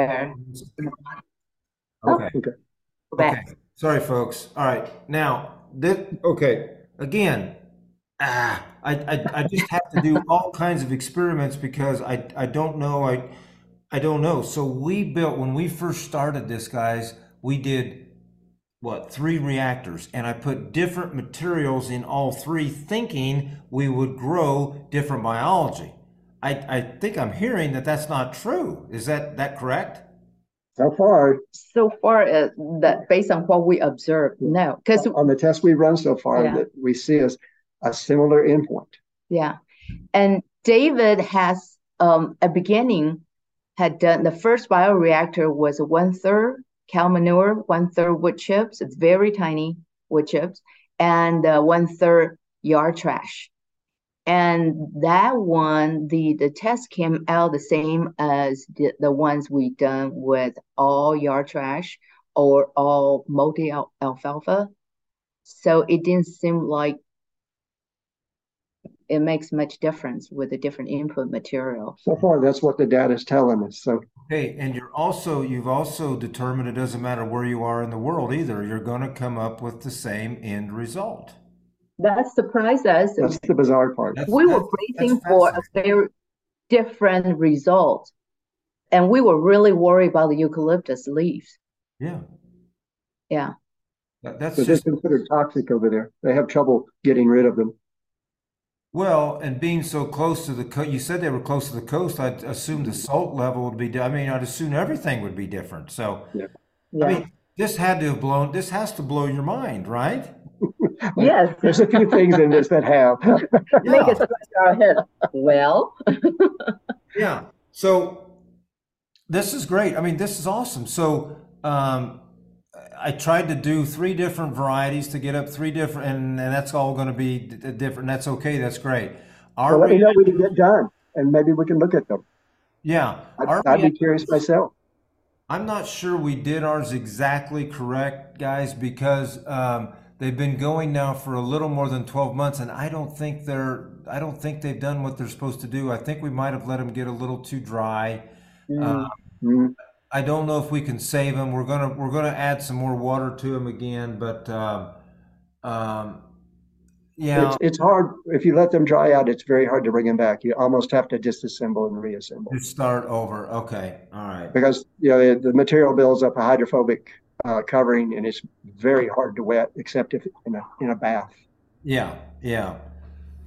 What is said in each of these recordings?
Okay. Okay. Okay. Sorry, folks. All right. Now, this, okay. Again, ah, I, I, I just have to do all kinds of experiments because I, I don't know. I, I don't know. So we built, when we first started this, guys, we did what, three reactors, and I put different materials in all three, thinking we would grow different biology. I, I think I'm hearing that that's not true. Is that, that correct? So far, So far, uh, that based on what we observed, no, because on the tests we've run so far, Yeah. that we see as a similar endpoint. yeah, and David has um at beginning had done the first bioreactor was one third cow manure, one third wood chips. It's very tiny wood chips, and uh, one third yard trash. And that one, the the test came out the same as the, the ones we done with all yard trash or all multi alfalfa. So it didn't seem like it makes much difference with the different input material. So far, that's what the data is telling us. So Okay, and you're also you've also determined it doesn't matter where you are in the world either. You're going to come up with the same end result. That surprised us. that's the bizarre part. That's, We were that's, bracing that's for a very different result. And we were really worried about the eucalyptus leaves. Yeah, Yeah. that, that's But just considered toxic over there. They have trouble getting rid of them. well, and being so close to the coast. You said they were close to the coast. I'd assume the salt level would be. I mean, I'd assume everything would be different. So, I Yeah. mean, this had to have blown. This has to blow your mind, right? Yes. There's a few things in this that have. Make us scratch our head. Well, Yeah. So this is great. I mean, this is awesome. So um, I tried to do three different varieties to get up three different, and, and that's all going to be d- d- different. That's okay. That's great. Our So let me know when you get done, and maybe we can look at them. yeah, I'd, our I'd rea- be curious myself. I'm not sure we did ours exactly correct, guys, because um, they've been going now for a little more than 12 months, and I don't think they're. I don't think they've done what they're supposed to do. I think we might have let them get a little too dry. Uh, Mm. I don't know if we can save them. We're gonna we're gonna add some more water to them again, but um, um, yeah, It's, it's hard. If you let them dry out, it's very hard to bring them back. You almost have to disassemble and reassemble to start over. Okay, all right. because you know the, the material builds up a hydrophobic uh, covering, and it's very hard to wet, except if in a in a bath. Yeah, yeah.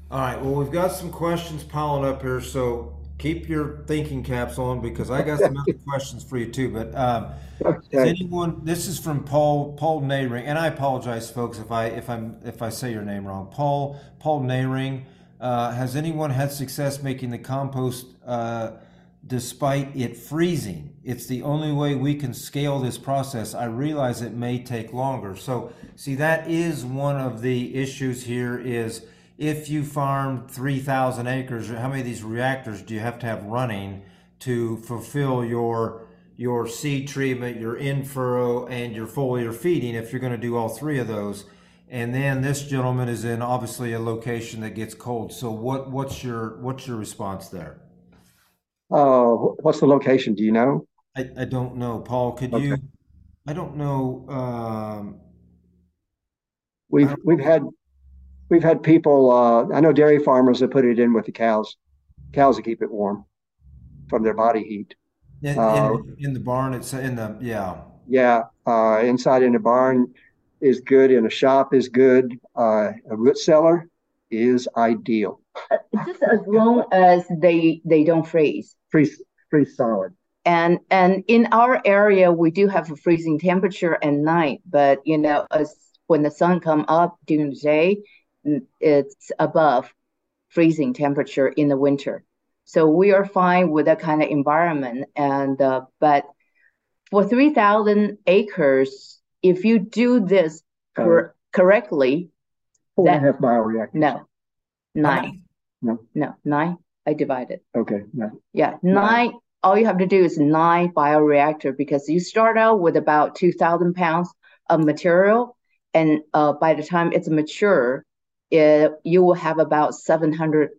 All right. Well, we've got some questions piling up here, so keep your thinking caps on because I got some other questions for you too. But um, Is Okay. anyone? This is from Paul Paul Nayring, and I apologize, folks, if I if I'm if I say your name wrong. Paul Paul Nayring. Uh, has anyone had success making the compost uh, despite it freezing? It's the only way we can scale this process. I realize it may take longer. So, see, that is one of the issues here. Is if you farm three thousand acres, how many of these reactors do you have to have running to fulfill your your seed treatment, your in furrow, and your foliar feeding if you're going to do all three of those. And then this gentleman is in obviously a location that gets cold. So what what's your what's your response there? Uh, what's the location? Do you know? I, I don't know, Paul. Could Okay. you? I don't know. Um, We've don't, we've had we've had people. Uh, I know dairy farmers that put it in with the cows, cows to keep it warm from their body heat. in, Uh, in in the barn. It's in the yeah. yeah, uh, inside in the barn is good. In a shop is good. Uh, a root cellar is ideal. just as long as they they don't freeze. Freeze freeze solid. And and in our area, we do have a freezing temperature at night, but you know, as when the sun come up during the day, it's above freezing temperature in the winter. So we are fine with that kind of environment. And uh, but for 3,000 acres, if you do this Uh, cor correctly, four and a that half bioreactors. no, nine? No. no, nine. I divided. Okay. No. Yeah, Nine. All you have to do is nine bioreactor because you start out with about 2,000 pounds of material, and uh, by the time it's mature, it, you will have about 700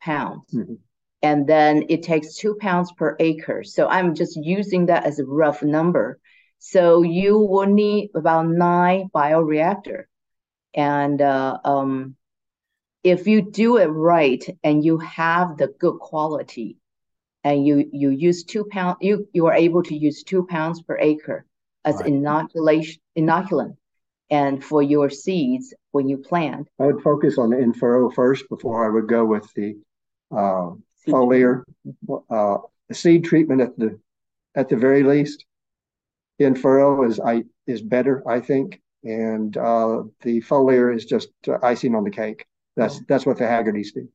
pounds. Mhm. and then it takes two pounds per acre. So I'm just using that as a rough number. So you will need about nine bioreactor, and uh, um, if you do it right and you have the good quality, and you you use two pound, you you are able to use two pounds per acre as right. inoculation inoculant, and for your seeds when you plant. I would focus on the in-furrow first before I would go with the uh, foliar uh, seed treatment at the at the very least. In-furrow is I is better, I think, and uh, the foliar is just icing on the cake. That's oh. that's what the Haggertys do.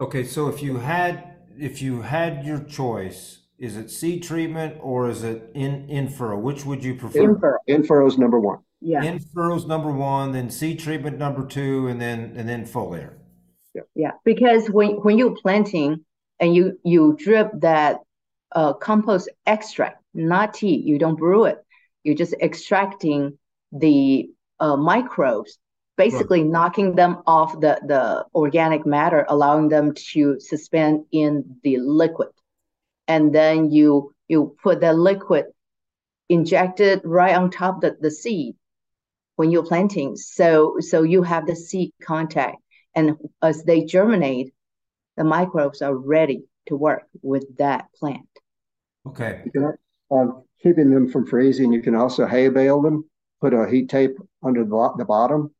Okay, so if you had if you had your choice, is it seed treatment or is it in in furrow? Which would you prefer? In furrow. Is number one. Yeah. In is number one, then seed treatment number two, and then and then foliar. Yeah. Yeah, because when when you're planting and you you drip that uh, compost extract, not tea, you don't brew it. You're just extracting the uh, microbes, basically right. knocking them off the the organic matter, allowing them to suspend in the liquid, and then you you put the liquid injected right on top of the, the seed when you're planting. So so you have the seed contact, and as they germinate, the microbes are ready to work with that plant. Okay. Can, um, keeping them from freezing, you can also hay bale them. Put a heat tape under the, the bottom, and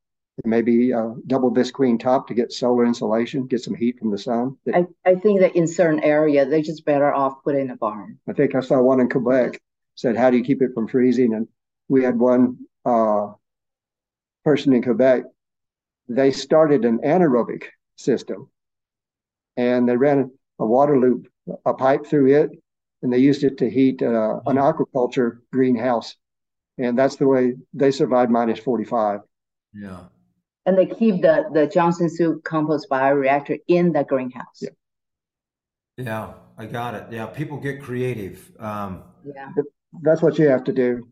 maybe a double visqueen top to get solar insulation, get some heat from the sun. I, I think that in certain area they're just better off put in a barn. I think I saw one in Quebec said, "How do you keep it from freezing?" And we had one uh, person in Quebec, they started an anaerobic system and they ran a water loop, a pipe through it, and they used it to heat uh, an aquaculture greenhouse. And that's the way they survived minus 45. Yeah. And they keep the, the Johnson Su compost bioreactor in the greenhouse. Yeah. Yeah, I got it. Yeah, people get creative. Um, yeah. That's what you have to do.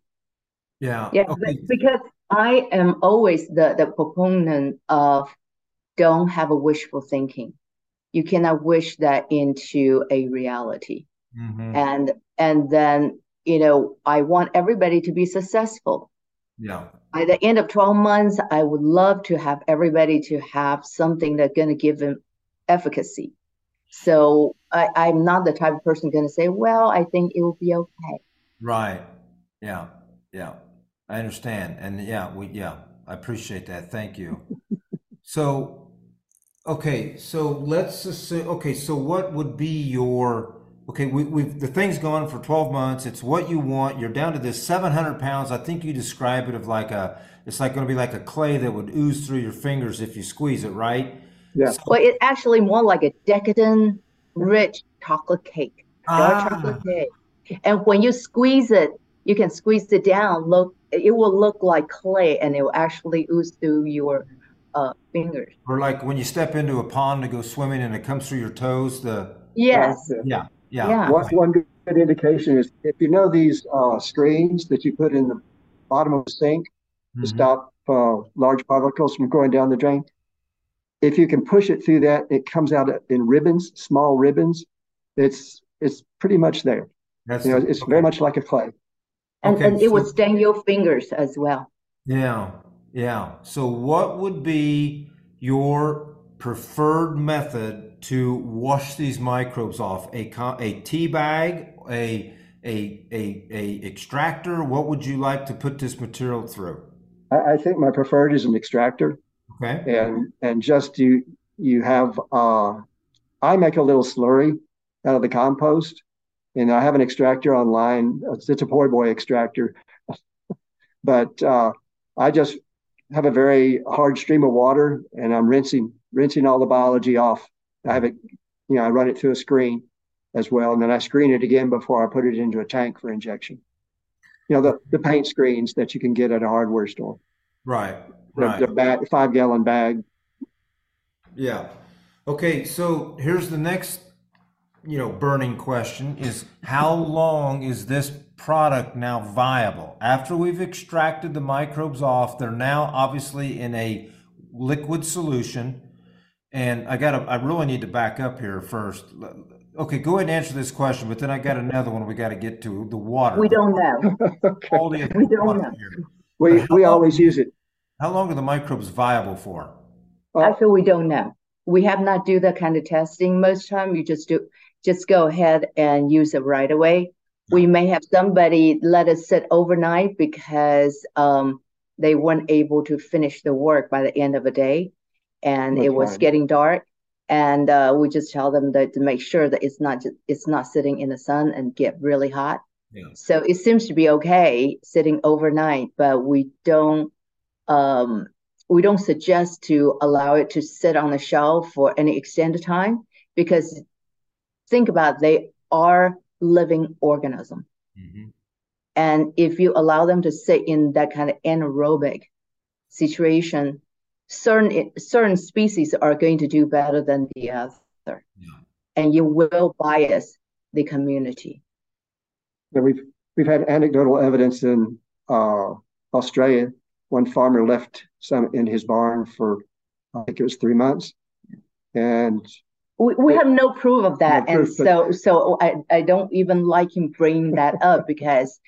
Yeah. Yeah, okay. because I am always the, the proponent of don't have a wishful thinking. You cannot wish that into a reality. Mm-hmm. And and then, you know, I want everybody to be successful. Yeah. By the end of 12 months, I would love to have everybody to have something that's going to give them efficacy. So I, I'm not the type of person going to say, well, I think it will be okay. Right. Yeah. Yeah. I understand, and yeah, we yeah, I appreciate that. Thank you. so, okay, so let's assume. Okay, so what would be your okay? We, we've the thing's gone for twelve months. It's what you want. You're down to this seven hundred pounds. I think you describe it of like a. It's like going to be like a clay that would ooze through your fingers if you squeeze it, right? Yeah. So, well, it's actually more like a decadent, rich chocolate cake, dark ah. chocolate cake. And when you squeeze it, you can squeeze it down. Look, it will look like clay, and it will actually ooze through your uh, fingers. Or like when you step into a pond to go swimming, and it comes through your toes. The yes, yeah, yeah. yeah. One, one good indication is if you know these uh, screens that you put in the bottom of the sink mm-hmm. to stop uh, large particles from going down the drain. If you can push it through that, it comes out in ribbons, small ribbons. It's it's pretty much there. That's you know, it's okay. very much like a clay and, okay, and it would stain your fingers as well. Yeah, yeah. So, what would be your preferred method to wash these microbes off? A a tea bag, a a a a extractor. What would you like to put this material through? I, I think my preferred is an extractor. Okay. And and just you you have uh, I make a little slurry out of the compost and I have an extractor online. It's, it's a Poor Boy extractor, but uh, I just have a very hard stream of water, and I'm rinsing rinsing all the biology off. I have it, you know, I run it through a screen as well, and then I screen it again before I put it into a tank for injection. You know, the the paint screens that you can get at a hardware store. Right. The, right. the bag, five gallon bag. Yeah. Okay. So here's the next you know burning question is how long is this product now viable after we've extracted the microbes off they're now obviously in a liquid solution and i gotta i really need to back up here first okay, go ahead and answer this question, but then I got another one we got to get to the water. We don't know. okay. We don't know. here. We, we long- always use it. How long are the microbes viable for? I Actually, we don't know. We have not do that kind of testing. Most time you just do just go ahead and use it right away. We may have somebody let it sit overnight because um, they weren't able to finish the work by the end of the day, and it was right. getting dark. And uh, we just tell them that to make sure that it's not just, it's not sitting in the sun and get really hot. Yeah. So it seems to be okay sitting overnight, but we don't um, we don't suggest to allow it to sit on the shelf for any extended time because think about it, they are living organism. Mhm. And if you allow them to sit in that kind of anaerobic situation, certain certain species are going to do better than the other. Yeah. And you will bias the community. Yeah, we've we've had anecdotal evidence in uh, Australia. One farmer left some in his barn for I think it was three months, and We, we have no proof of that, No and proof, but- so so I, I don't even like him bringing that up because,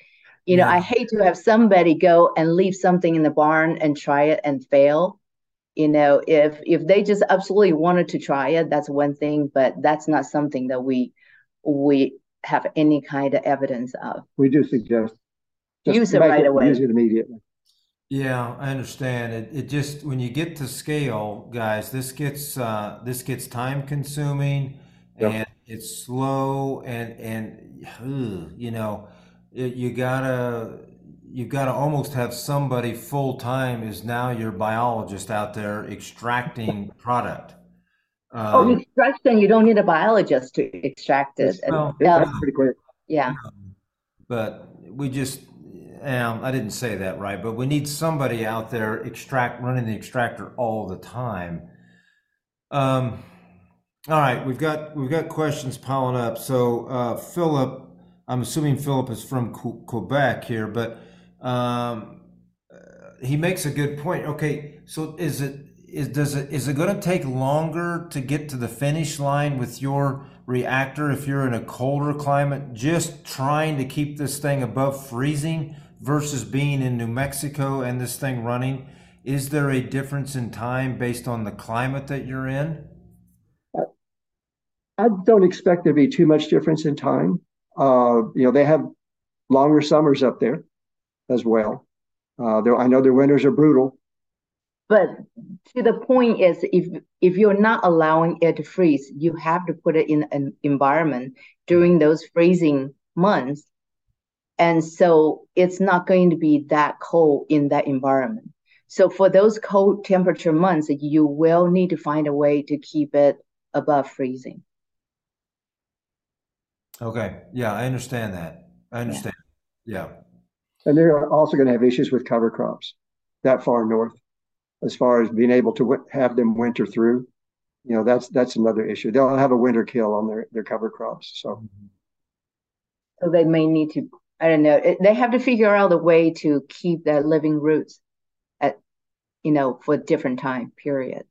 you know, Yeah. I hate to have somebody go and leave something in the barn and try it and fail. You know, if if they just absolutely wanted to try it, that's one thing, but that's not something that we we have any kind of evidence of. we do suggest just Use it make right away. Use it immediately. Yeah, I understand. It, it just when you get to scale, guys, this gets uh, this gets time consuming Yep. and it's slow and and ugh, you know it, you gotta you gotta almost have somebody full time is now your biologist out there extracting product. Oh, Um, extraction, you don't need a biologist to extract it. And, well, It's uh, pretty quick. yeah. but we just um, I didn't say that right, but we need somebody out there extract running the extractor all the time. Um, all right, we've got we've got questions piling up. So uh, Philip, I'm assuming Philip is from Qu- Quebec here, but um, uh, he makes a good point. Okay, so is it is does it is it going to take longer to get to the finish line with your reactor if you're in a colder climate, just trying to keep this thing above freezing versus being in New Mexico and this thing running? Is there a difference in time based on the climate that you're in? I don't expect there to be too much difference in time. Uh, you know, they have longer summers up there as well. Uh, I know their winters are brutal. But to the point is, if if you're not allowing it to freeze, you have to put it in an environment during those freezing months, and so it's not going to be that cold in that environment. So for those cold temperature months, you will need to find a way to keep it above freezing. Okay, yeah, I understand that. I understand. Yeah. And they're also going to have issues with cover crops that far north, as far as being able to wi- have them winter through. You know, that's that's another issue. They'll have a winter kill on their, their cover crops. So mm-hmm. So they may need to, I don't know, it- they have to figure out a way to keep their living roots at, you know, for a different time period.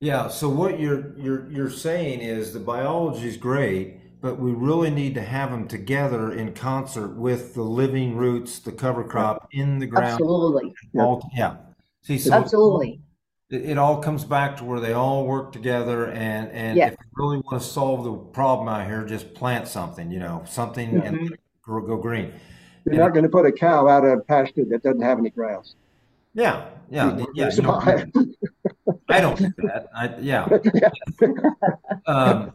Yeah, so what you're you're you're saying is the biology is great, but we really need to have them together in concert with the living roots, the cover crop in the ground. Absolutely, Yeah. All, yeah. See, so absolutely. it, it all comes back to where they all work together, and and Yeah. if you really want to solve the problem out here, just plant something, you know, something Mhm. and go, go green. you're not going to put a cow out of pasture that doesn't have any grass. Yeah, yeah, You yeah. know, you don't- I don't do that. I, yeah. Um,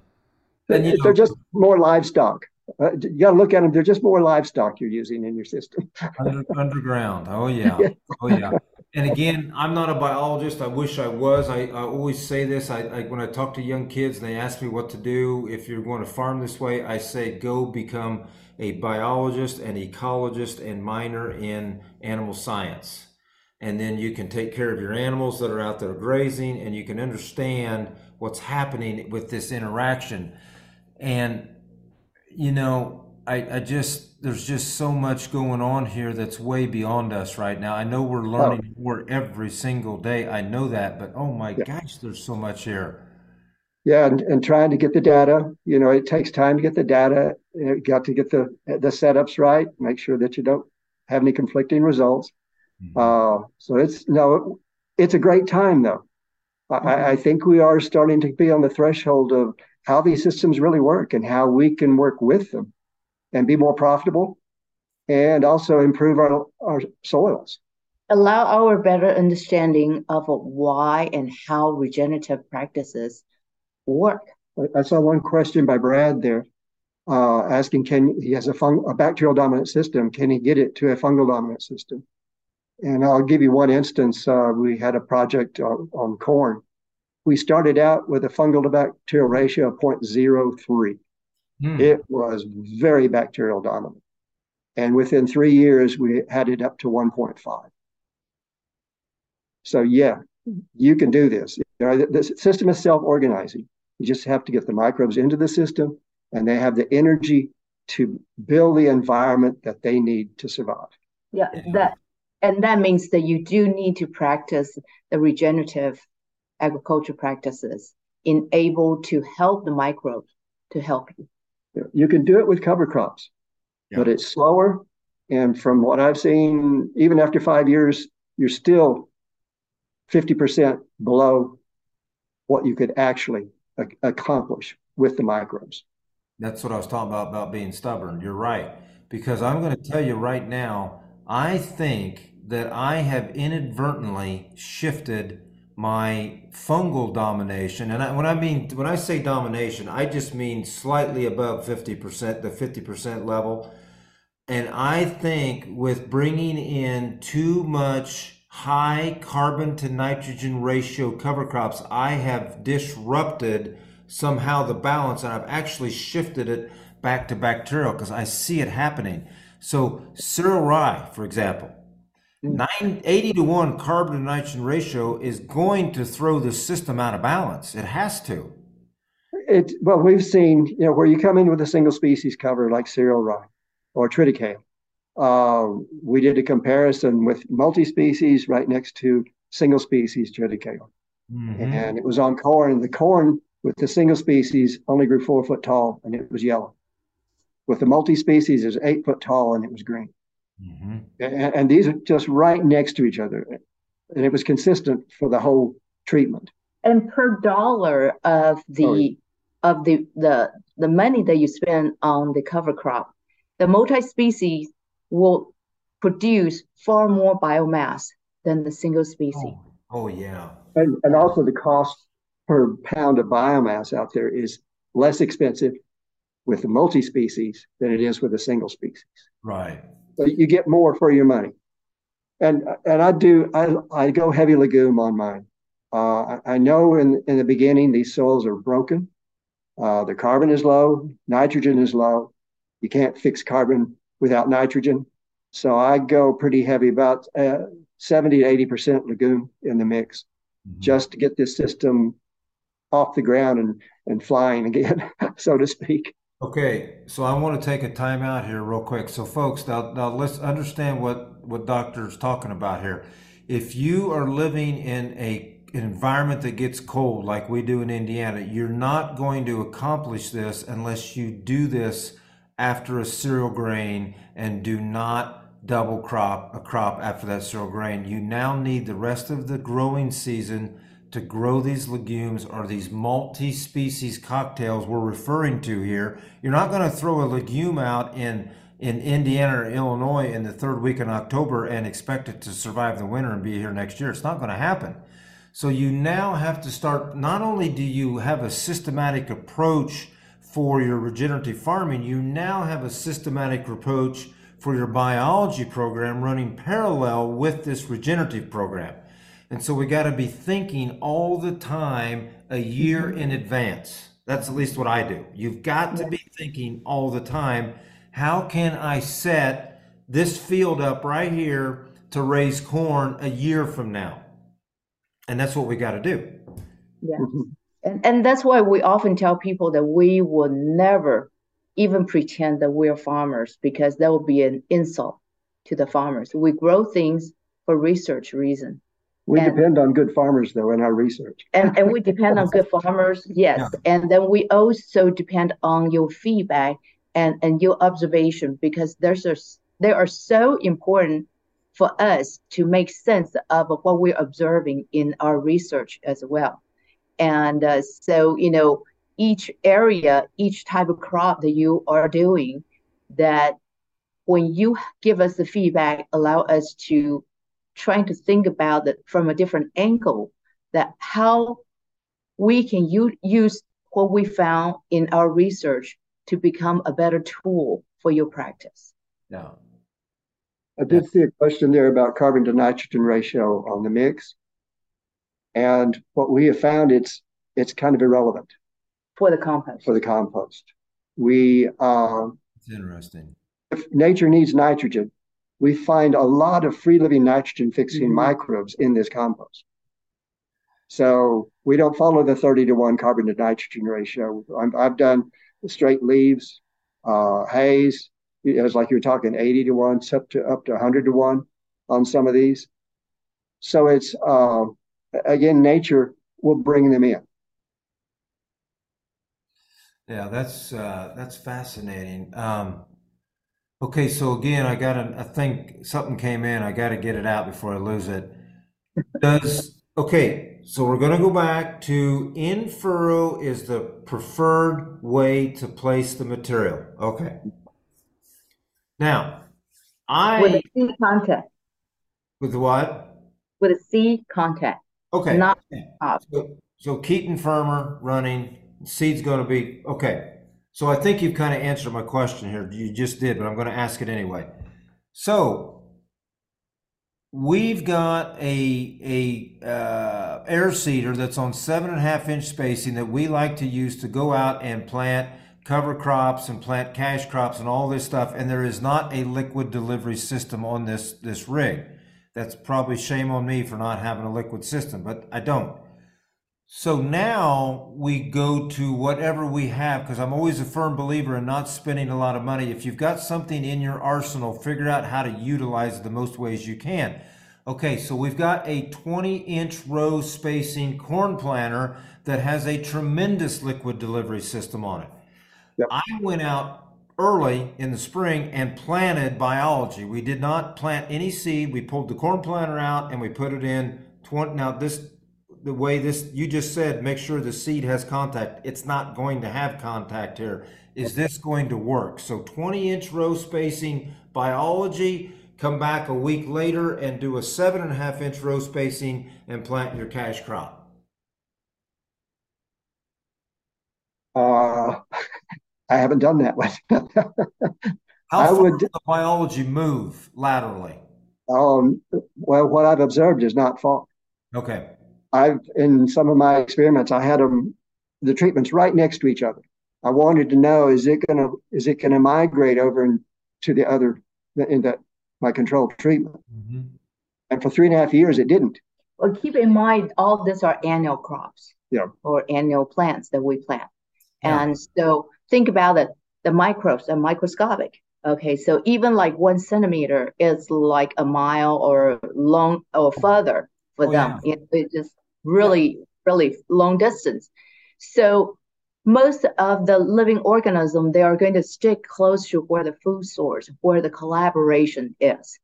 and you They're just more livestock. Uh, you got to look at them. They're just more livestock you're using in your system. Under, underground. Oh yeah. Oh yeah. And again, I'm not a biologist. I wish I was. I, I always say this. I, I when I talk to young kids, and they ask me what to do. If you're going to farm this way, I say go become a biologist, an ecologist, and minor in animal science. And then you can take care of your animals that are out there grazing, and you can understand what's happening with this interaction. And you know, I, I just there's just so much going on here that's way beyond us right now. I know we're learning more every single day. I know that, but oh my Yeah. gosh, there's so much here. Yeah, and, and trying to get the data. You know, it takes time to get the data. You got to get the the setups right. Make sure that you don't have any conflicting results. Mm-hmm. Uh, so it's no, it's a great time though. Mm-hmm. I, I think we are starting to be on the threshold of how these systems really work and how we can work with them and be more profitable and also improve our, our soils. Allow our better understanding of why and how regenerative practices work. I saw one question by Brad there uh, asking, can he has a, fung- a bacterial dominant system, can he get it to a fungal dominant system? And I'll give you one instance. Uh, we had a project on, on corn. We started out with a fungal to bacterial ratio of 0.03. Hmm. It was very bacterial dominant. And within three years, we had it up to 1.5. So, yeah, you can do this. The, the system is self organizing. You just have to get the microbes into the system, and they have the energy to build the environment that they need to survive. Yeah, that and that means that you do need to practice the regenerative agriculture practices in able to help the microbes to help you. You can do it with cover crops, yeah. but it's slower. And from what I've seen, even after five years, you're still 50% below what you could actually a- accomplish with the microbes. That's what I was talking about, about being stubborn. You're right. Because I'm going to tell you right now, I think that I have inadvertently shifted my fungal domination. And I, when I mean, when I say domination, I just mean slightly above 50%, the 50% level. And I think with bringing in too much high carbon to nitrogen ratio cover crops, I have disrupted somehow the balance and I've actually shifted it back to bacterial because I see it happening. So, cereal rye, for example, Nine, 80 to 1 carbon to nitrogen ratio is going to throw the system out of balance. It has to. It, well, we've seen, you know, where you come in with a single species cover like cereal rye or triticale. Uh, we did a comparison with multi species right next to single species triticale. Mm-hmm. And it was on corn. The corn with the single species only grew four foot tall and it was yellow. With the multi species, it was eight foot tall and it was green. Mm-hmm. And, and, these are just right next to each other. And it was consistent for the whole treatment. And per dollar of the of the, the the money that you spend on the cover crop, the multi-species will produce far more biomass than the single species. Oh, oh yeah. And, and also the cost per pound of biomass out there is less expensive with the multi-species than it is with a single species. Right you get more for your money. And and I do I I go heavy legume on mine. Uh, I know in in the beginning these soils are broken. Uh, the carbon is low, nitrogen is low. You can't fix carbon without nitrogen. So I go pretty heavy, about uh, 70 to 80 percent legume in the mix, mm-hmm. just to get this system off the ground and and flying again, so to speak. Okay, so I want to take a time out here real quick. So, folks, now, now let's understand what what doctor's talking about here. If you are living in a an environment that gets cold like we do in Indiana, you're not going to accomplish this unless you do this after a cereal grain and do not double crop a crop after that cereal grain. You now need the rest of the growing season to grow these legumes or these multi-species cocktails we're referring to here. You're not going to throw a legume out in in Indiana or Illinois in the third week in October and expect it to survive the winter and be here next year. It's not going to happen. So you now have to start. Not only do you have a systematic approach for your regenerative farming, you now have a systematic approach for your biology program running parallel with this regenerative program. And so we got to be thinking all the time a year mm-hmm. in advance. That's at least what I do. You've got to be thinking all the time how can I set this field up right here to raise corn a year from now? And that's what we got to do. Yeah. Mm-hmm. And, and that's why we often tell people that we will never even pretend that we're farmers because that would be an insult to the farmers. We grow things for research reason We And- depend on good farmers, though, in our research. and, and we depend on good farmers, yes. And then we also depend on your feedback and, and your observation because there's a, they are so important for us to make sense of what we're observing in our research as well. And uh, so, you know, each area, each type of crop that you are doing, that when you give us the feedback, allow us to trying to think about it from a different angle, that how we can u- use what we found in our research to become a better tool for your practice. Yeah. I did see a question there about carbon to nitrogen ratio on the mix. And what we have found, it's it's kind of irrelevant For the compost. for the compost. We uh, It's interesting. if nature needs nitrogen, we find a lot of free living nitrogen fixing Mhm. microbes in this compost. So we don't follow the 30 to 1 carbon to nitrogen ratio. I'm, I've done straight leaves, uh, hays. It was like you were talking 80 to 1, up to up to 100 to 1 on some of these. So it's uh, again, nature will bring them in. Yeah, that's uh, that's fascinating. Um, okay, so again, I got I think something came in. I got to get it out before I lose it. Does okay? So we're going to go back to in furrow is the preferred way to place the material. Okay. Now, I With a seed contact. with what? With a seed contact. Okay. Not okay. So, so Keaton Firmer running, seed's going to be okay. So I think you've kind of answered my question here. You just did, but I'm going to ask it anyway. So we've got a a uh, air seeder that's on seven and a half inch spacing that we like to use to go out and plant cover crops and plant cash crops and all this stuff. And there is not a liquid delivery system on this this rig. That's probably shame on me for not having a liquid system, but I don't. So now we go to whatever we have because I'm always a firm believer in not spending a lot of money. If you've got something in your arsenal, figure out how to utilize it the most ways you can. Okay, so we've got a 20 inch row spacing corn planter that has a tremendous liquid delivery system on it. Yep. I went out early in the spring and planted biology. We did not plant any seed. We pulled the corn planter out and we put it in 20. Now, this, the way this, you just said, make sure the seed has contact. It's not going to have contact here. Is this going to work? So 20 inch row spacing biology, come back a week later and do a seven and a half inch row spacing and plant your cash crop. Uh, I haven't done that one. How I would- does the biology move laterally? um, well, what I've observed is not far. Okay. I've in some of my experiments, I had them the treatments right next to each other. I wanted to know is it gonna is it gonna migrate over in, to the other in that my control treatment? Mhm. And for three and a half years, it didn't. Well, keep in mind, all these are annual crops. Yeah. Or annual plants that we plant. Yeah. And so think about it, the microbes are microscopic. Okay, so even like one centimeter is like a mile or long or further for Oh, them. It, it's just really, really long distance. So most of the living organism, they are going to stick close to where the food source, where the collaboration is.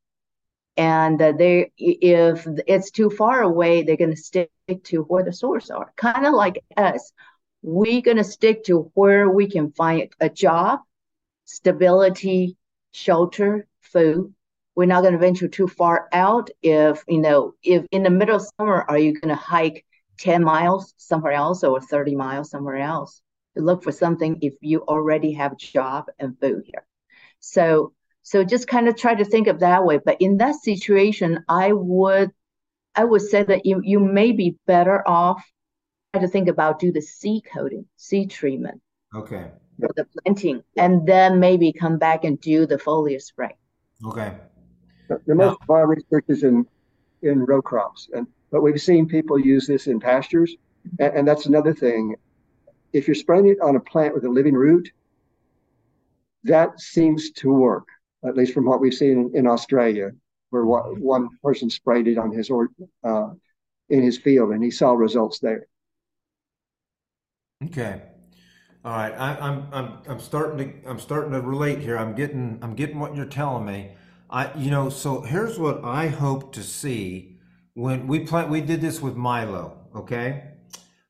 And they, if it's too far away, they're going to stick to where the source are. Kind of like us, we're going to stick to where we can find a job, stability, shelter, food. We're not going to venture too far out. If you know, if in the middle of summer, are you going to hike 10 miles somewhere else or 30 miles somewhere else look for something if you already have a job and food here? So, so just kind of try to think of that way. But in that situation, I would, I would say that you you may be better off try to think about do the seed coating, seed treatment Okay. for the planting, and then maybe come back and do the foliar spray. Okay. The most of our research is in in row crops, and but we've seen people use this in pastures, and, and that's another thing. If you're spraying it on a plant with a living root, that seems to work, at least from what we've seen in, in Australia, where one, one person sprayed it on his or, uh, in his field, and he saw results there. Okay. All right. I, I'm I'm I'm starting to I'm starting to relate here. I'm getting I'm getting what you're telling me. I you know so here's what I hope to see when we plant. We did this with Milo. Okay.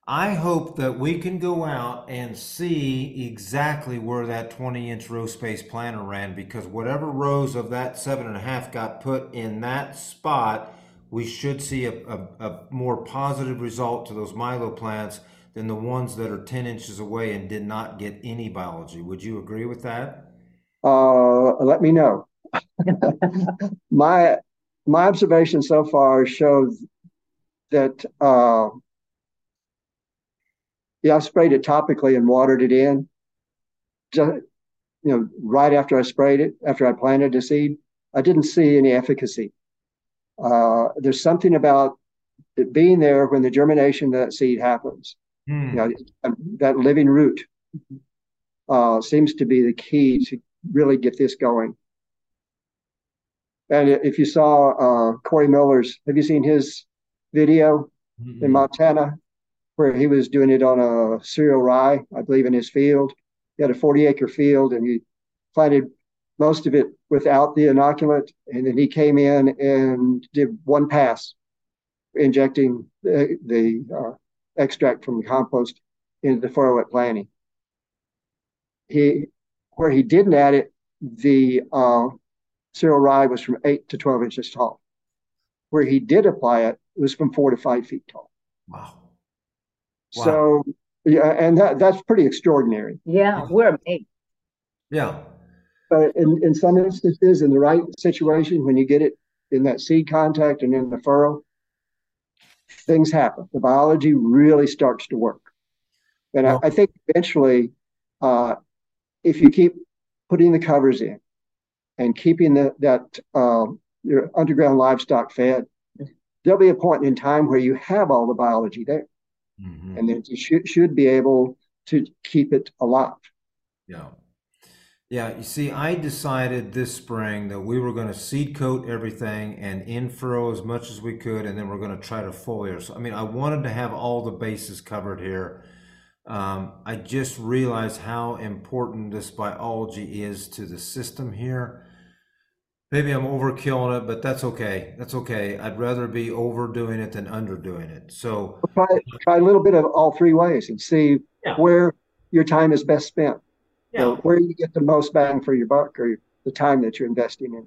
I hope that we can go out and see exactly where that 20 inch row space planter ran because whatever rows of that seven and a half got put in that spot, we should see a, a, a more positive result to those Milo plants than the ones that are 10 inches away and did not get any biology. Would you agree with that? Uh, let me know. my my observation so far shows that uh, yeah, I sprayed it topically and watered it in. Just, you know, right after I sprayed it, after I planted the seed, I didn't see any efficacy. Uh, there's something about it being there when the germination of that seed happens. Hmm. You know, that living root uh, seems to be the key to really get this going. And if you saw uh, Corey Miller's, have you seen his video mm-hmm. in Montana where he was doing it on a cereal rye, I believe, in his field? He had a 40 acre field and he planted most of it without the inoculant. And then he came in and did one pass, injecting the, the uh, extract from the compost into the furrow at planting. He, where he didn't add it, the uh, cereal rye was from eight to 12 inches tall. Where he did apply it, it was from four to five feet tall. Wow. wow. So, yeah, and that, that's pretty extraordinary. Yeah, we're amazed. Yeah. But in, in some instances, in the right situation, when you get it in that seed contact and in the furrow, things happen. The biology really starts to work. And well, I, I, think eventually, uh, if you keep putting the covers in and keeping the, that um, your underground livestock fed, there'll be a point in time where you have all the biology there. Mm-hmm. And then you should, should be able to keep it alive. Yeah. Yeah, you see, I decided this spring that we were going to seed coat everything and infurrow as much as we could, and then we're going to try to foliar. So, I mean, I wanted to have all the bases covered here. Um, I just realized how important this biology is to the system here. Maybe I'm overkilling it, but that's okay. That's okay. I'd rather be overdoing it than underdoing it. So try, try a little bit of all three ways and see yeah. where your time is best spent. Yeah. So where you get the most bang for your buck or the time that you're investing in.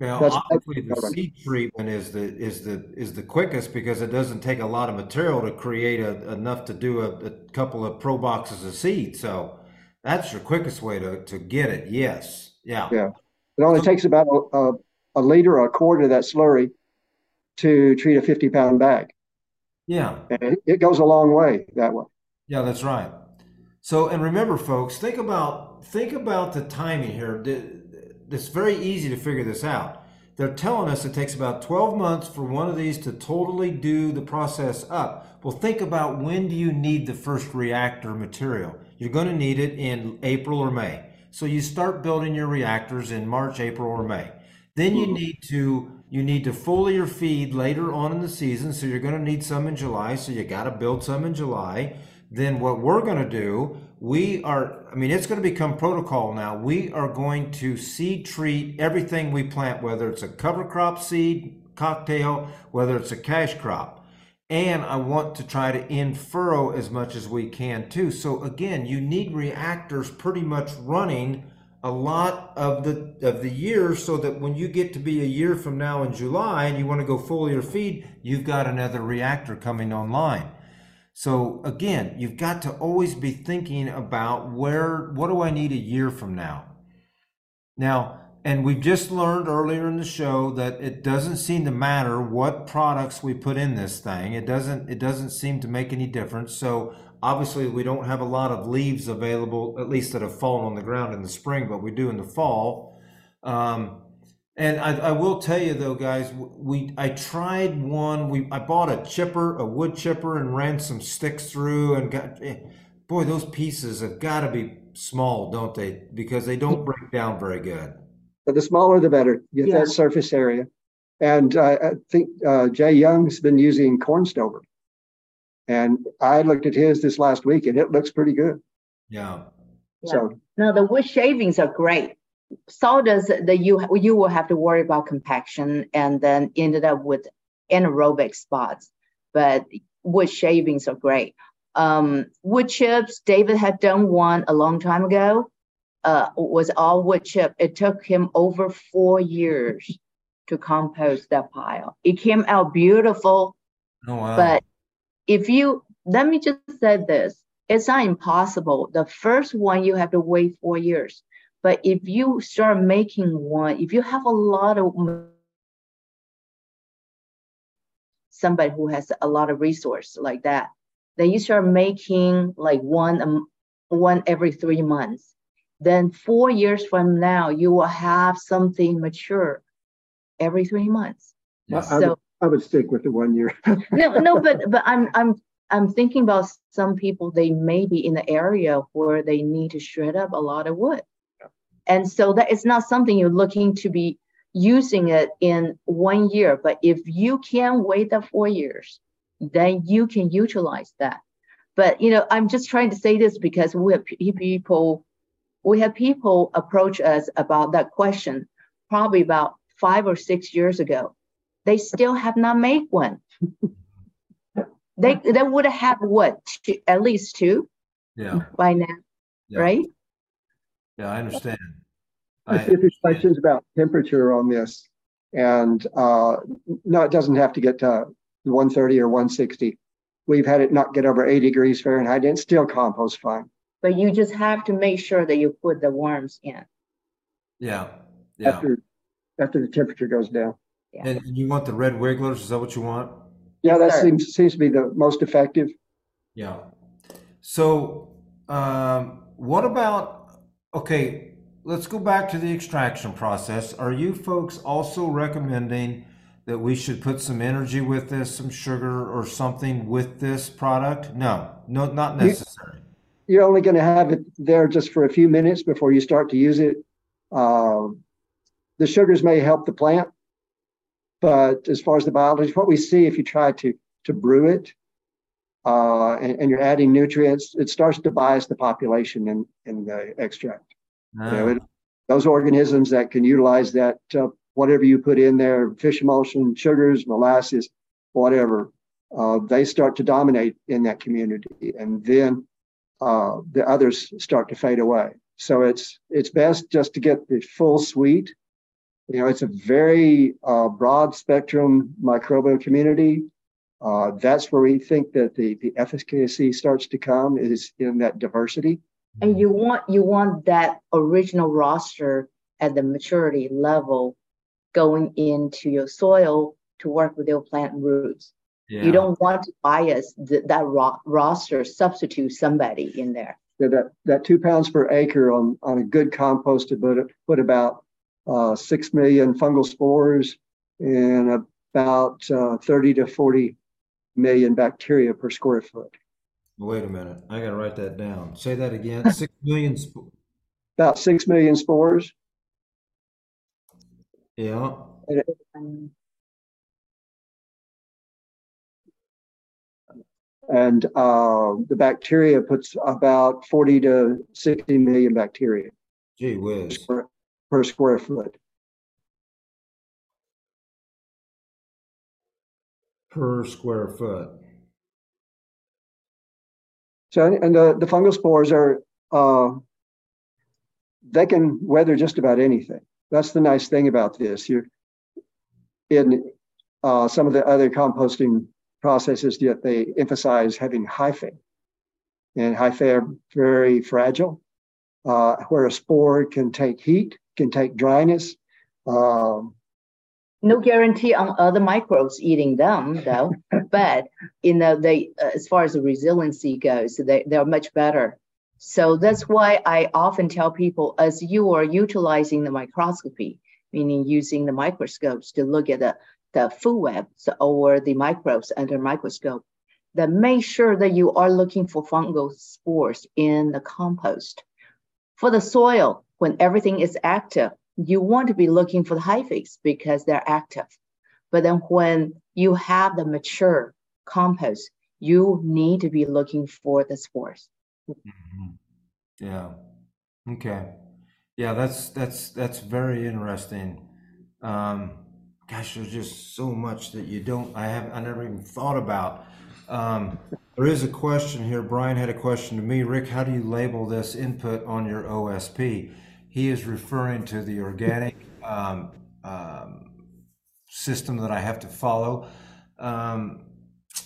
Now, That's obviously, the seed treatment is the is the is the quickest because it doesn't take a lot of material to create a, enough to do a, a couple of pro boxes of seed. So that's your quickest way to, to get it. Yes, yeah, yeah. It only takes about a, a, liter or a quarter of that slurry to treat a fifty pound bag. Yeah, and it goes a long way that way. Yeah, that's right. So, and remember, folks, think about think about the timing here. It's very easy to figure this out. They're telling us it takes about 12 months for one of these to totally do the process up. Well, think about when do you need the first reactor material? You're going to need it in April or May. So you start building your reactors in March, April, or May. Then you mm-hmm. need to you need to foliar feed later on in the season. So you're going to need some in July. So you got to build some in July then what we're going to do, we are, I mean, it's going to become protocol now. We are going to seed treat everything we plant, whether it's a cover crop seed, cocktail, whether it's a cash crop. And I want to try to infurrow as much as we can too. So again, you need reactors pretty much running a lot of the of the year so that when you get to be a year from now in July and you want to go foliar feed, you've got another reactor coming online. So again, you've got to always be thinking about where, what do I need a year from now? Now, and we've just learned earlier in the show that it doesn't seem to matter what products we put in this thing. It doesn't, it doesn't seem to make any difference. So obviously we don't have a lot of leaves available, at least that have fallen on the ground in the spring, but we do in the fall. Um, and I, I, will tell you though, guys, we I tried one. We I bought a chipper, a wood chipper, and ran some sticks through, and got eh, boy, those pieces have got to be small, don't they? Because they don't break down very good. But the smaller, the better. Get yeah. that surface area. And uh, I think uh, Jay Young's been using corn stover. And I looked at his this last week and it looks pretty good. Yeah. yeah. So no, the wood shavings are great. Sawdust that you you will have to worry about compaction and then ended up with anaerobic spots. But wood shavings are great. Um, wood chips, David had done one a long time ago. Uh, was all wood chip. It took him over four years to compost that pile. It came out beautiful. Oh, wow. But if you let me just say this, it's not impossible. The first one you have to wait four years. But if you start making one, if you have a lot of somebody who has a lot of resource like that, then you start making like one um, one every three months. Then four years from now, you will have something mature every three months. Yeah. So I would, I would stick with the one year. no, no, but but I'm I'm I'm thinking about some people. They may be in the area where they need to shred up a lot of wood, yeah. and so that is not something you're looking to be using it in one year. But if you can wait the four years, then you can utilize that. But you know, I'm just trying to say this because we have people, we have people approach us about that question probably about five or six years ago. They still have not made one. they they would have had what two, at least two? Yeah. By now yeah. right? Yeah i understand. I see if there's questions about temperature on this. And uh, no it doesn't have to get to 130 or 160 we've had it not get over 80 degrees fahrenheit. And still compost fine but you just have to make sure that you put the worms in yeah yeah after after the temperature goes down yeah. and you want the red wigglers is that what you want yeah, that seems seems to be the most effective. Yeah. So, um, what about? Okay, let's go back to the extraction process. Are you folks also recommending that we should put some energy with this, some sugar or something with this product? No, no, not necessary. You're only going to have it there just for a few minutes before you start to use it. Uh, the sugars may help the plant, but as far as the biology, what we see if you try to to brew it uh, and, and, you're adding nutrients, it starts to bias the population in, in the extract. You know, it, those organisms that can utilize that, uh, whatever you put in there, fish emulsion, sugars, molasses, whatever, uh, they start to dominate in that community. And then uh, the others start to fade away. So it's it's best just to get the full suite you know, it's a very uh, broad spectrum microbial community. Uh, that's where we think that the, the efficacy starts to come is in that diversity. And you want you want that original roster at the maturity level going into your soil to work with your plant roots. Yeah. You don't want to bias the, that ro- roster, substitute somebody in there. Yeah, that, that two pounds per acre on, on a good compost would put about uh, 6 million fungal spores and about uh, 30 to 40 million bacteria per square foot. Wait a minute. I got to write that down. Say that again. 6 million. Sp- about 6 million spores. Yeah. And uh, the bacteria puts about 40 to 60 million bacteria. Gee whiz per square foot. Per square foot. So, and the, the fungal spores are, uh, they can weather just about anything. That's the nice thing about this. You're in uh, some of the other composting processes that they emphasize having hyphae. And hyphae are very fragile, uh, where a spore can take heat can take dryness. Um, no guarantee on other microbes eating them, though. but you know, they uh, as far as the resiliency goes, they they're much better. So that's why I often tell people, as you are utilizing the microscopy, meaning using the microscopes to look at the the food webs or the microbes under microscope, that make sure that you are looking for fungal spores in the compost. For the soil, when everything is active, you want to be looking for the hyphae because they're active. But then when you have the mature compost, you need to be looking for the spores. Mm-hmm. Yeah. Okay. Yeah, that's that's that's very interesting. Um, gosh, there's just so much that you don't. I have. I never even thought about. Um, there is a question here. Brian had a question to me. Rick, how do you label this input on your OSP? He is referring to the organic um, um, system that I have to follow. Um,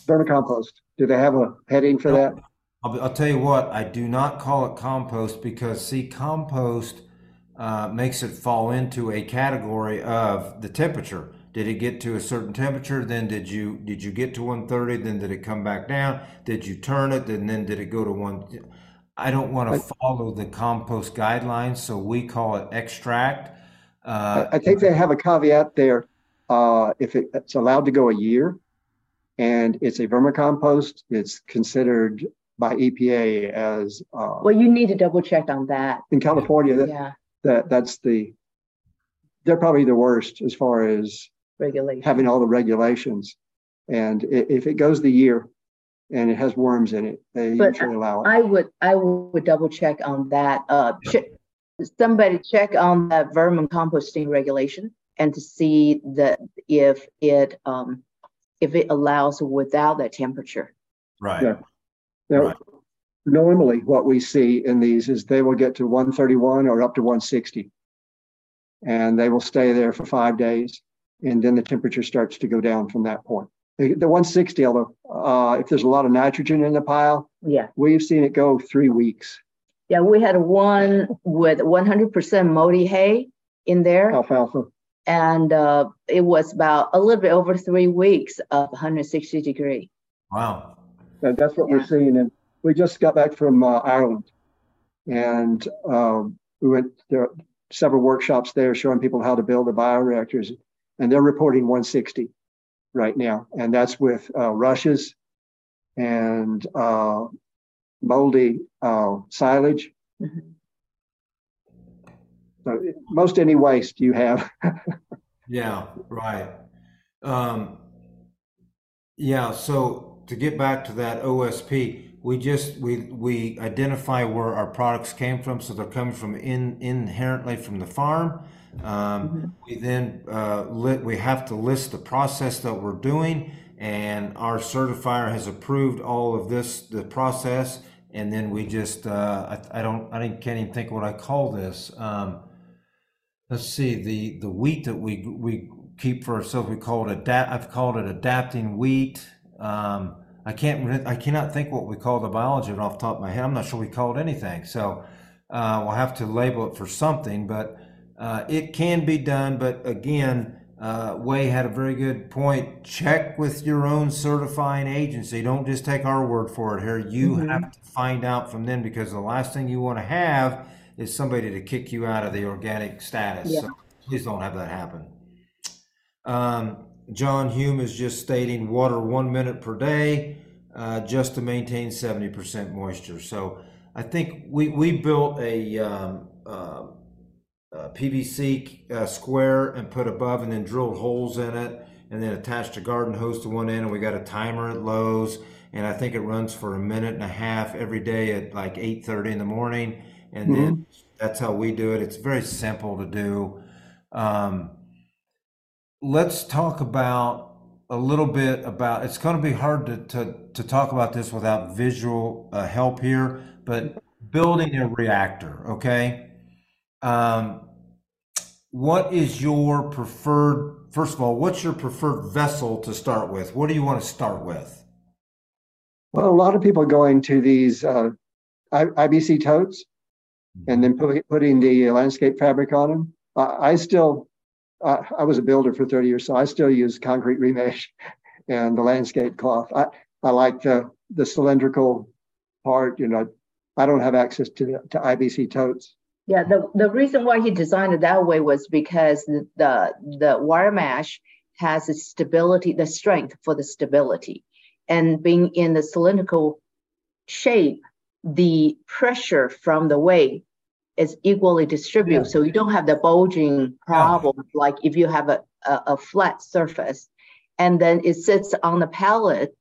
Vermicompost. Do they have a heading for that? I'll, I'll, tell you what. I do not call it compost because see, compost uh, makes it fall into a category of the temperature. Did it get to a certain temperature? Then did you did you get to 130? Then did it come back down? Did you turn it? And then did it go to one? I don't want to follow the compost guidelines, so we call it extract. Uh, I think they have a caveat there. Uh, if it, it's allowed to go a year, and it's a vermicompost, it's considered by EPA as. Uh, well, you need to double check on that. In California, that, yeah. That that's the. They're probably the worst as far as regulation. having all the regulations. And if it goes the year and it has worms in it, they but usually allow it. I would I would double check on that. Uh, ch- somebody check on that vermicomposting regulation and to see that if it um, if it allows without that temperature. Right. Yeah. Now, right. Normally, what we see in these is they will get to 131 or up to 160, and they will stay there for five days and then the temperature starts to go down from that point. The, the 160, although uh, if there's a lot of nitrogen in the pile, yeah, we've seen it go three weeks. Yeah, we had one with 100% moldy hay in there. Alfalfa. And uh, it was about a little bit over three weeks of 160 degree. Wow. And that's what yeah. we're seeing. And we just got back from uh, Ireland, and um, we went there several workshops there showing people how to build the bioreactors and they're reporting 160 right now, and that's with uh, rushes and uh, moldy uh, silage. Mm-hmm. So most any waste you have. yeah, right. Um, yeah. So to get back to that OSP, we just we we identify where our products came from, so they're coming from in inherently from the farm um, mm-hmm. We then uh, lit, we have to list the process that we're doing, and our certifier has approved all of this, the process, and then we just uh, I, I, don't I can't even think what I call this. Um, let's see the the wheat that we we keep for ourselves. We call it adapt. I've called it adapting wheat. Um, I can't I cannot think what we call the biology off the top of my head. I'm not sure we call it anything. So uh, we'll have to label it for something, but uh, it can be done, but again, uh, Hui had a very good point. Check with your own certifying agency. Don't just take our word for it here. You mm-hmm. have to find out from them because the last thing you want to have is somebody to kick you out of the organic status. Yeah. So please don't have that happen. Um, John Hume is just stating water one minute per day uh, just to maintain 70% moisture. So I think we, we built a um, uh, uh, PVC uh, square and put above and then drilled holes in it and then attached a garden hose to one end and we got a timer at Lowe's and I think it runs for a minute and a half every day at like 8:30 in the morning and mm-hmm. then that's how we do it. It's very simple to do. Um, let's talk about a little bit about it's going to be hard to, to, to talk about this without visual uh, help here, but building a reactor, okay? Um, what is your preferred? First of all, what's your preferred vessel to start with? What do you want to start with? Well, a lot of people going to these uh, IBC totes and then putting the landscape fabric on them. I still, uh, I was a builder for 30 years, so I still use concrete remesh and the landscape cloth. I, I like the, the cylindrical part. You know, I don't have access to, to IBC totes. Yeah, the, the reason why he designed it that way was because the, the, the wire mesh has the stability, the strength for the stability. And being in the cylindrical shape, the pressure from the weight is equally distributed. Yeah. So you don't have the bulging problem yeah. like if you have a, a, a, flat surface. and then it sits on the pallet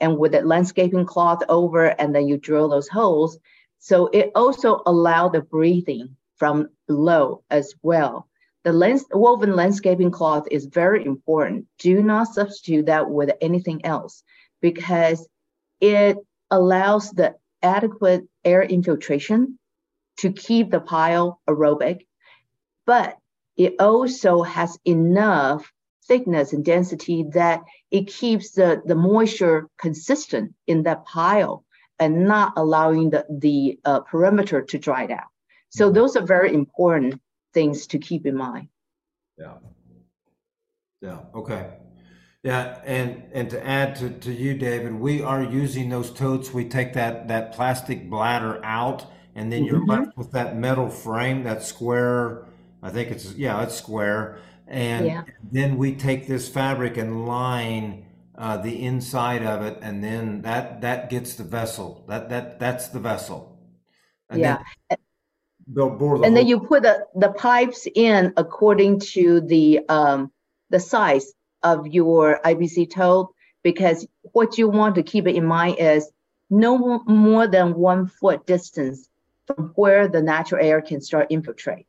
and with a landscaping cloth over, and then you drill those holes. So it also allow the breathing from below as well. The lens, woven landscaping cloth is very important. Do not substitute that with anything else because it allows the adequate air infiltration to keep the pile aerobic, but it also has enough thickness and density that it keeps the, the moisture consistent in that pile and not allowing the, the uh, perimeter to dry out. So mm-hmm. those are very important things to keep in mind. Yeah. Yeah. Okay. Yeah, and and to add to, to you, David, we are using those totes. We take that that plastic bladder out, and then you're mm-hmm. left with that metal frame, that square. I think it's yeah, it's square, and yeah. then we take this fabric and line uh, the inside of it, and then that that gets the vessel. That that that's the vessel. And yeah. Then, the and then you put the, the pipes in according to the um, the size of your IBC tote because what you want to keep in mind is no more than one foot distance from where the natural air can start infiltrate.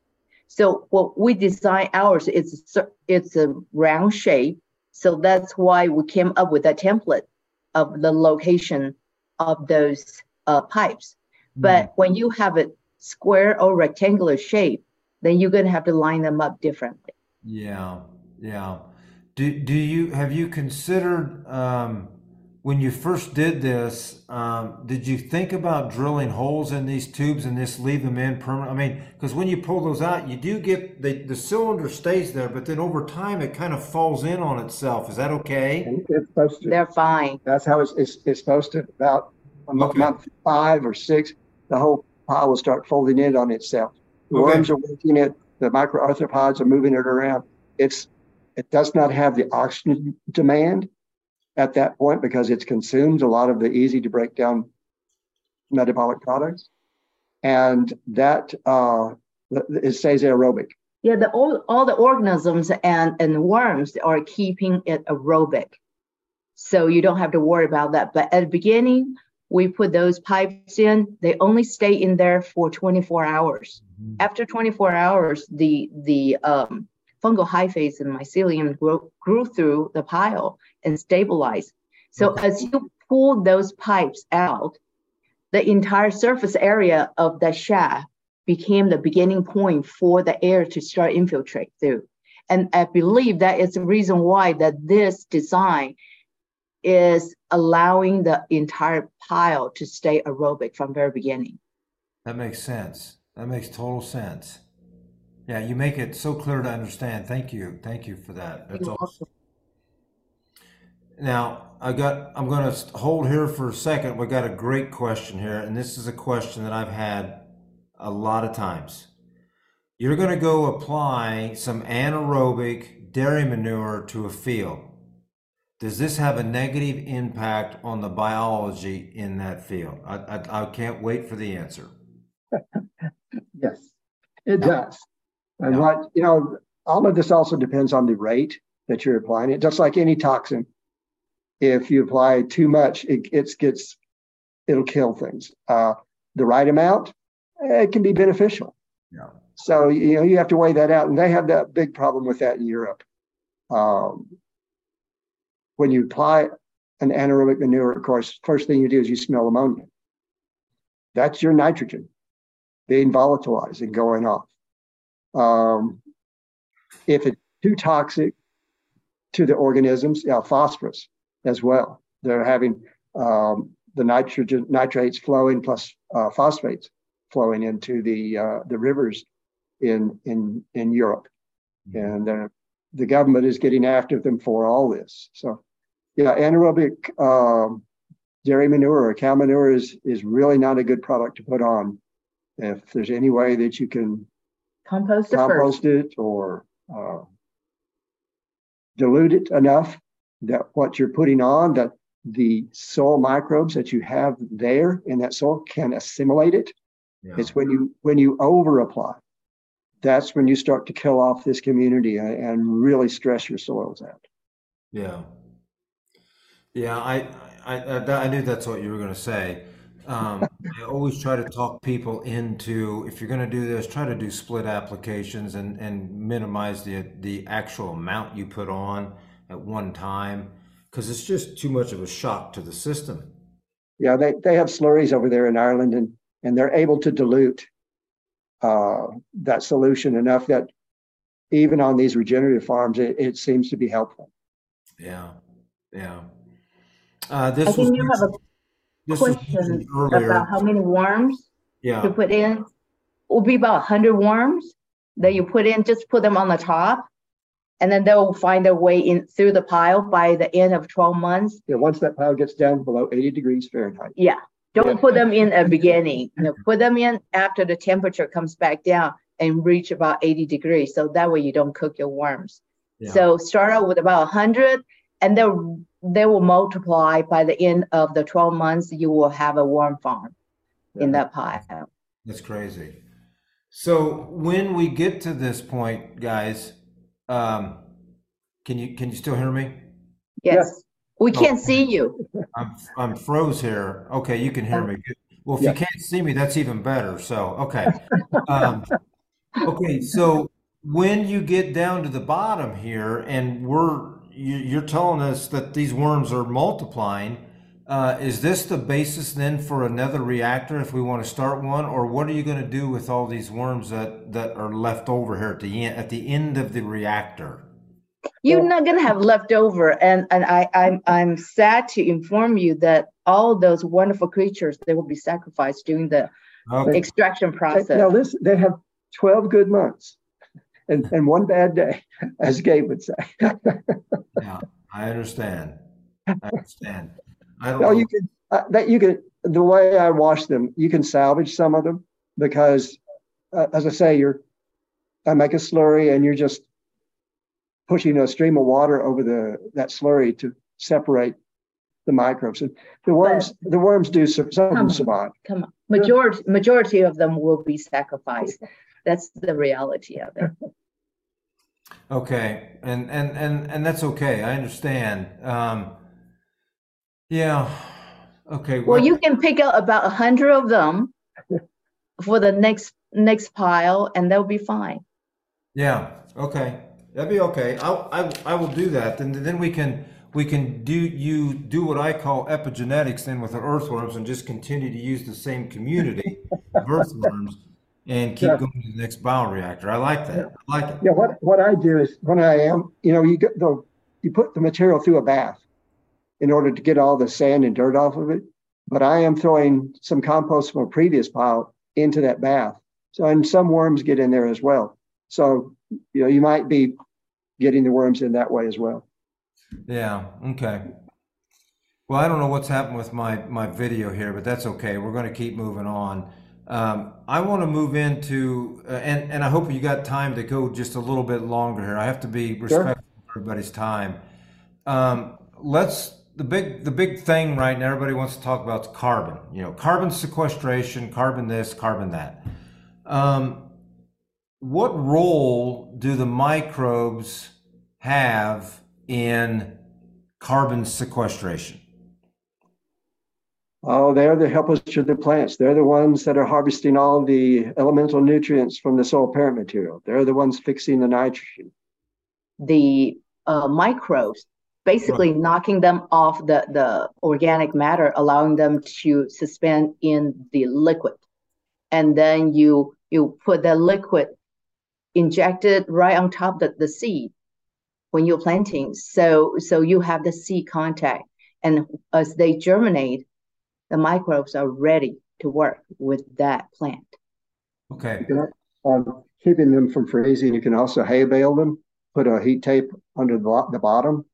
So what we design ours is it's a round shape. So that's why we came up with a template of the location of those uh, pipes. Mm. But when you have a square or rectangular shape, then you're going to have to line them up differently. Yeah, yeah. Do do you have you considered um, when you first did this? Um, did you think about drilling holes in these tubes and just leave them in permanent? I mean, because when you pull those out, you do get the the cylinder stays there, but then over time it kind of falls in on itself. Is that okay? It's supposed to. They're fine. That's how it's it's, it's supposed to. About okay. month five or six, the whole pile will start folding in on itself. The okay. worms are working it. The microarthropods are moving it around. It's it does not have the oxygen demand at that point because it's consumed a lot of the easy to break down metabolic products, and that uh, it stays aerobic. Yeah, the all, all the organisms and and worms are keeping it aerobic, so you don't have to worry about that. But at the beginning, we put those pipes in they only stay in there for 24 hours mm-hmm. after 24 hours the the um, fungal hyphae and mycelium grew, grew through the pile and stabilized so as you pull those pipes out the entire surface area of the shaft became the beginning point for the air to start infiltrate through and i believe that is the reason why that this design is allowing the entire pile to stay aerobic from very beginning. That makes sense. That makes total sense. Yeah, you make it so clear to understand. Thank you. Thank you for that. That's You're awesome. Now, I got I'm going to hold here for a second. We got a great question here, and this is a question that I've had a lot of times. You're going to go apply some anaerobic dairy manure to a field does this have a negative impact on the biology in that field? I, I, I can't wait for the answer. yes, it does. And what, you know, all of this also depends on the rate that you're applying it, just like any toxin. If you apply too much, it, it gets, it'll kill things. Uh, the right amount, it can be beneficial. Yeah. So, you know, you have to weigh that out. And they have that big problem with that in Europe. Um, when you apply an anaerobic manure, of course, first thing you do is you smell ammonia. That's your nitrogen being volatilized and going off. Um, if it's too toxic to the organisms, yeah, phosphorus as well. They're having um, the nitrogen nitrates flowing plus uh, phosphates flowing into the uh, the rivers in in in Europe, mm-hmm. and uh, the government is getting after them for all this. So, yeah, anaerobic um, dairy manure or cow manure is is really not a good product to put on. If there's any way that you can compost it, compost it or uh, dilute it enough that what you're putting on that the soil microbes that you have there in that soil can assimilate it. Yeah. It's when you when you over apply that's when you start to kill off this community and really stress your soils out. Yeah, Yeah, I, I, I, I knew that's what you were going to say. Um, I always try to talk people into if you're going to do this, try to do split applications and, and minimize the the actual amount you put on at one time because it's just too much of a shock to the system. Yeah, they, they have slurries over there in Ireland and, and they're able to dilute uh, that solution enough that even on these regenerative farms, it, it seems to be helpful. Yeah, yeah. Uh, this I was you have a this question about how many worms to put in. It Will be about 100 worms that you put in, just put them on the top. And then they'll find their way in through the pile by the end of 12 months. Yeah, once that pile gets down below 80 degrees Fahrenheit. Yeah, don't Yeah. put them in at beginning. You know, put them in after the temperature comes back down and reach about 80 degrees. So that way you don't cook your worms. yeah. So start out with about 100 and they'll they will multiply by the end of the 12 months you will have a worm farm in that pile. That's crazy. So when we get to this point, guys, um, can you can you still hear me? Yes. We Oh. can't see you. I'm I'm froze here. Okay, you can hear me. Well, if Yeah. you can't see me, that's even better. So, okay. Um, okay, so when you get down to the bottom here, and we're you, you're telling us that these worms are multiplying, uh, is this the basis then for another reactor if we want to start one, or what are you going to do with all these worms that that are left over here at the end at the end of the reactor? You're Well- not gonna have leftover, and and I I'm I'm sad to inform you that all those wonderful creatures they will be sacrificed during the Okay. extraction Now, process. this, they have 12 good months and, and one bad day, as Gabe would say. Yeah, I understand. I understand. I don't No, know. you can, uh, that you can, the way I wash them, you can salvage some of them because, uh, as I say, you're, I make a slurry and you're just pushing a stream of water over the, that slurry to separate the microbes. And the worms, the worms do, some of them survive. Come on, majority majority of them will be sacrificed. That's the reality of it. Okay, and and and and that's okay. I understand. Um, yeah. Okay. Well, you can pick out about a hundred of them for the next next pile, and they'll be fine. Yeah. Okay. That'd be okay. I'll, I I will do that. Then then we can we can do you do what I call epigenetics then with the earthworms and just continue to use the same community of earthworms and keep Yeah. going to the next bioreactor. I like that. I like it. Yeah, what, what I do is when I am, you know, you get the, you put the material through a bath in order to get all the sand and dirt off of it. But I am throwing some compost from a previous pile into that bath. So, and some worms get in there as well. So, you know, you might be getting the worms in that way as well. Yeah, okay. Well, I don't know what's happened with my my video here, but that's okay. We're going to keep moving on. Um, I want to move into, uh, and and I hope you got time to go just a little bit longer here. I have to be respectful of everybody's time. Um, let's the big the big thing right now. Everybody wants to talk about is carbon. You know, carbon sequestration, carbon this, carbon that. Um, what role do the microbes have in carbon sequestration? Oh, they're the helpers to the plants. They're the ones that are harvesting all the elemental nutrients from the soil parent material. They're the ones fixing the nitrogen. The uh, microbes, basically knocking them off the the organic matter, allowing them to suspend in the liquid, and then you you put that liquid injected right on top of the, the seed when you're planting. So so you have the seed contact, and as they germinate, the microbes are ready to work with that plant. Okay. You um, keeping them from freezing, you can also hay bale them, put a heat tape under the, the bottom,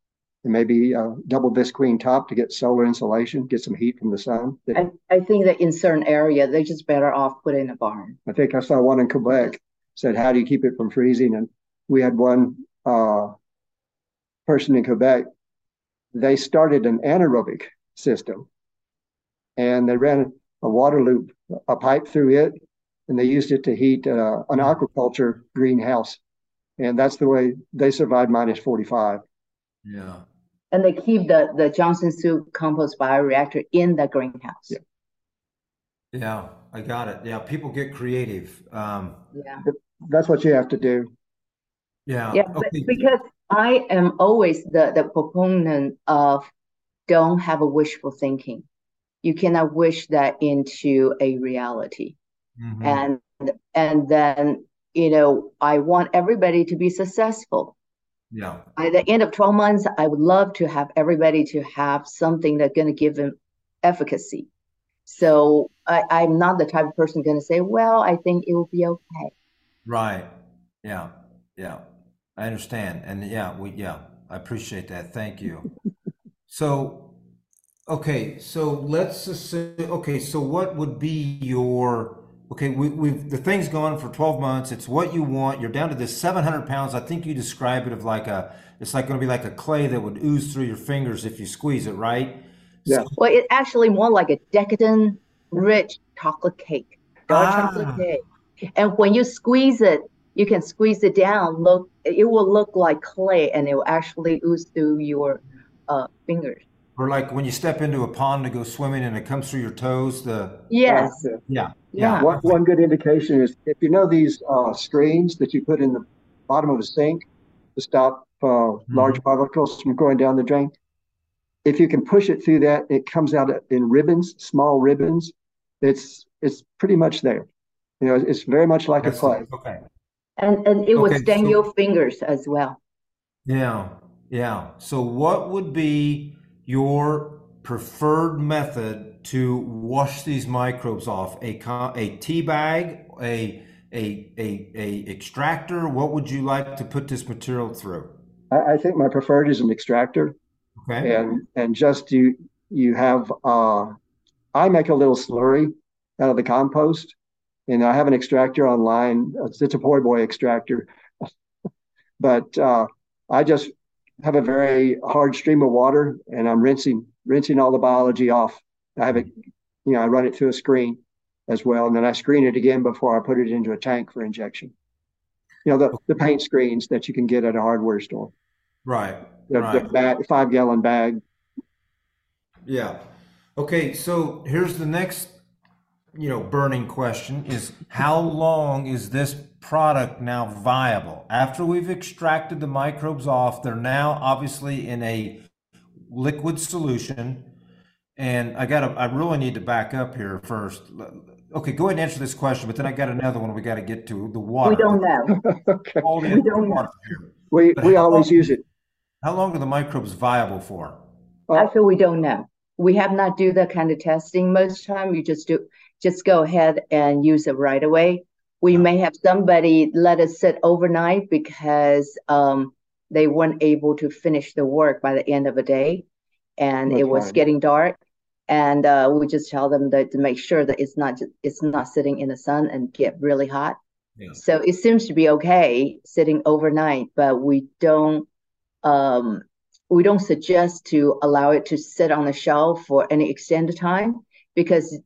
and maybe a double visqueen top to get solar insulation, get some heat from the sun. I, I think that in certain area they're just better off put in a barn. I think I saw one in Quebec said, "How do you keep it from freezing?" And we had one uh, person in Quebec. They started an anaerobic system, and they ran a water loop, a pipe through it, and they used it to heat uh, an aquaculture greenhouse. And that's the way they survived minus 45. Yeah. and they keep the the Johnson Su compost bioreactor in the greenhouse. Yeah. Yeah, I got it. Yeah, people get creative. Um, Yeah. That's what you have to do. yeah. Yeah, but Okay. because I am always the, the proponent of don't have a wishful thinking. You cannot wish that into a reality. Mhm. And and then, you know, I want everybody to be successful. Yeah. By the end of 12 months, I would love to have everybody to have something that's going to give them efficacy. So I, I'm not the type of person going to say, well, I think it will be okay. Right. Yeah. Yeah. I understand. And yeah, we, yeah, I appreciate that. Thank you. So, okay, so let's assume, okay, so what would be your, okay, we, we've, the thing's gone for 12 months. It's what you want. You're down to this 700 pounds. I think you describe it of like a, it's like going to be like a clay that would ooze through your fingers if you squeeze it, right? Yeah. Well, it's actually more like a decadent, rich chocolate cake, dark Ah. chocolate cake. And when you squeeze it, you can squeeze it down. Look, it will look like clay, and it will actually ooze through your uh, fingers. Or like when you step into a pond to go swimming and it comes through your toes, the, Yes, Uh, yeah, Yeah. One, one good indication is if you know these uh, screens that you put in the bottom of a sink to stop uh, large particles from going down the drain, if you can push it through that, it comes out in ribbons, small ribbons. It's it's pretty much there. You know, it's very much like a That's- clay. Okay. and and it will Okay, stain so- your fingers as well. Yeah, yeah. So what would be your preferred method to wash these microbes off? A a tea bag, a a a a extractor? What would you like to put this material through? I, I think my preferred is an extractor, Okay. and and just you you have uh, I make a little slurry out of the compost, and I have an extractor online. It's, it's a Poi Boy extractor, but uh, I just have a very hard stream of water, and I'm rinsing rinsing all the biology off. I have it, you know, I run it through a screen as well, and then I screen it again before I put it into a tank for injection. You know, the, the paint screens that you can get at a hardware store, Right. the, Right. the bag, five gallon bag. Yeah. Okay, so here's the next, you know, burning question is how long is this product now viable? After we've extracted the microbes off, they're now obviously in a liquid solution. And I gotta, I really need to back up here first. Okay, go ahead and answer this question, but then I got another one we gotta get to, the water. We don't know. okay. We don't know. We But we always long- use it. How long are the microbes viable for? I feel we don't know. We have not do that kind of testing most time. You just do just go ahead and use it right away. We may have somebody let us sit overnight because um, they weren't able to finish the work by the end of the day, and That's it was getting dark. And uh, we just tell them that to make sure that it's not just, it's not sitting in the sun and get really hot. Yeah. So it seems to be okay sitting overnight, but we don't um, we don't suggest to allow it to sit on the shelf for any extended time because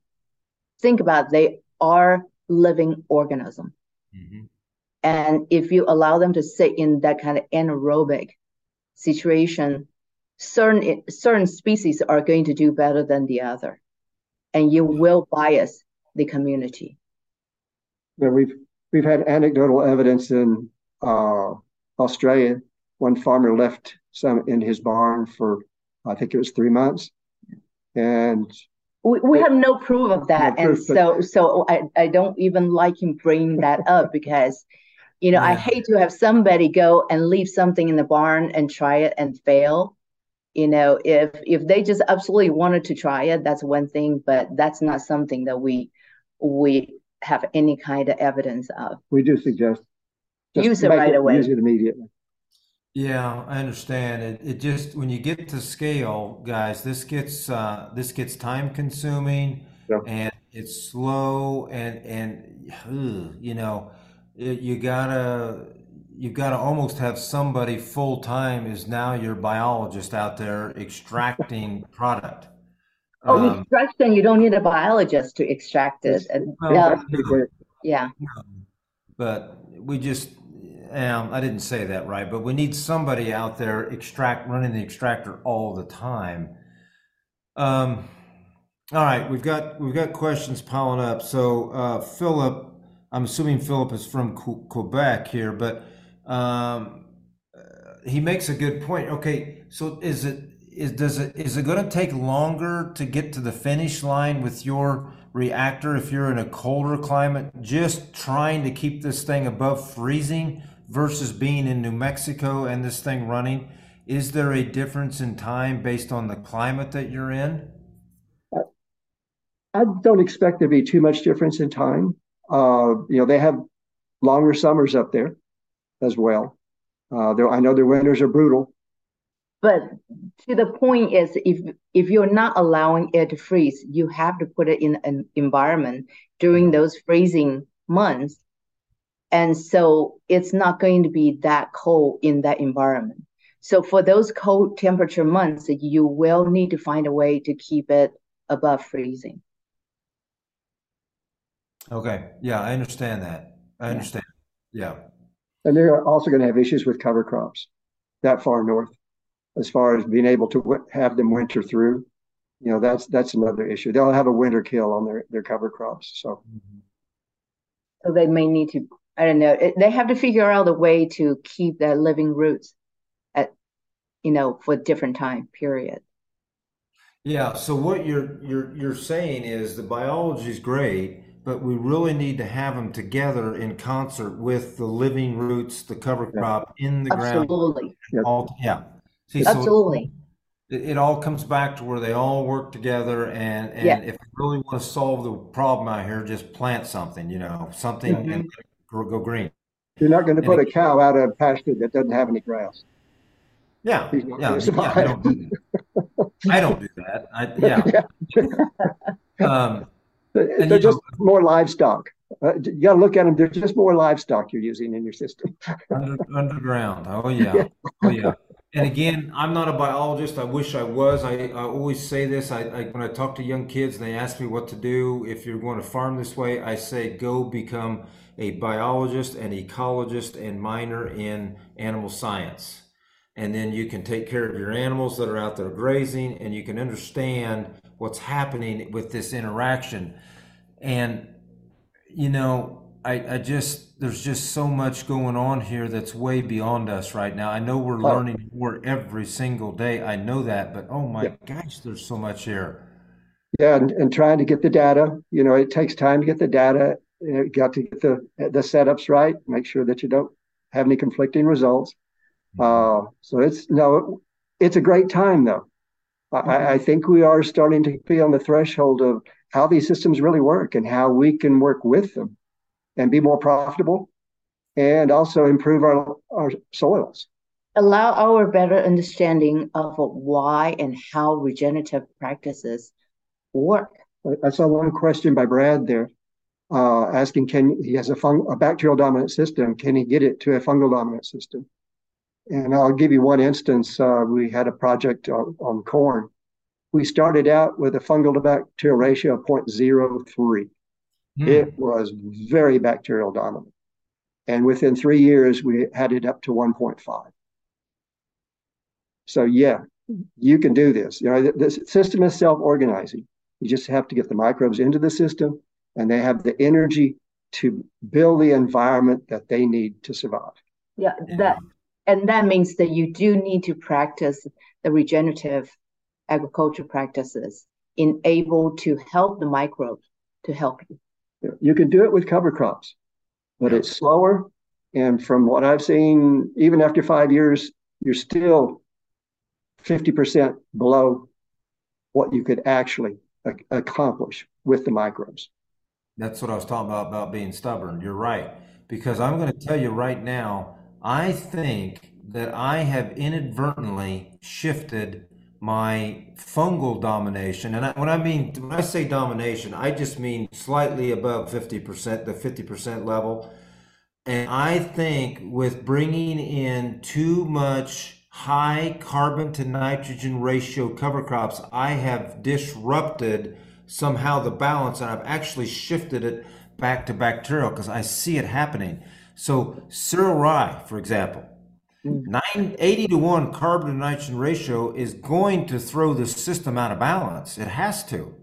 think about it, they are living organism. Mhm. And if you allow them to sit in that kind of anaerobic situation, certain certain species are going to do better than the other. And you will bias the community. Yeah, we've we've had anecdotal evidence in uh, Australia. One farmer left some in his barn for I think it was three months, and We, we have no proof of that. No and proof, but- so so I, I don't even like him bringing that up because you know, I hate to have somebody go and leave something in the barn and try it and fail. You know, if if they just absolutely wanted to try it, that's one thing, but that's not something that we we have any kind of evidence of. we do suggest Use it right away. Use it immediately. Yeah, I understand. It it just when you get to scale, guys, this gets uh this gets time consuming Yeah. and it's slow and and ugh, you know, it, you gotta you gotta almost have somebody full time is now your biologist out there extracting product. Oh, Um, extraction, you don't need a biologist to extract it. And, well, yeah, quick. yeah. but we just um, I didn't say that right, but we need somebody out there extract running the extractor all the time. Um, all right, we've got we've got questions piling up. So uh, Philip, I'm assuming Philip is from Quebec here, but um, he makes a good point. Okay, so is it is does it is it going to take longer to get to the finish line with your reactor if you're in a colder climate just trying to keep this thing above freezing versus being in New Mexico and this thing running is there a difference in time based on the climate that you're in? I don't expect there to be too much difference in time. Uh, you know they have longer summers up there as well. Uh, I know their winters are brutal. But to the point is if if you're not allowing it to freeze, you have to put it in an environment during those freezing months. And so it's not going to be that cold in that environment. So for those cold temperature months, you will need to find a way to keep it above freezing. Okay. Yeah, I understand that. I understand. Yeah. And they're also going to have issues with cover crops that far north as far as being able to have them winter through. You know, that's that's another issue. They'll have a winter kill on their their cover crops. So, so they may need to. I don't know. They have to figure out a way to keep their living roots at, you know, for different time period. Yeah. So what you're you're you're saying is the biology is great, but we really need to have them together in concert with the living roots, the cover crop in the ground. Absolutely. All, yeah. See, Absolutely. So it, it, all comes back to where they all work together, and and yeah. if you really want to solve the problem out here, just plant something, you know, something mm-hmm. and go, green. You're not going to put a cow out of pasture that doesn't have any grass. Yeah, yeah, yeah I, don't do I don't do that. I, yeah. um, they're just know, more livestock. Uh, you got to look at them. They're just more livestock you're using in your system. Under, underground. Oh yeah. yeah. Oh yeah and again, I'm not a biologist. I wish I was. I, I always say this. I, I, when I talk to young kids and they ask me what to do, if you're going to farm this way, I say go become a biologist, an ecologist, and minor in animal science. And then you can take care of your animals that are out there grazing, and you can understand what's happening with this interaction. And you know, I, I just there's just so much going on here that's way beyond us right now. I know we're oh. learning more every single day. I know that, but oh my yeah. gosh, there's so much here. Yeah, and, and trying to get the data. You know, it takes time to get the data. You got to get the the setups right. Make sure that you don't have any conflicting results. Mm-hmm. Uh, so it's no, it's a great time though. Mm-hmm. I, I think we are starting to be on the threshold of how these systems really work and how we can work with them and be more profitable and also improve our, our soils. Allow our better understanding of why and how regenerative practices work. I saw one question by Brad there uh, asking, can he has a, fung- a bacterial dominant system, can he get it to a fungal dominant system? And I'll give you one instance. Uh, we had a project on, on corn. We started out with a fungal to bacterial ratio of 0.03. Mm. It was very bacterial dominant. And within three years, we had it up to 1.5. So, yeah, you can do this. You know, the, the system is self organizing. You just have to get the microbes into the system, and they have the energy to build the environment that they need to survive. Yeah, that and that means that you do need to practice the regenerative agriculture practices in able to help the microbes to help you. You can do it with cover crops, but it's slower. And from what I've seen, even after five years, you're still 50% below what you could actually accomplish with the microbes. That's what I was talking about, about being stubborn. You're right. Because I'm going to tell you right now, I think that I have inadvertently shifted my fungal domination, and I, when I mean when I say domination, I just mean slightly above fifty percent, the fifty percent level. And I think with bringing in too much high carbon to nitrogen ratio cover crops, I have disrupted somehow the balance, and I've actually shifted it back to bacterial because I see it happening. So cereal rye, for example, mm. nine, 80 to 1 carbon to nitrogen ratio is going to throw the system out of balance. It has to.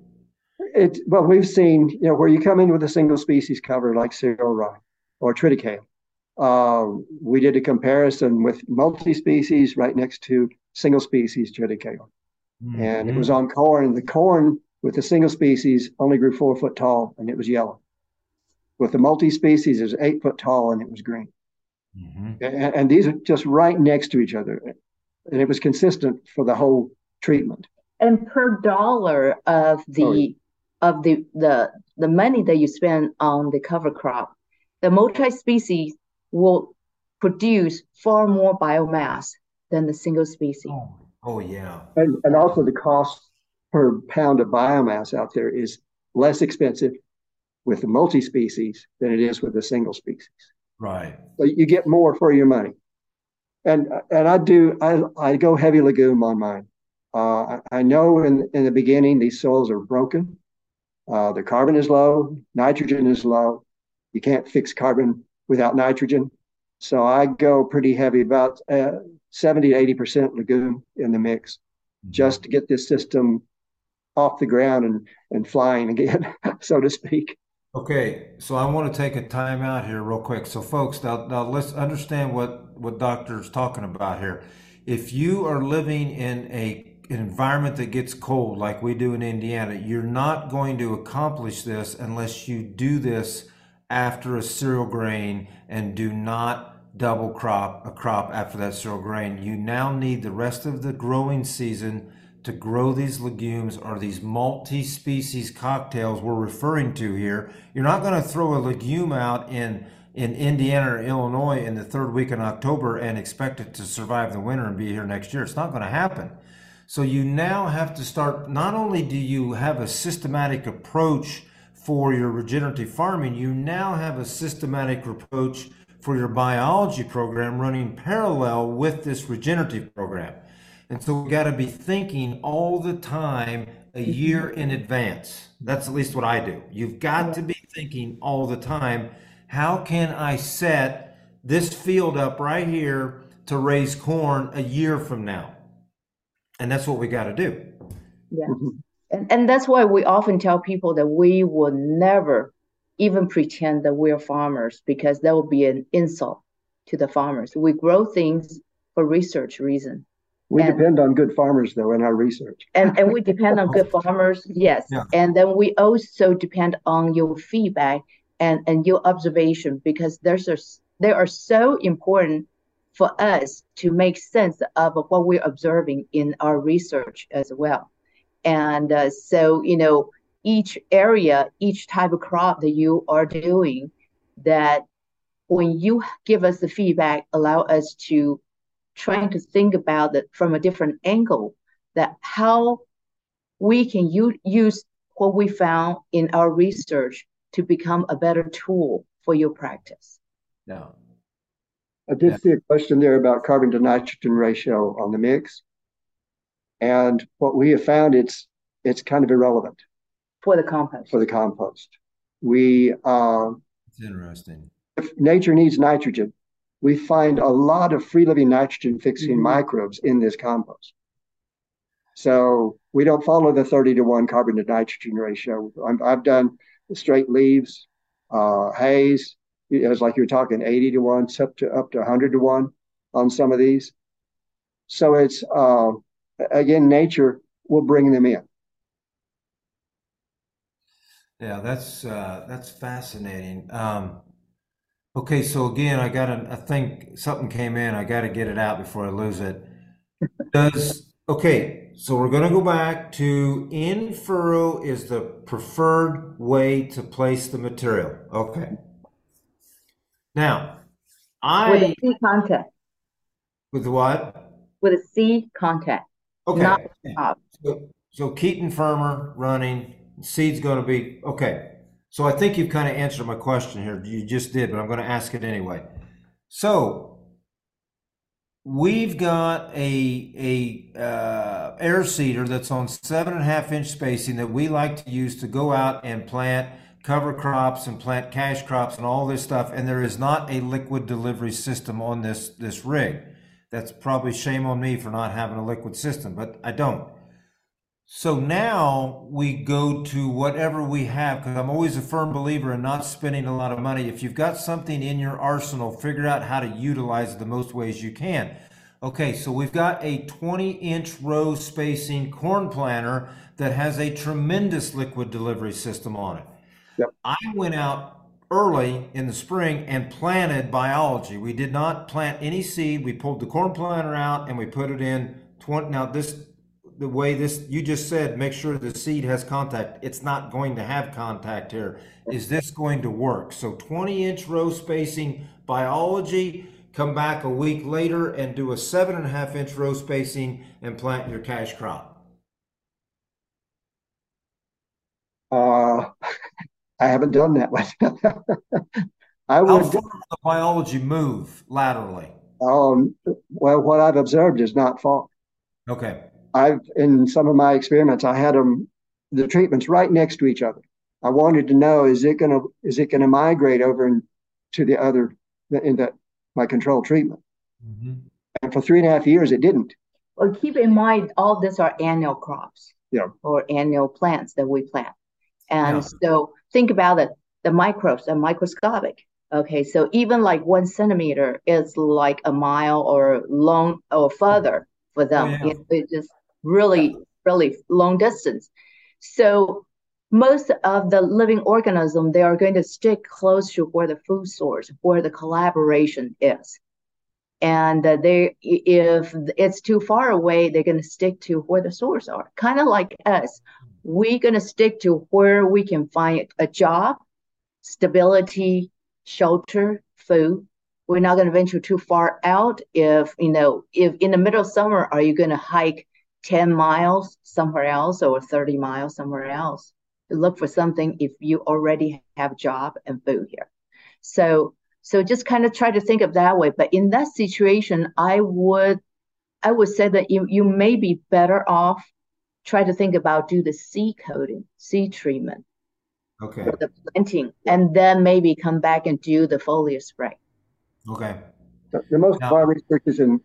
It, well, we've seen, you know, where you come in with a single species cover like cereal rye or triticale. Uh, we did a comparison with multi-species right next to single species triticale. Mm-hmm. And it was mm-hmm. on corn. The corn with the single species only grew four foot tall and it was yellow. With the multi species, it was eight foot tall and it was green. Mm-hmm. And, and, these are just right next to each other. And it was consistent for the whole treatment. And per dollar of the oh, yeah. of the, the the money that you spend on the cover crop, the multi-species will produce far more biomass than the single species. Oh, oh yeah. And, and also the cost per pound of biomass out there is less expensive with the multi-species than it is with the single species. Right. So you get more for your money. And and I do I I go heavy legume on mine. Uh, I know in in the beginning these soils are broken. Uh, the carbon is low, nitrogen is low. You can't fix carbon without nitrogen. So I go pretty heavy, about uh, 70 to 80% legume in the mix, mm-hmm. just to get this system off the ground and, and flying again, so to speak. Okay, so I want to take a time out here real quick. So, folks, now, now let's understand what what doctor's talking about here. If you are living in a an environment that gets cold like we do in Indiana, you're not going to accomplish this unless you do this after a cereal grain and do not double crop a crop after that cereal grain. You now need the rest of the growing season to grow these legumes or these multi-species cocktails we're referring to here. You're not going to throw a legume out in in Indiana or Illinois in the third week in October and expect it to survive the winter and be here next year. It's not going to happen. So you now have to start not only do you have a systematic approach for your regenerative farming, you now have a systematic approach for your biology program running parallel with this regenerative program. And so we got to be thinking all the time a year in advance. That's at least what I do. You've got to be thinking all the time how can I set this field up right here to raise corn a year from now? And that's what we got to do. Yeah. Mm-hmm. And, and that's why we often tell people that we will never even pretend that we're farmers because that would be an insult to the farmers. We grow things for research reason we and, depend on good farmers, though, in our research. And, and we depend on good farmers, yes. Yeah. And then we also depend on your feedback and, and your observation because there's a, they are so important for us to make sense of what we're observing in our research as well. And uh, so, you know, each area, each type of crop that you are doing, that when you give us the feedback, allow us to trying to think about it from a different angle that how we can u- use what we found in our research to become a better tool for your practice. Yeah. I did yeah. see a question there about carbon to nitrogen ratio on the mix. And what we have found it's it's kind of irrelevant for the compost. For the compost. We uh it's interesting. If nature needs nitrogen, we find a lot of free living nitrogen fixing mm-hmm. microbes in this compost. So we don't follow the 30 to 1 carbon to nitrogen ratio. i have done straight leaves, uh, hays. It was like you were talking 80 to 1, up to up to 100 to 1 on some of these. So it's, uh, again, nature will bring them in. Yeah, that's uh, that's fascinating. Um, Okay, so again, I got to, I think something came in. I got to get it out before I lose it. Does, okay, so we're going to go back to in furrow is the preferred way to place the material. Okay. Now, I. With a C contact. With what? With a C contact. Okay. Not top. So, so Keeton firmer running, seed's going to be, okay. So I think you've kind of answered my question here. You just did, but I'm going to ask it anyway. So we've got a a uh, air seeder that's on seven and a half inch spacing that we like to use to go out and plant cover crops and plant cash crops and all this stuff, and there is not a liquid delivery system on this this rig. That's probably shame on me for not having a liquid system, but I don't. So now we go to whatever we have because I'm always a firm believer in not spending a lot of money. If you've got something in your arsenal, figure out how to utilize it the most ways you can. Okay, so we've got a 20 inch row spacing corn planter that has a tremendous liquid delivery system on it. Yep. I went out early in the spring and planted biology. We did not plant any seed. We pulled the corn planter out and we put it in 20. Now, this the way this you just said, make sure the seed has contact. It's not going to have contact here. Is this going to work? So 20 inch row spacing biology, come back a week later and do a seven and a half inch row spacing and plant your cash crop. Uh, I haven't done that one. I How would. far does the biology move laterally? Um, well, what I've observed is not far. Okay. I've in some of my experiments, I had them the treatments right next to each other. I wanted to know is it gonna is it gonna migrate over in, to the other in that my control treatment. Mm-hmm. And for three and a half years, it didn't. Well, keep in mind, all these are annual crops. Yeah. Or annual plants that we plant. And Yeah. so think about it. The microbes are microscopic. Okay. So even like one centimeter is like a mile or long or further for them. Oh, yeah. It- It's just really, really long distance. So most of the living organism, they are going to stick close to where the food source, where the collaboration is. And uh, they if it's too far away they're going to stick to where the source are. Kind of like us. We're going to stick to where we can find a job stability shelter food. We're not going to venture too far out if you know if in the middle of summer are you going to hike 10 miles somewhere else or 30 miles somewhere else to look for something if you already have job and food here so so just kind of try to think of that way. But in that situation, I would I would say that you you may be better off try to think about do the seed coating, seed treatment Okay. for the planting, and then maybe come back and do the foliar spray. Okay. The, the most Now- of our research is in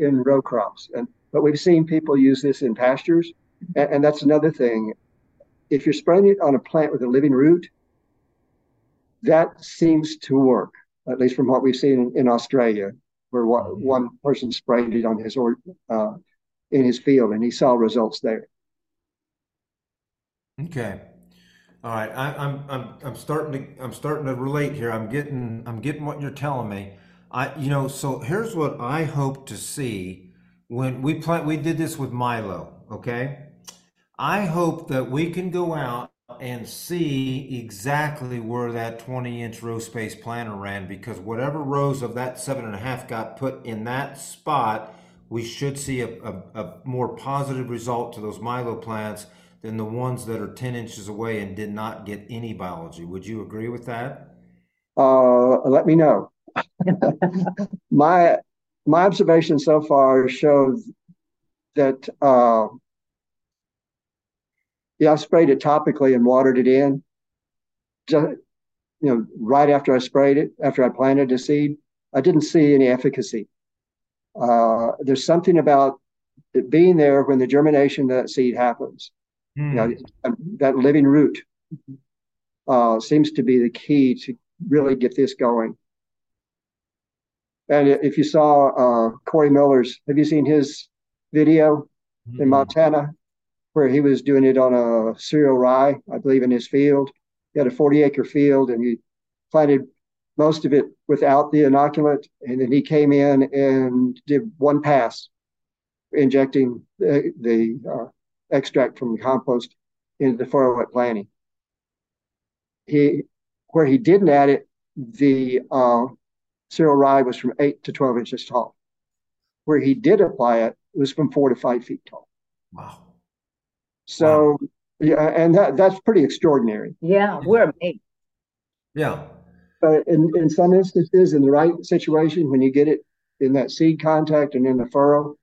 in row crops, and but we've seen people use this in pastures, and, and that's another thing. If you're spraying it on a plant with a living root, that seems to work, at least from what we've seen in, in Australia, where one, Mhm. one person sprayed it on his or uh, in his field, and he saw results there. Okay. All right. I, I'm I'm I'm starting to I'm starting to relate here. I'm getting I'm getting what you're telling me. I you know so here's what I hope to see when we plant. We did this with Milo. Okay. I hope that we can go out and see exactly where that 20 inch row space planter ran because whatever rows of that seven and a half got put in that spot, we should see a, a, a more positive result to those Milo plants than the ones that are 10 inches away and did not get any biology. Would you agree with that? Uh, let me know. My my observation so far shows that uh, yeah, I sprayed it topically and watered it in. Just, you know, right after I sprayed it, after I planted the seed, I didn't see any efficacy. Uh, there's something about it being there when the germination of that seed happens. You know, that living root uh, seems to be the key to really get this going. And if you saw uh, Corey Miller's, have you seen his video in Montana where he was doing it on a cereal rye, I believe, in his field? He had a 40 acre field and he planted most of it without the inoculant. And then he came in and did one pass, injecting the, the uh, extract from the compost into the furrow wet planting. He, where he didn't add it, the uh, cereal rye was from eight to 12 inches tall. Where he did apply it, it was from four to five feet tall. Wow. So, yeah, and that, that's pretty extraordinary. Yeah, we're amazed. Yeah. But in, in some instances, in the right situation, when you get it in that seed contact and in the furrow,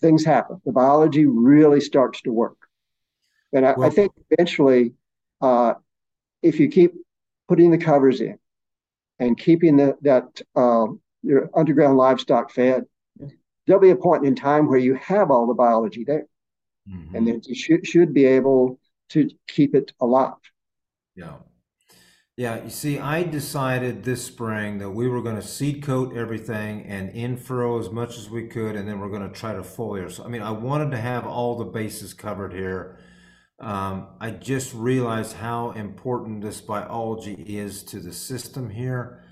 things happen. The biology really starts to work. And I, I think eventually, uh, if you keep putting the covers in and keeping the, that um, your underground livestock fed, there'll be a point in time where you have all the biology there, mm-hmm. and then you should should be able to keep it alive. Yeah. Yeah, you see, I decided this spring that we were going to seed coat everything and in furrow as much as we could, and then we're going to try to foliar. So, I mean, I wanted to have all the bases covered here. Um, I just realized how important this biology is to the system here.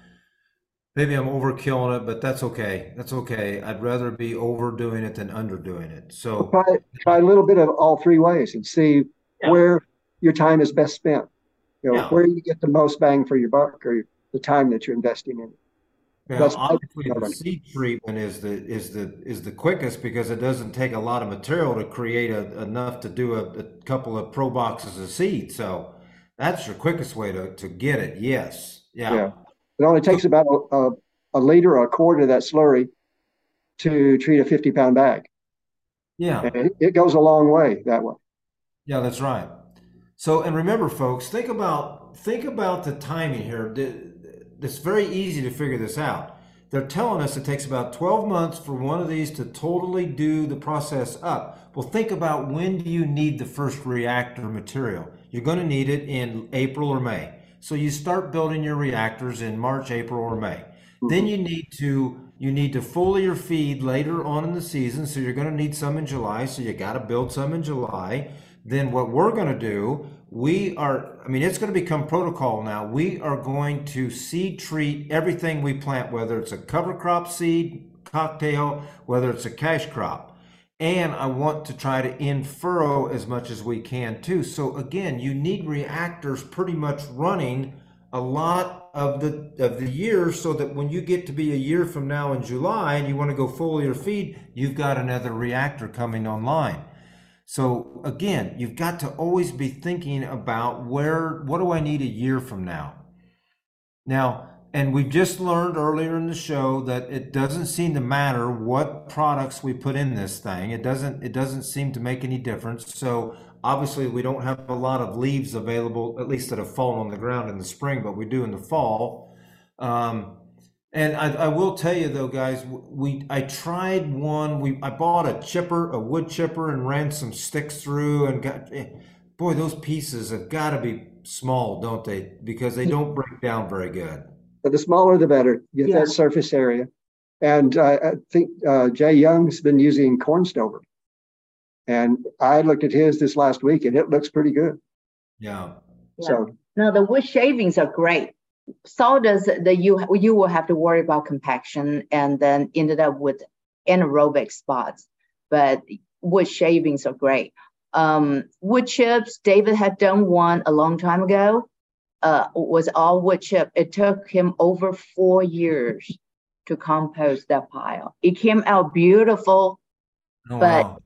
Maybe I'm overkilling it, but that's okay. That's okay. I'd rather be overdoing it than underdoing it. So try, try a little bit of all three ways and see yeah. where your time is best spent. You know, yeah. where you get the most bang for your buck or the time that you're investing in. Yeah, obviously the seed treatment is the is the is the quickest because it doesn't take a lot of material to create a, enough to do a, a, couple of pro boxes of seed. So that's your quickest way to, to get it. Yes. Yeah. yeah. It only takes about a, a liter or a quarter of that slurry to treat a 50 pound bag. Yeah. And it goes a long way that way. Yeah, that's right. So, and remember, folks, think about think about the timing here. It's very easy to figure this out. They're telling us it takes about 12 months for one of these to totally do the process up. Well, think about when do you need the first reactor material? You're going to need it in April or May. So you start building your reactors in March, April, or May. Then you need to you need to foliar feed later on in the season. So you're going to need some in July. So you got to build some in July then what we're going to do, we are, I mean, it's going to become protocol now. We are going to seed treat everything we plant, whether it's a cover crop seed, cocktail, whether it's a cash crop. And I want to try to in furrow as much as we can too. So again, you need reactors pretty much running a lot of the of the year so that when you get to be a year from now in July and you want to go foliar feed, you've got another reactor coming online. So again, you've got to always be thinking about where, what do I need a year from now? Now, and we've just learned earlier in the show that it doesn't seem to matter what products we put in this thing. It doesn't, it doesn't seem to make any difference. So obviously we don't have a lot of leaves available, at least that have fallen on the ground in the spring, but we do in the fall. Um, and I, I, will tell you though, guys, we I tried one. We I bought a chipper, a wood chipper, and ran some sticks through, and got eh, boy, those pieces have got to be small, don't they? Because they don't break down very good. But the smaller, the better. Get yeah. that surface area. And uh, I think uh, Jay Young's been using corn stover, and I looked at his this last week, and it looks pretty good. Yeah. yeah. So no, the wood shavings are great sawdust that you you will have to worry about compaction and then ended up with anaerobic spots. But wood shavings are great. Um, wood chips, David had done one a long time ago. Uh, was all wood chip. It took him over four years to compost that pile. It came out beautiful, oh, but wow.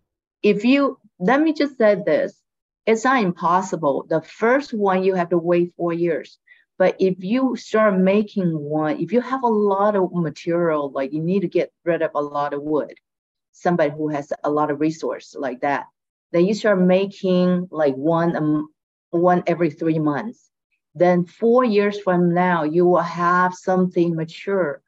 if you let me just say this, it's not impossible. The first one you have to wait four years. But if you start making one, if you have a lot of material, like you need to get rid of a lot of wood, somebody who has a lot of resource like that, then you start making like one um, one every three months. Then four years from now, you will have something mature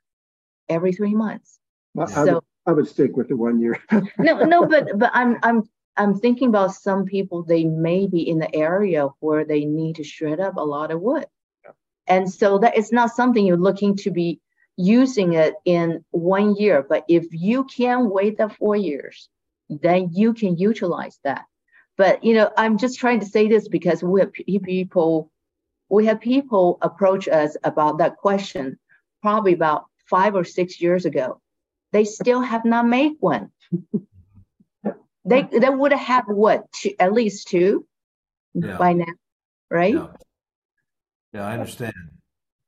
every three months. Well, so I would, I would stick with the one year. no, no, but but I'm I'm I'm thinking about some people. They may be in the area where they need to shred up a lot of wood. And so that is not something you're looking to be using it in one year. But if you can wait the four years, then you can utilize that. But you know, I'm just trying to say this because we have people, we have people approach us about that question probably about five or six years ago. They still have not made one. they they would have what two, at least two yeah. by now, right? Yeah. Yeah, I understand.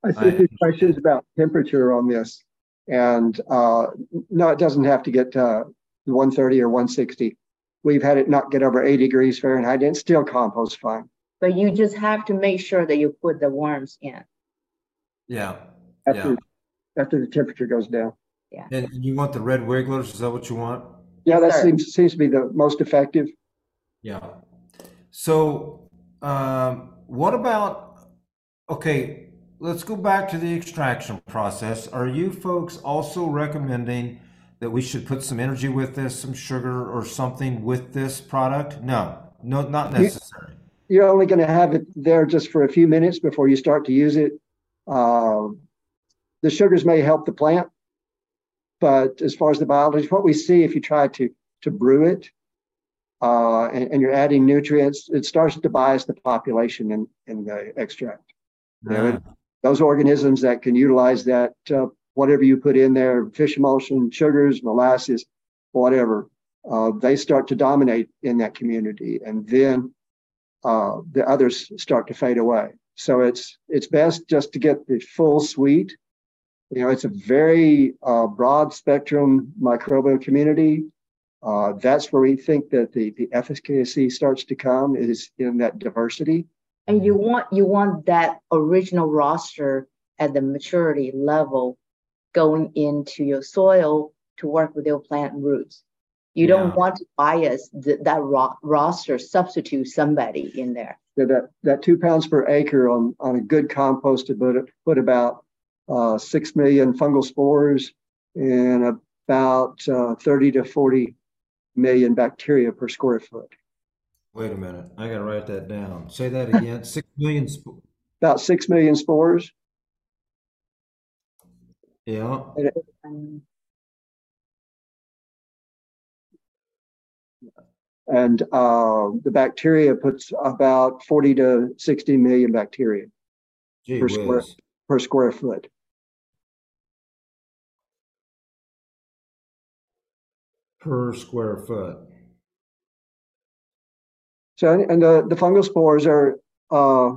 I see a few questions about temperature on this. And uh, no, it doesn't have to get uh, 130 or 160. We've had it not get over 80 degrees Fahrenheit and still compost fine. But you just have to make sure that you put the worms in. Yeah. After, yeah. after the temperature goes down. Yeah. And you want the red wigglers? Is that what you want? Yeah, that seems seems to be the most effective. Yeah. So, um, what about Okay, let's go back to the extraction process. Are you folks also recommending that we should put some energy with this, some sugar or something with this product? No, no, not necessary. You're only going to have it there just for a few minutes before you start to use it. Uh, the sugars may help the plant, but as far as the biology, what we see if you try to to brew it uh, and, and, you're adding nutrients, it starts to bias the population in, in the extract. Yeah. Those organisms that can utilize that, uh, whatever you put in there, fish emulsion, sugars, molasses, whatever, uh, they start to dominate in that community. And then uh, the others start to fade away. So it's it's best just to get the full suite you know, it's a very uh, broad spectrum microbial community. Uh, that's where we think that the, the efficacy starts to come is in that diversity. And you want you want that original roster at the maturity level going into your soil to work with your plant roots. You yeah. don't want to bias that ro- roster, substitute somebody in there. Yeah, that, that two pounds per acre on, on a good compost to put, put about uh, 6 million fungal spores and about uh, 30 to 40 million bacteria per square foot. Wait a minute. I got to write that down. Say that again. 6 million. Sp- about 6 million spores. Yeah. And uh, the bacteria puts about 40 to 60 million bacteria Gee per square per square foot. per square foot. So, and the, the fungal spores are, uh,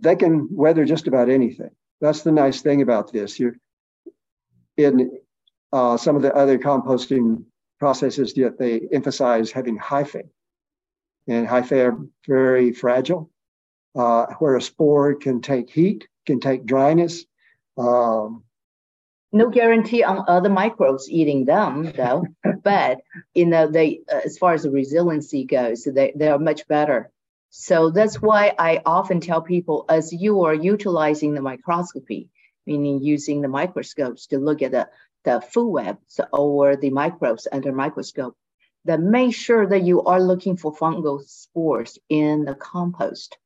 they can weather just about anything. That's the nice thing about this. You're in uh, some of the other composting processes that they emphasize having hyphae. And hyphae are very fragile, uh, where a spore can take heat, can take dryness, um, no guarantee on other microbes eating them though but you know they uh, as far as the resiliency goes they, they are much better. So that's why i often tell people as you are utilizing the microscopy meaning using the microscopes to look at the, the food web or the microbes under microscope then make sure that you are looking for fungal spores in the compost.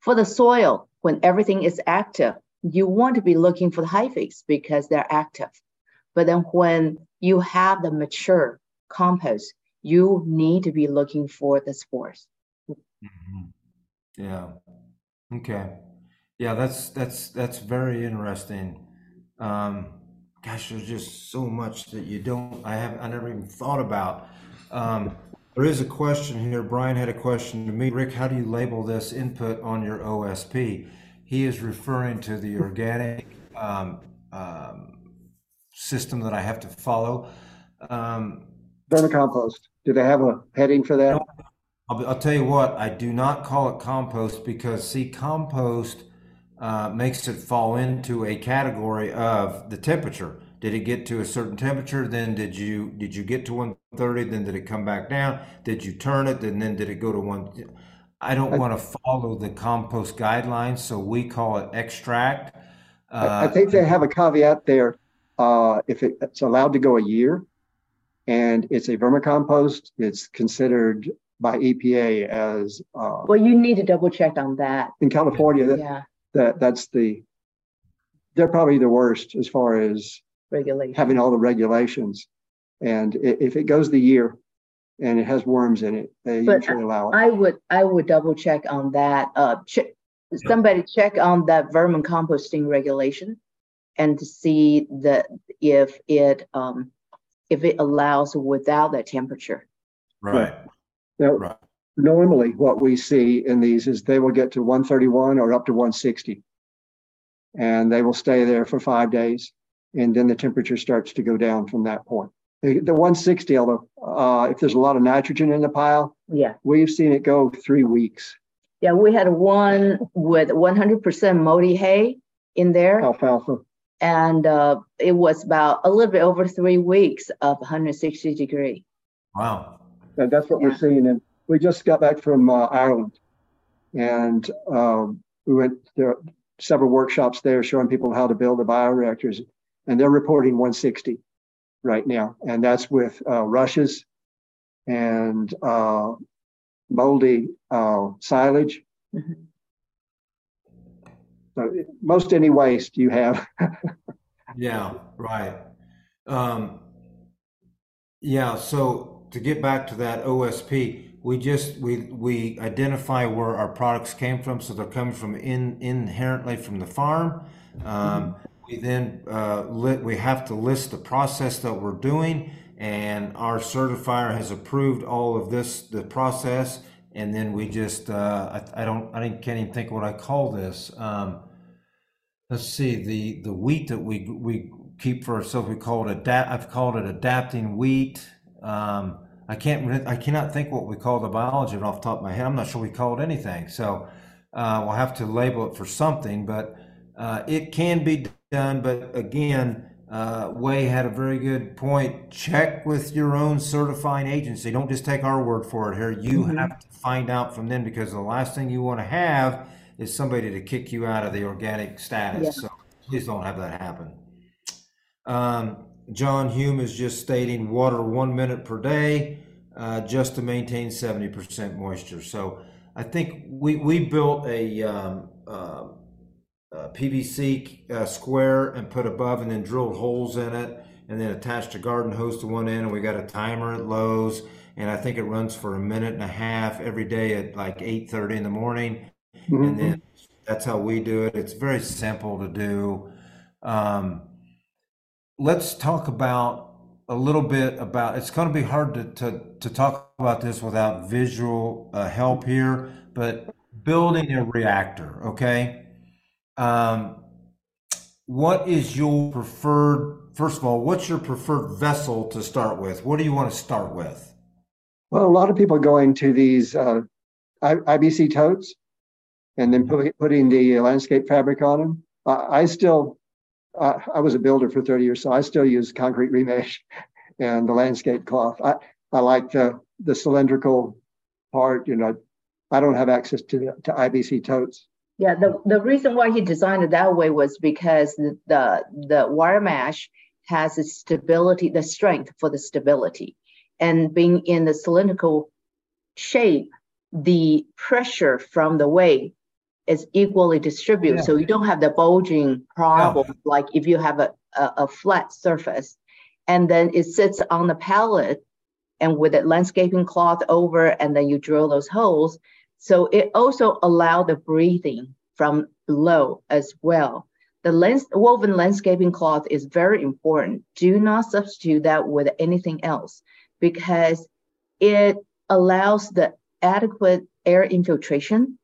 For the soil when everything is active you want to be looking for the hyphae because they're active. But then when you have the mature compost, you need to be looking for the spores. Mm-hmm. Yeah. Okay. Yeah, that's that's that's very interesting. Um, gosh, there's just so much that you don't. I have I never even thought about. Um, there is a question here. Brian had a question to me. Rick, how do you label this input on your OSP? He is referring to the organic um, um, system that I have to follow. Um, Vermicompost. Do they have a heading for that? I'll, I'll, tell you what, I do not call it compost because, see, compost uh, makes it fall into a category of the temperature. Did it get to a certain temperature? Then did you did you get to 130? Then did it come back down? Did you turn it? And then did it go to one? I don't want to follow the compost guidelines, so we call it extract. Uh, I think they have a caveat there. Uh, if it, it's allowed to go a year and it's a vermicompost, it's considered by EPA as. Uh, well, you need to double check on that. In California, that, yeah. that that's the, they're probably the worst as far as regulation having all the regulations. And if it goes the year, and it has worms in it. They but usually allow it. I would I would double check on that. Uh, ch- somebody check on that vermicomposting regulation, and to see that if it um, if it allows without that temperature. Right. Now, right. normally, what we see in these is they will get to 131 or up to 160, and they will stay there for five days, and then the temperature starts to go down from that point. The, the 160, although uh, if there's a lot of nitrogen in the pile, yeah, we've seen it go three weeks. Yeah, we had one with 100% moldy hay in there. Alfalfa. And uh, it was about a little bit over three weeks of 160 degree. Wow. And that's what yeah. we're seeing. And we just got back from uh, Ireland. And um, we went there several workshops there showing people how to build the bioreactors, and they're reporting 160 right now, and that's with uh, rushes and uh, moldy uh, silage. Mm-hmm. So most any waste you have. yeah, right. Um, yeah. So to get back to that OSP, we just we we identify where our products came from, so they're coming from in inherently from the farm. Um, mm-hmm. We then uh, lit, we have to list the process that we're doing, and our certifier has approved all of this the process, and then we just uh, I, I, don't I can't even think what I call this. Um, let's see the the wheat that we we keep for ourselves. We call it adapt. I've called it adapting wheat. Um, I can't. I cannot think what we call the biology off the top of my head. I'm not sure we call it anything. So uh, we'll have to label it for something. But uh, it can be done. But again, uh, Hui had a very good point. Check with your own certifying agency. Don't just take our word for it here. You mm-hmm. have to find out from them because the last thing you want to have is somebody to kick you out of the organic status. Yeah. So please don't have that happen. Um, John Hume is just stating water one minute per day uh, just to maintain 70% moisture. So I think we, we built a, um, uh, a PVC uh, square and put above and then drilled holes in it and then attached a garden hose to one end and we got a timer at Lowe's and I think it runs for a minute and a half every day at like 8.30 in the morning mm-hmm. and then that's how we do it. It's very simple to do. Um, let's talk about a little bit about. It's going to be hard to to, to talk about this without visual uh, help here, but building a reactor. Okay, um, what is your preferred? First of all, what's your preferred vessel to start with? What do you want to start with? Well, a lot of people going to these uh, IBC totes and then put, putting the landscape fabric on them. I, I still, uh, I was a builder for 30 years, so I still use concrete remesh and the landscape cloth. I, I like the, the cylindrical part, you know, I don't have access to the, to IBC totes. Yeah, the, the reason why he designed it that way was because the, the, the wire mesh has the stability, the strength for the stability. And being in the cylindrical shape, the pressure from the weight is equally distributed. Yeah. So you don't have the bulging problem yeah. like if you have a, a, a, flat surface and then it sits on the pallet and with a landscaping cloth over and then you drill those holes. So it also allow the breathing from below as well. The lens, woven landscaping cloth is very important. Do not substitute that with anything else because it allows the adequate air infiltration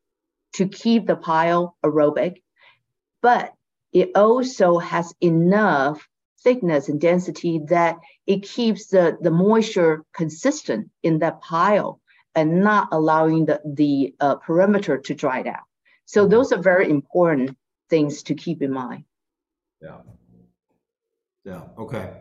to keep the pile aerobic, but it also has enough thickness and density that it keeps the, the moisture consistent in that pile and not allowing the, the uh, perimeter to dry out. So those are very important things to keep in mind. Yeah. Yeah. Okay.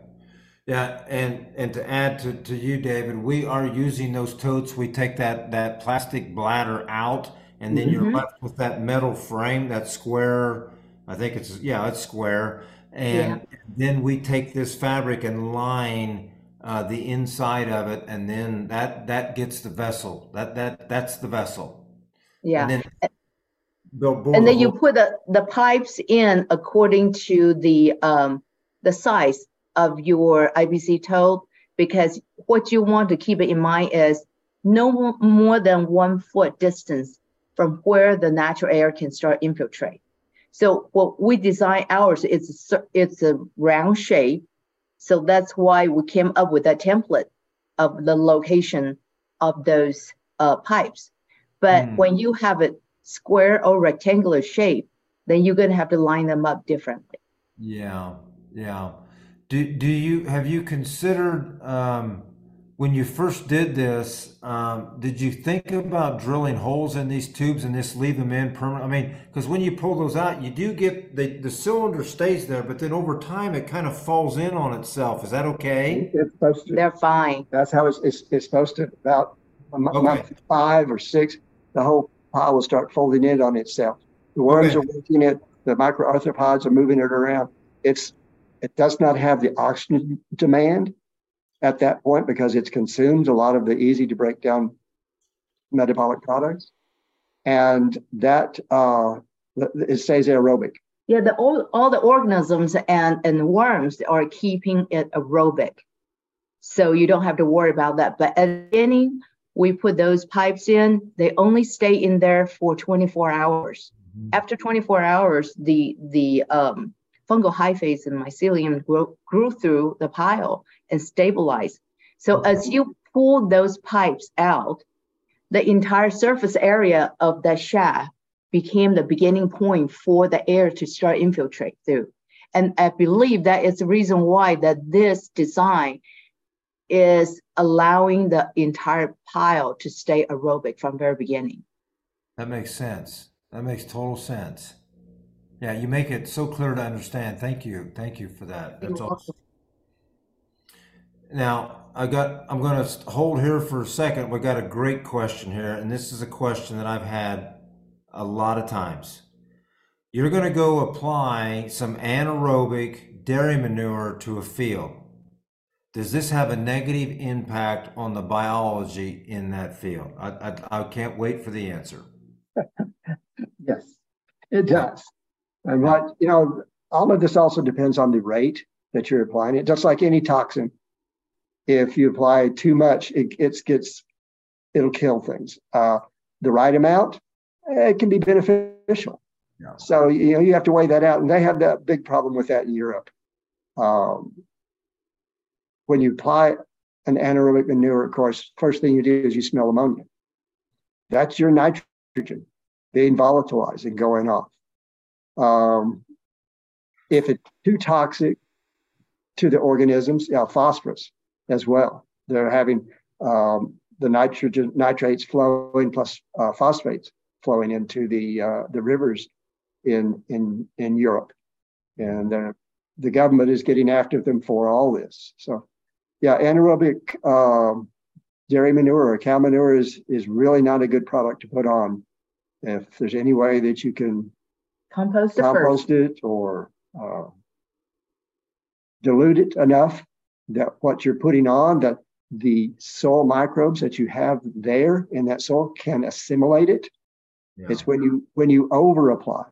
Yeah, and and to add to, to you, David, we are using those totes. We take that that plastic bladder out and then mm-hmm. you're left with that metal frame, that square. I think it's yeah, it's square, and yeah. then we take this fabric and line uh, the inside of it, and then that that gets the vessel. That that that's the vessel. Yeah. And then, and then you put the, the pipes in according to the um, the size of your IBC tote because what you want to keep in mind is no more than one foot distance from where the natural air can start infiltrate. So what we design ours, is it's a round shape. So that's why we came up with that template of the location of those uh, pipes. But mm. when you have a square or rectangular shape, then you're going to have to line them up differently. Yeah, yeah. Do do you have you considered um, when you first did this, um, did you think about drilling holes in these tubes and just leave them in permanent? I mean, because when you pull those out, you do get the, the cylinder stays there, but then over time it kind of falls in on itself. Is that okay? It's supposed to. They're fine. That's how it's, it's, it's supposed to. About okay. month five or six, the whole pile will start folding in on itself. The worms okay. are working it. The microarthropods are moving it around. It's it does not have the oxygen demand at that point because it's consumed a lot of the easy to break down metabolic products, and that uh, it stays aerobic. Yeah, the all, all the organisms and, and worms are keeping it aerobic. So you don't have to worry about that. But at the beginning, we put those pipes in, they only stay in there for 24 hours. Mm-hmm. After 24 hours, the the um, fungal hyphae and mycelium grew, grew through the pile and stabilize. So as you pull those pipes out, the entire surface area of the shaft became the beginning point for the air to start infiltrate through. And I believe that is the reason why that this design is allowing the entire pile to stay aerobic from very beginning. That makes sense. That makes total sense. Yeah, you make it so clear to understand. Thank you. Thank you for that. That's awesome. Now, I got I'm going to hold here for a second. We got a great question here, and this is a question that I've had a lot of times. You're going to go apply some anaerobic dairy manure to a field. Does this have a negative impact on the biology in that field? I, I, I can't wait for the answer. yes, it does. And what, you know, all of this also depends on the rate that you're applying it, just like any toxin. If you apply too much, it, it gets, it'll kill things. Uh, the right amount, it can be beneficial. Yeah. So, you know, you have to weigh that out. And they have that big problem with that in Europe. Um, when you apply an anaerobic manure, of course, first thing you do is you smell ammonia. That's your nitrogen being volatilized and going off. Um, if it's too toxic to the organisms, yeah, phosphorus as well. They're having um, the nitrogen nitrates flowing plus uh, phosphates flowing into the uh, the rivers in in in Europe, and uh, the government is getting after them for all this. So yeah, anaerobic um, dairy manure or cow manure is is really not a good product to put on. If there's any way that you can compost it, compost it or uh, dilute it enough that what you're putting on that the soil microbes that you have there in that soil can assimilate it. Yeah. It's when you when you over apply,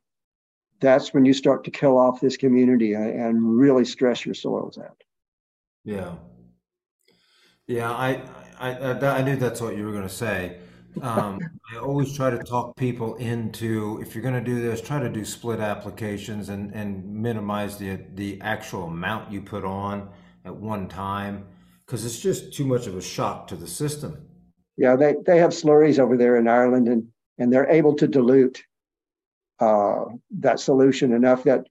that's when you start to kill off this community and really stress your soils out. Yeah. Yeah, I, I, I, I knew that's what you were going to say. Um, I always try to talk people into if you're going to do this, try to do split applications and, and minimize the the actual amount you put on at one time because it's just too much of a shock to the system. Yeah, they, they have slurries over there in Ireland and, and they're able to dilute uh, that solution enough that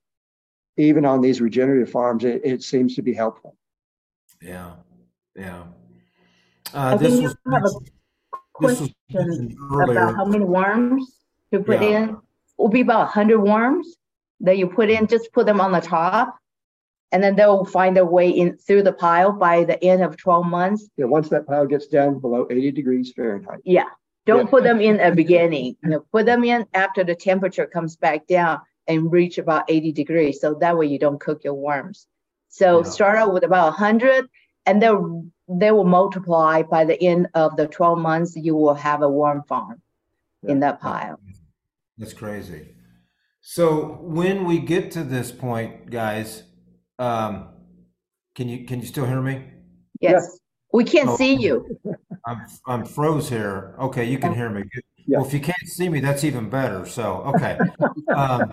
even on these regenerative farms, it, it seems to be helpful. Yeah, yeah. Uh, I think you have a question about how many worms to put yeah. in. It will be about 100 worms that you put in, just put them on the top, and then they'll find their way in through the pile by the end of 12 months. Yeah, once that pile gets down below 80 degrees Fahrenheit. Yeah, don't yeah. put them in at the beginning. You know, put them in after the temperature comes back down and reach about 80 degrees. So that way you don't cook your worms. So yeah. start out with about 100 and they'll they will multiply by the end of the 12 months you will have a worm farm yeah. in that pile that's crazy so when we get to this point guys um, can you can you still hear me? Yes, yes. we can't oh, see you. I'm i'm froze here. Okay you can hear me. Yeah. well if you can't see me that's even better so okay. Um,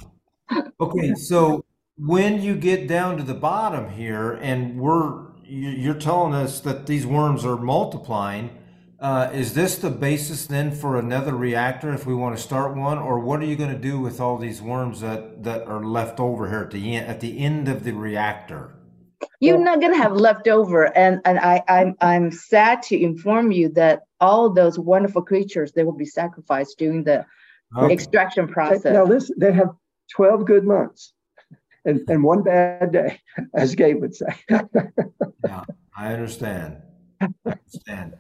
okay so when you get down to the bottom here and we're you're telling us that these worms are multiplying. Uh, is this the basis then for another reactor if we want to start one, or what are you going to do with all these worms that, that are left over here at the end at the end of the reactor? You're not going to have leftover, and and I I'm I'm sad to inform you that all those wonderful creatures they will be sacrificed during the okay. extraction process. Now this they have twelve good months and, and one bad day, as Gabe would say. yeah, I understand. I understand.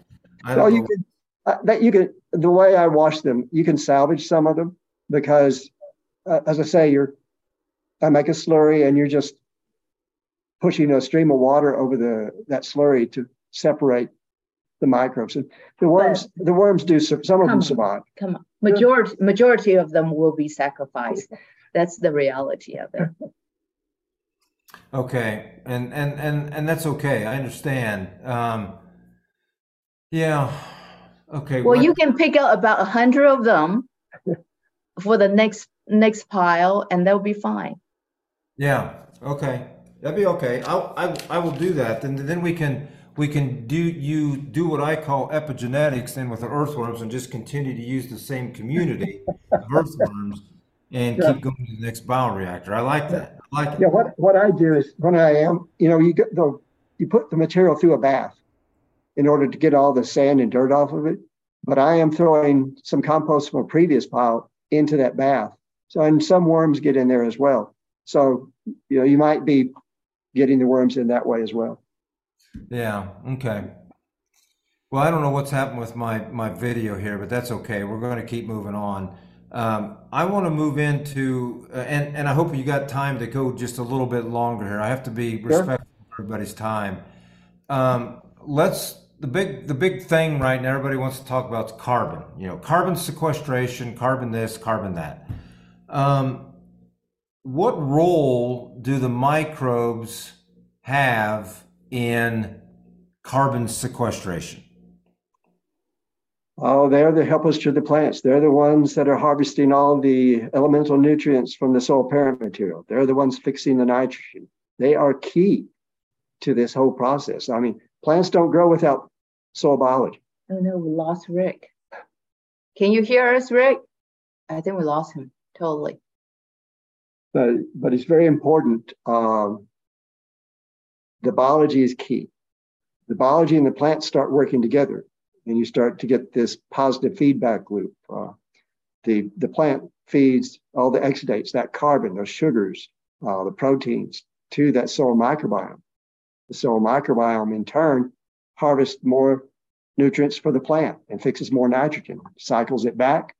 I so you can uh, that you can the way I wash them, you can salvage some of them because uh, as I say, you're I make a slurry and you're just pushing a stream of water over the that slurry to separate the microbes. And the worms, but, the worms do some of them on, survive. Come on, majority majority of them will be sacrificed. That's the reality of it. Okay, and and and and that's okay. I understand. Um, yeah. Okay. Well, what? you can pick out about a hundred of them for the next next pile, and they'll be fine. Yeah. Okay. That'd be okay. I'll, I I will do that. And then we can we can do you do what I call epigenetics then with the earthworms and just continue to use the same community of earthworms and yeah. keep going to the next bioreactor. I like that. I like it. Yeah. What what I do is when I am, you know, you get the you put the material through a bath in order to get all the sand and dirt off of it. But I am throwing some compost from a previous pile into that bath. So and some worms get in there as well. So you know you might be getting the worms in that way as well. Yeah. Okay. Well, I don't know what's happened with my my video here, but that's okay. We're going to keep moving on. Um, I want to move into, uh, and and I hope you got time to go just a little bit longer here. I have to be respectful sure. of everybody's time. Um, let's the big the big thing right now. Everybody wants to talk about is carbon. You know, carbon sequestration, carbon this, carbon that. Um, what role do the microbes have in carbon sequestration? Oh, they're the helpers to the plants. They're the ones that are harvesting all the elemental nutrients from the soil parent material. They're the ones fixing the nitrogen. They are key to this whole process. I mean, plants don't grow without soil biology. Oh no, we lost Rick. Can you hear us, Rick? I think we lost him totally. But but it's very important. Um, the biology is key. The biology and the plants start working together, and you start to get this positive feedback loop. Uh, the, the plant feeds all the exudates, that carbon, those sugars, uh, the proteins to that soil microbiome. The soil microbiome, in turn, harvests more nutrients for the plant and fixes more nitrogen, cycles it back.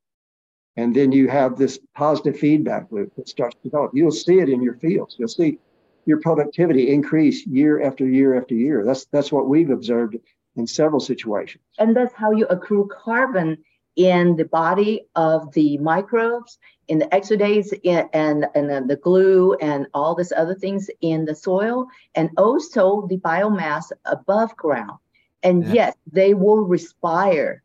And then you have this positive feedback loop that starts to develop. You'll see it in your fields. You'll see your productivity increase year after year after year. That's that's what we've observed in several situations. And that's how you accrue carbon in the body of the microbes, in the exudates, in, and and the glue, and all these other things in the soil, and also the biomass above ground. And yeah. yes, they will respire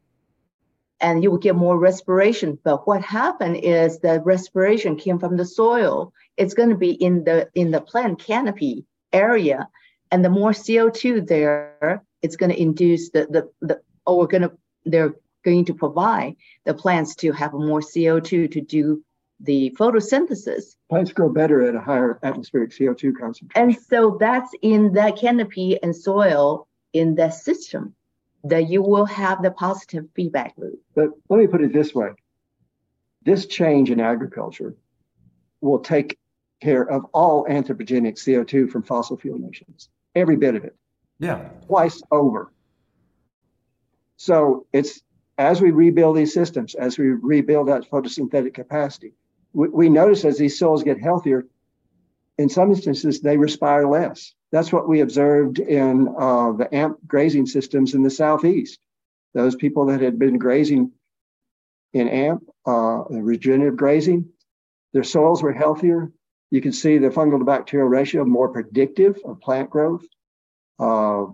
and you will get more respiration. But what happened is the respiration came from the soil. It's going to be in the in the plant canopy area, and the more CO2 there, it's going to induce the the the or we're going to they're going to provide the plants to have more CO2 to do the photosynthesis. Plants grow better at a higher atmospheric CO2 concentration. And so that's in that canopy and soil in that system that you will have the positive feedback loop. But let me put it this way this change in agriculture will take care of all anthropogenic CO2 from fossil fuel emissions, every bit of it. Yeah. Twice over. So it's as we rebuild these systems, as we rebuild that photosynthetic capacity, we, we notice as these soils get healthier, in some instances, they respire less. That's what we observed in uh, the AMP grazing systems in the southeast. Those people that had been grazing in AMP, uh, regenerative grazing, their soils were healthier. You can see the fungal to bacterial ratio more predictive of plant growth. Uh,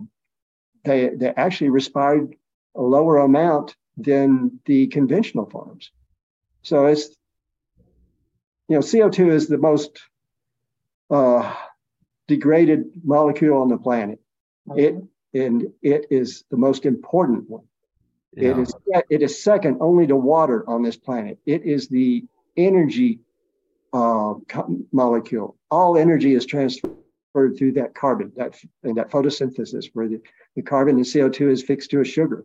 they, they actually respired a lower amount than the conventional farms. So it's, you know, CO2 is the most uh, degraded molecule on the planet. It and it is the most important one. Yeah. It is it is second only to water on this planet. It is the energy uh, molecule. All energy is transferred through that carbon, that and that photosynthesis, where the, the carbon and CO2 is fixed to a sugar.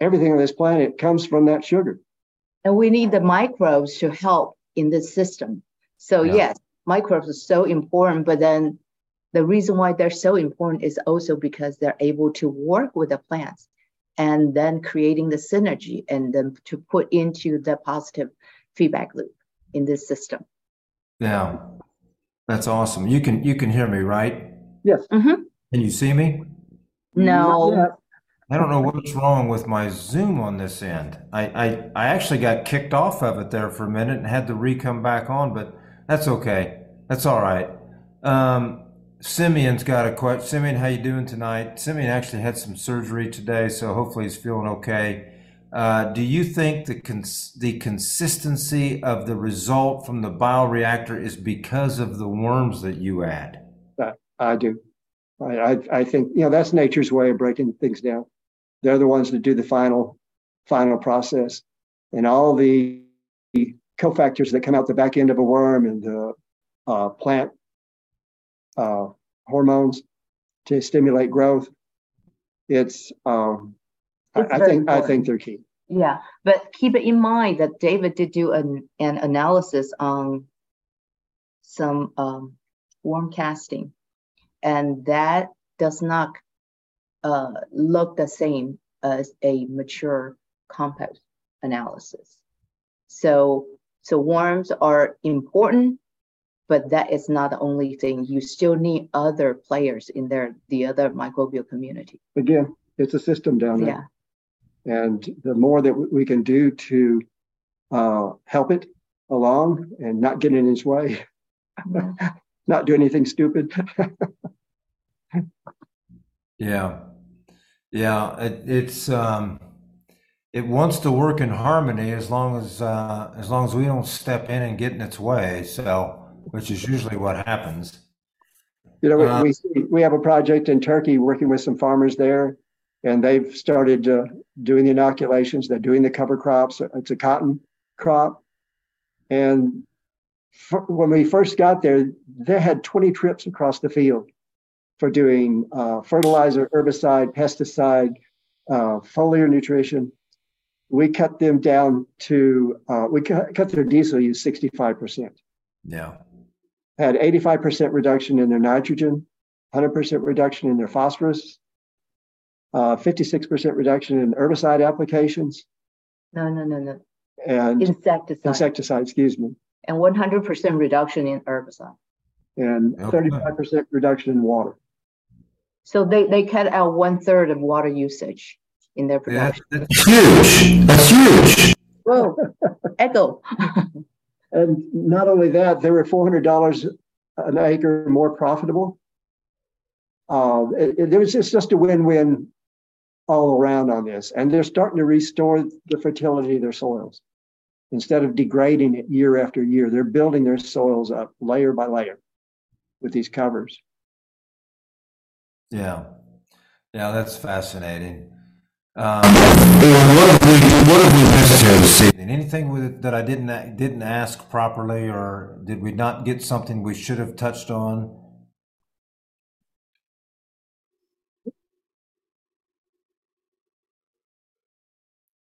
Everything on this planet comes from that sugar. And we need the microbes to help in this system. So yeah. yes, microbes are so important, but then the reason why they're so important is also because they're able to work with the plants and then creating the synergy and then to put into the positive feedback loop. in this system. Yeah, that's awesome. You can you can hear me, right? Yes. Mm-hmm. Can you see me? No. I don't know what's wrong with my Zoom on this end. I, I, I actually got kicked off of it there for a minute and had to re-come back on, but that's okay. That's all right. Um, Simeon's got a question. Simeon, how you doing tonight? Simeon actually had some surgery today, so hopefully he's feeling okay. Uh, do you think the cons- the consistency of the result from the bioreactor is because of the worms that you add? I do. I, I, I think you know that's nature's way of breaking things down. They're the ones that do the final final process, and all the cofactors that come out the back end of a worm and the uh, plant uh, hormones to stimulate growth. It's, um, It's I, I think I think they're key. Yeah, but keep it in mind that David did do an, an analysis on some um, worm casting, and that does not uh, look the same as a mature compost analysis. So, so worms are important, but that is not the only thing. You still need other players in there, the other microbial community. Again, it's a system down Yeah. there, and the more that we can do to uh, help it along and not get in its way, not do anything stupid. Yeah, yeah. It, it's um, it wants to work in harmony as long as uh, as long as we don't step in and get in its way. So, which is usually what happens. You know, Uh, we we we have a project in Turkey working with some farmers there, and they've started uh, doing the inoculations. They're doing the cover crops. It's a cotton crop, and f- when we first got there, they had 20 trips across the field for doing uh, fertilizer, herbicide, pesticide, uh, foliar nutrition. We cut them down to uh, we cut, cut their diesel use 65 percent Yeah, had 85% reduction in their nitrogen, 100% reduction in their phosphorus, uh, 56% reduction in herbicide applications, No, no, no, no. and Insecticide. insecticide, excuse me, and 100% reduction in herbicide. and 35% reduction in water. So they, they cut out one third of water usage in their yeah production. that's huge. That's huge. Whoa, echo. And not only that, they were $400 an acre more profitable. Uh, it, it, was just, just a win-win all around on this. And they're starting to restore the fertility of their soils. Instead of degrading it year after year, they're building their soils up layer by layer with these covers. Yeah, yeah. That's fascinating. Um, what have we what have we missed here this evening? Anything with that I didn't didn't ask properly, or did we not get something we should have touched on?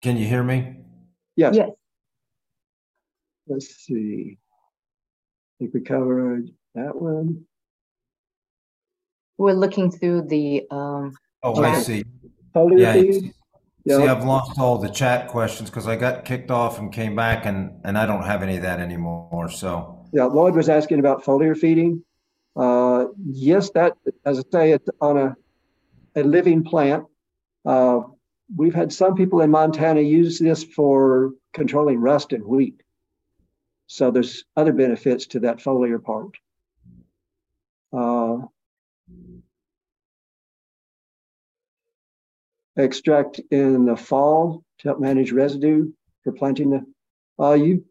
Can you hear me? Yes, Yes, let's see. I think we covered that one. We're looking through the, um, Oh, I see. Foliar Yeah, feed, see, yeah, I've lost all the chat questions because I got kicked off and came back, and and I don't have any of that anymore. So yeah, Lloyd was asking about foliar feeding. Uh, yes, that, as I say, it's on a, a living plant. Uh, we've had some people in Montana use this for controlling rust in wheat. So there's other benefits to that foliar part. Uh, extract in the fall to help manage residue for planting the. Uh, you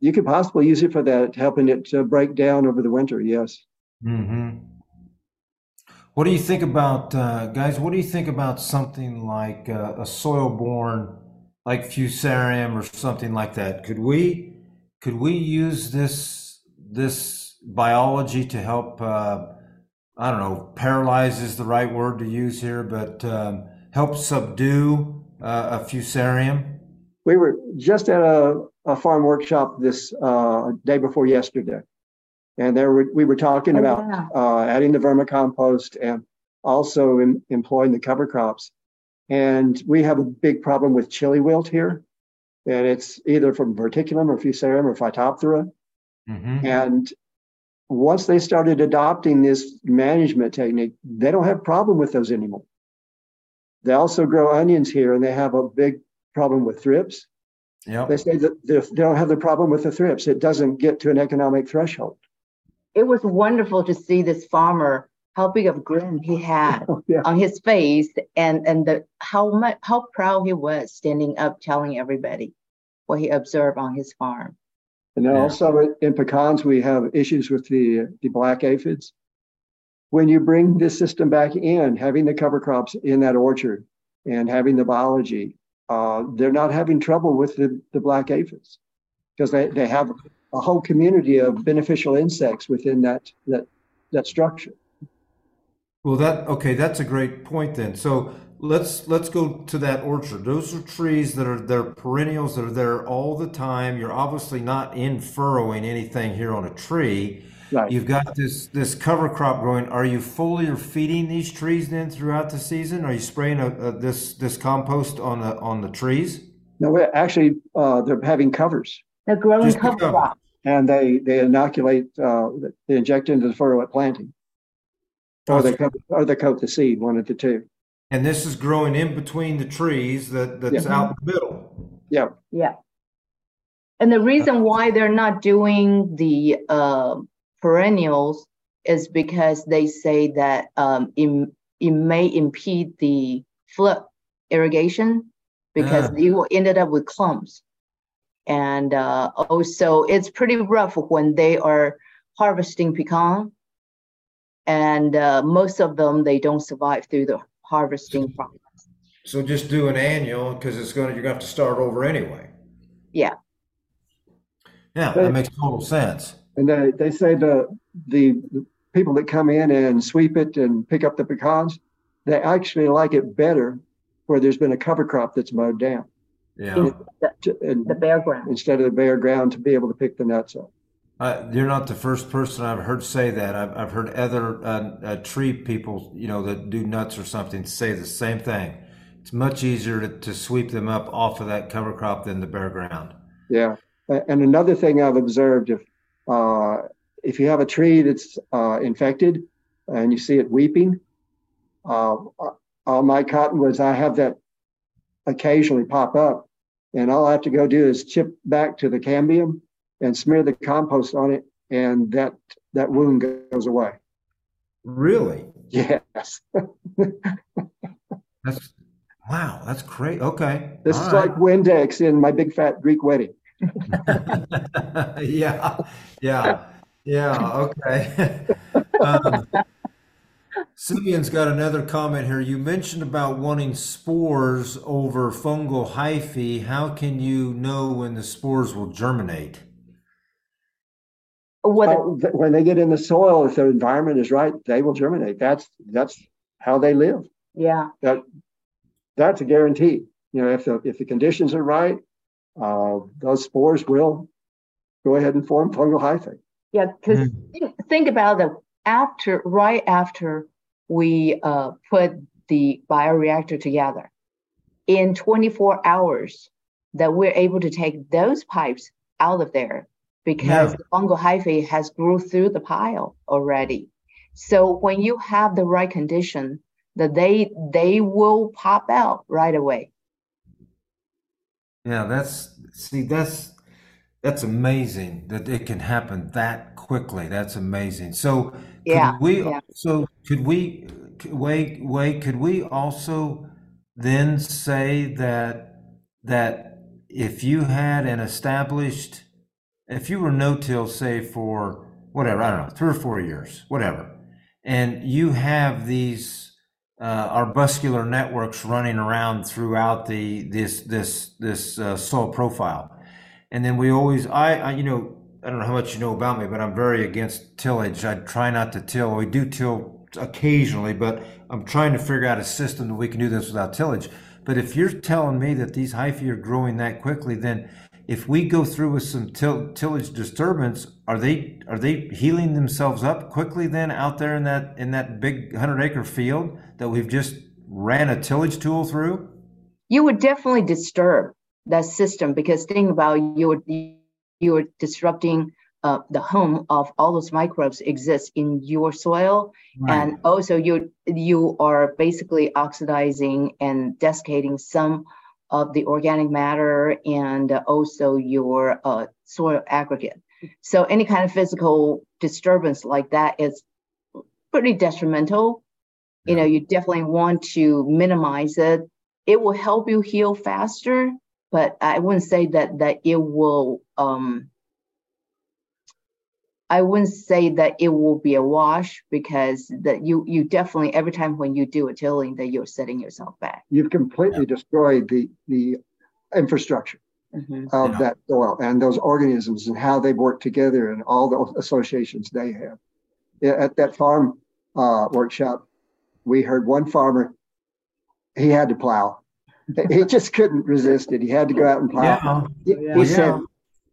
you could possibly use it for that, helping it break down over the winter. Yes. Mm-hmm. What do you think about, uh, guys? What do you think about something like uh, a soil-borne, like fusarium or something like that? Could we, could we use this this biology to help? Uh, I don't know, paralyze is the right word to use here, but um, help subdue uh, a fusarium. We were just at a, a farm workshop this uh, day before yesterday, and there were, we were talking Oh, about yeah. uh, adding the vermicompost and also em- employing the cover crops. And we have a big problem with chili wilt here. and it's either from verticillium or fusarium or phytophthora. Mm-hmm. And once they started adopting this management technique, they don't have problem with those anymore. They also grow onions here, and they have a big problem with thrips. Yep. They say that they don't have the problem with the thrips. It doesn't get to an economic threshold. It was wonderful to see this farmer how big of grin he had oh, yeah. on his face and and the how much how proud he was standing up telling everybody what he observed on his farm. And then yeah. also in pecans, we have issues with the, the black aphids. When you bring this system back in, having the cover crops in that orchard and having the biology, uh, they're not having trouble with the, the black aphids because they, they have a whole community of beneficial insects within that, that, that structure. Well, that okay, that's a great point then. So let's let's go to that orchard. Those are trees that are they're perennials that are there all the time. You're obviously not in furrowing anything here on a tree. Right. You've got this this cover crop growing. Are you foliar feeding these trees then throughout the season? Are you spraying a, a, this this compost on the on the trees? No, we're actually uh, they're having covers. They're growing Just cover crop, and they they inoculate. Uh, they inject into the furrow at planting, or they coat, or they coat the seed. One of the two. And this is growing in between the trees that, that's yeah. out in the middle. Yeah. Yeah. And the reason why they're not doing the uh, perennials is because they say that um, it, it may impede the flood irrigation because yeah. you ended up with clumps. And uh, also, it's pretty rough when they are harvesting pecan. And uh, most of them, they don't survive through the harvesting process. So just do an annual because it's going to, you're going to have to start over anyway. Yeah. Yeah, that makes total sense. And they, they say the, the, the people that come in and sweep it and pick up the pecans, they actually like it better where there's been a cover crop that's mowed down. Yeah. The, and the bare ground. Instead of the bare ground to be able to pick the nuts up. Uh, you're not the first person I've heard say that. I've, I've heard other uh, uh, tree people, you know, that do nuts or something say the same thing. It's much easier to, to sweep them up off of that cover crop than the bare ground. Yeah, and another thing I've observed if uh, if you have a tree that's uh, infected and you see it weeping, uh, on my cottonwoods I have that occasionally pop up, and all I have to go do is chip back to the cambium and smear the compost on it, and that that wound goes away. Really? Yes. that's wow. That's great. Okay. This All is right. like Windex in my big fat Greek wedding. Yeah. Yeah. Yeah. Okay. um, Simeon's got another comment here. You mentioned about wanting spores over fungal hyphae. How can you know when the spores will germinate? Whether, uh, when they get in the soil, if the environment is right, they will germinate. That's that's how they live. Yeah. That that's a guarantee. You know, if the if the conditions are right, uh, those spores will go ahead and form fungal hyphae. Yeah, because mm-hmm. think, think, about it. After right after we uh, put the bioreactor together, in 24 hours, that we're able to take those pipes out of there because the fungal hyphae has grew through the pile already. So when you have the right condition, that they they will pop out right away. Yeah, that's see that's that's amazing that it can happen that quickly. That's amazing. So yeah, we yeah. so could we wait wait could we also then say that that if you had an established if you were no-till, say for whatever, I don't know, three or four years, whatever, and you have these uh, arbuscular networks running around throughout the this this this uh, soil profile, and then we always, I, I, you know, I don't know how much you know about me, but I'm very against tillage. I try not to till. We do till occasionally, but I'm trying to figure out a system that we can do this without tillage. But if you're telling me that these hyphae are growing that quickly, then if we go through with some till, tillage disturbance, are they are they healing themselves up quickly then out there in that in that big hundred acre field that we've just ran a tillage tool through? You would definitely disturb that system because think about you're you're disrupting uh, the home of all those microbes exists in your soil right. and also you you are basically oxidizing and desiccating some of the organic matter and also your uh, soil aggregate. So any kind of physical disturbance like that is pretty detrimental. You know you definitely want to minimize it. It will help you heal faster but i wouldn't say that that it will um I wouldn't say that it will be a wash because that you you definitely every time when you do a tilling that you're setting yourself back. You've completely yeah. destroyed the the infrastructure mm-hmm. of yeah. that soil and those organisms and how they work together and all the associations they have. At that farm uh, workshop, we heard one farmer he had to plow. he just couldn't resist it. He had to go out and plow. Yeah. He, he said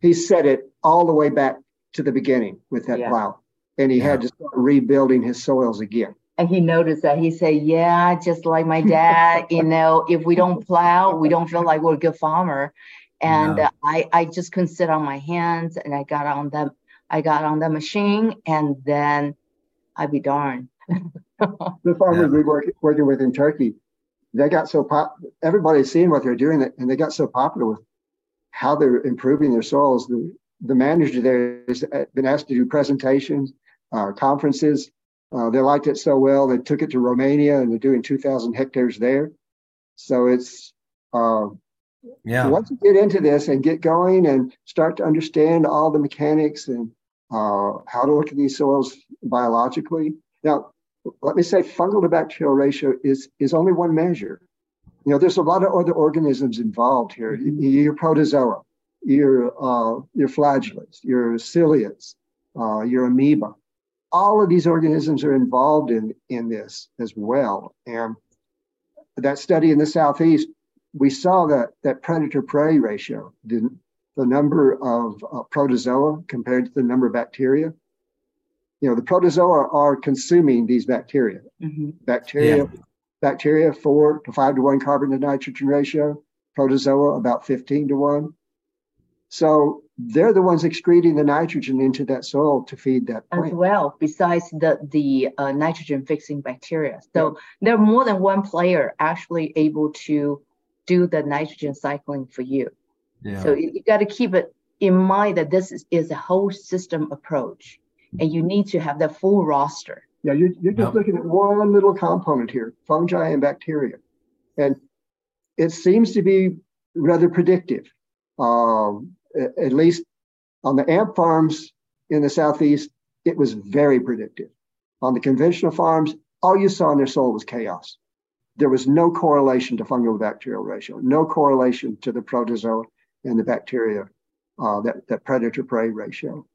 he said it all the way back to the beginning with that yeah. plow. And he yeah. had to start rebuilding his soils again. And he noticed that he said, Yeah, just like my dad, you know, if we don't plow, we don't feel like we're a good farmer. And no. uh, I, I just couldn't sit on my hands and I got on the I got on the machine and then I'd be darned. the farmers yeah. we work working with in Turkey, they got so pop everybody's seeing what they're doing and they got so popular with how they're improving their soils. The the manager there has been asked to do presentations, uh, conferences. Uh, they liked it so well, they took it to Romania and they're doing 2,000 hectares there. So it's, uh, yeah. once you get into this and get going and start to understand all the mechanics and uh, how to look at these soils biologically. Now, let me say fungal to bacterial ratio is, is only one measure. You know, there's a lot of other organisms involved here. Mm-hmm. Your protozoa, your uh, your flagellates, your ciliates, uh, your amoeba. All of these organisms are involved in in this as well. And that study in the southeast, we saw that that predator prey ratio, the, the number of uh, protozoa compared to the number of bacteria. You know, the protozoa are consuming these bacteria. Mm-hmm. Bacteria, yeah. bacteria four to five to one carbon to nitrogen ratio. Protozoa about fifteen to one so they're the ones excreting the nitrogen into that soil to feed that plant. As well, besides the, the uh, nitrogen fixing bacteria. So yeah. there are more than one player actually able to do the nitrogen cycling for you. Yeah. So you, you got to keep it in mind that this is, is a whole system approach and you need to have the full roster. Yeah, you're, you're just yep. looking at one little component here, fungi and bacteria. And it seems to be rather predictive. Um, at least on the AMP farms in the southeast, it was very predictive. On the conventional farms, all you saw in their soil was chaos. There was no correlation to fungal bacterial ratio, no correlation to the protozoa and the bacteria, uh, that, that predator prey ratio.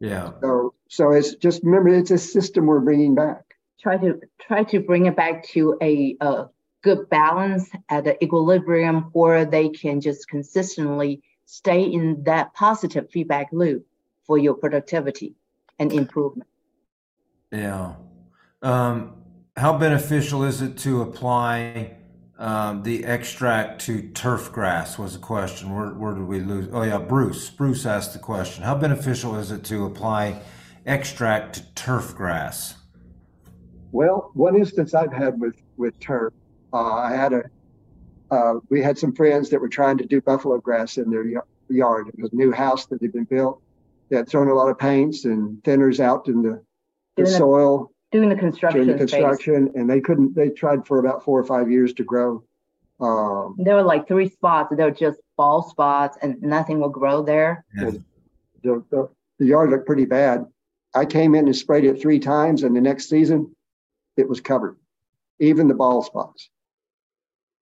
Yeah. So, so it's just remember, it's a system we're bringing back. Try to try to bring it back to a, a good balance at the equilibrium where they can just consistently stay in that positive feedback loop for your productivity and improvement. Yeah. Um, how beneficial is it to apply um, the extract to turf grass? Was the question. Where, where did we lose? Oh, yeah, Bruce. Bruce asked the question. How beneficial is it to apply extract to turf grass? Well, one instance I've had with with turf, uh, I had a uh, we had some friends that were trying to do buffalo grass in their yard. It was a new house that had been built. They had thrown a lot of paints and thinners out in the, the doing soil. The, doing the construction. Doing the construction, phase. and they couldn't. They tried for about four or five years to grow. Um, there were like three spots. They were just bald spots, and nothing will grow there. Yeah. The, the, the yard looked pretty bad. I came in and sprayed it three times, and the next season, it was covered, even the bald spots.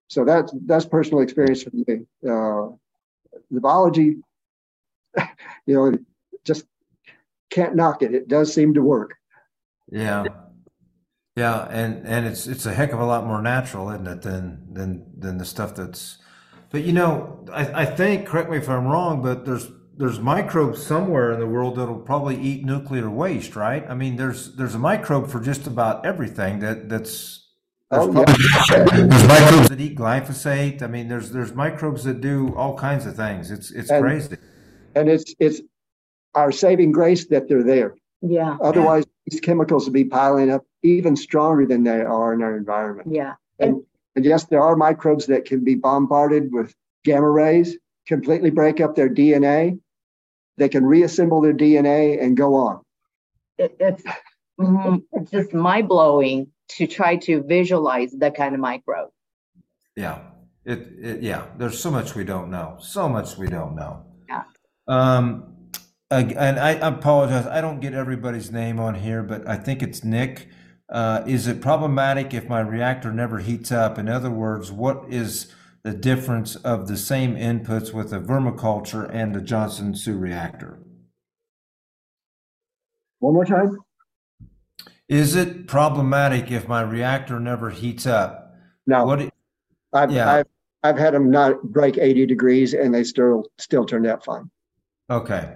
So that's that's personal experience for me. Uh, the biology, you know, just can't knock it. It does seem to work. Yeah. Yeah, and and it's it's a heck of a lot more natural, isn't it, than than than the stuff that's. But you know, I, I think correct me if I'm wrong, but there's there's microbes somewhere in the world that'll probably eat nuclear waste, right? I mean, there's there's a microbe for just about everything that that's There's, Oh, probably, there's microbes that eat glyphosate. I mean, there's there's microbes that do all kinds of things. It's it's And- crazy. And it's it's our saving grace that they're there. Yeah. Otherwise, these chemicals would be piling up even stronger than they are in our environment. Yeah. And, and yes, there are microbes that can be bombarded with gamma rays, completely break up their DNA. They can reassemble their DNA and go on. It, it's mm, it's just mind blowing to try to visualize that kind of microbe. Yeah. It, it yeah. There's so much we don't know. So much we don't know. Yeah. Um. And I apologize. I don't get everybody's name on here, but I think it's Nick. Uh, is it problematic if my reactor never heats up? In other words, what is the difference of the same inputs with a vermiculture and the Johnson Su reactor? One more time. Is it problematic if my reactor never heats up? No, What? I've, yeah. I've, I've had them not break 80 degrees and they still still turned out fine. Okay.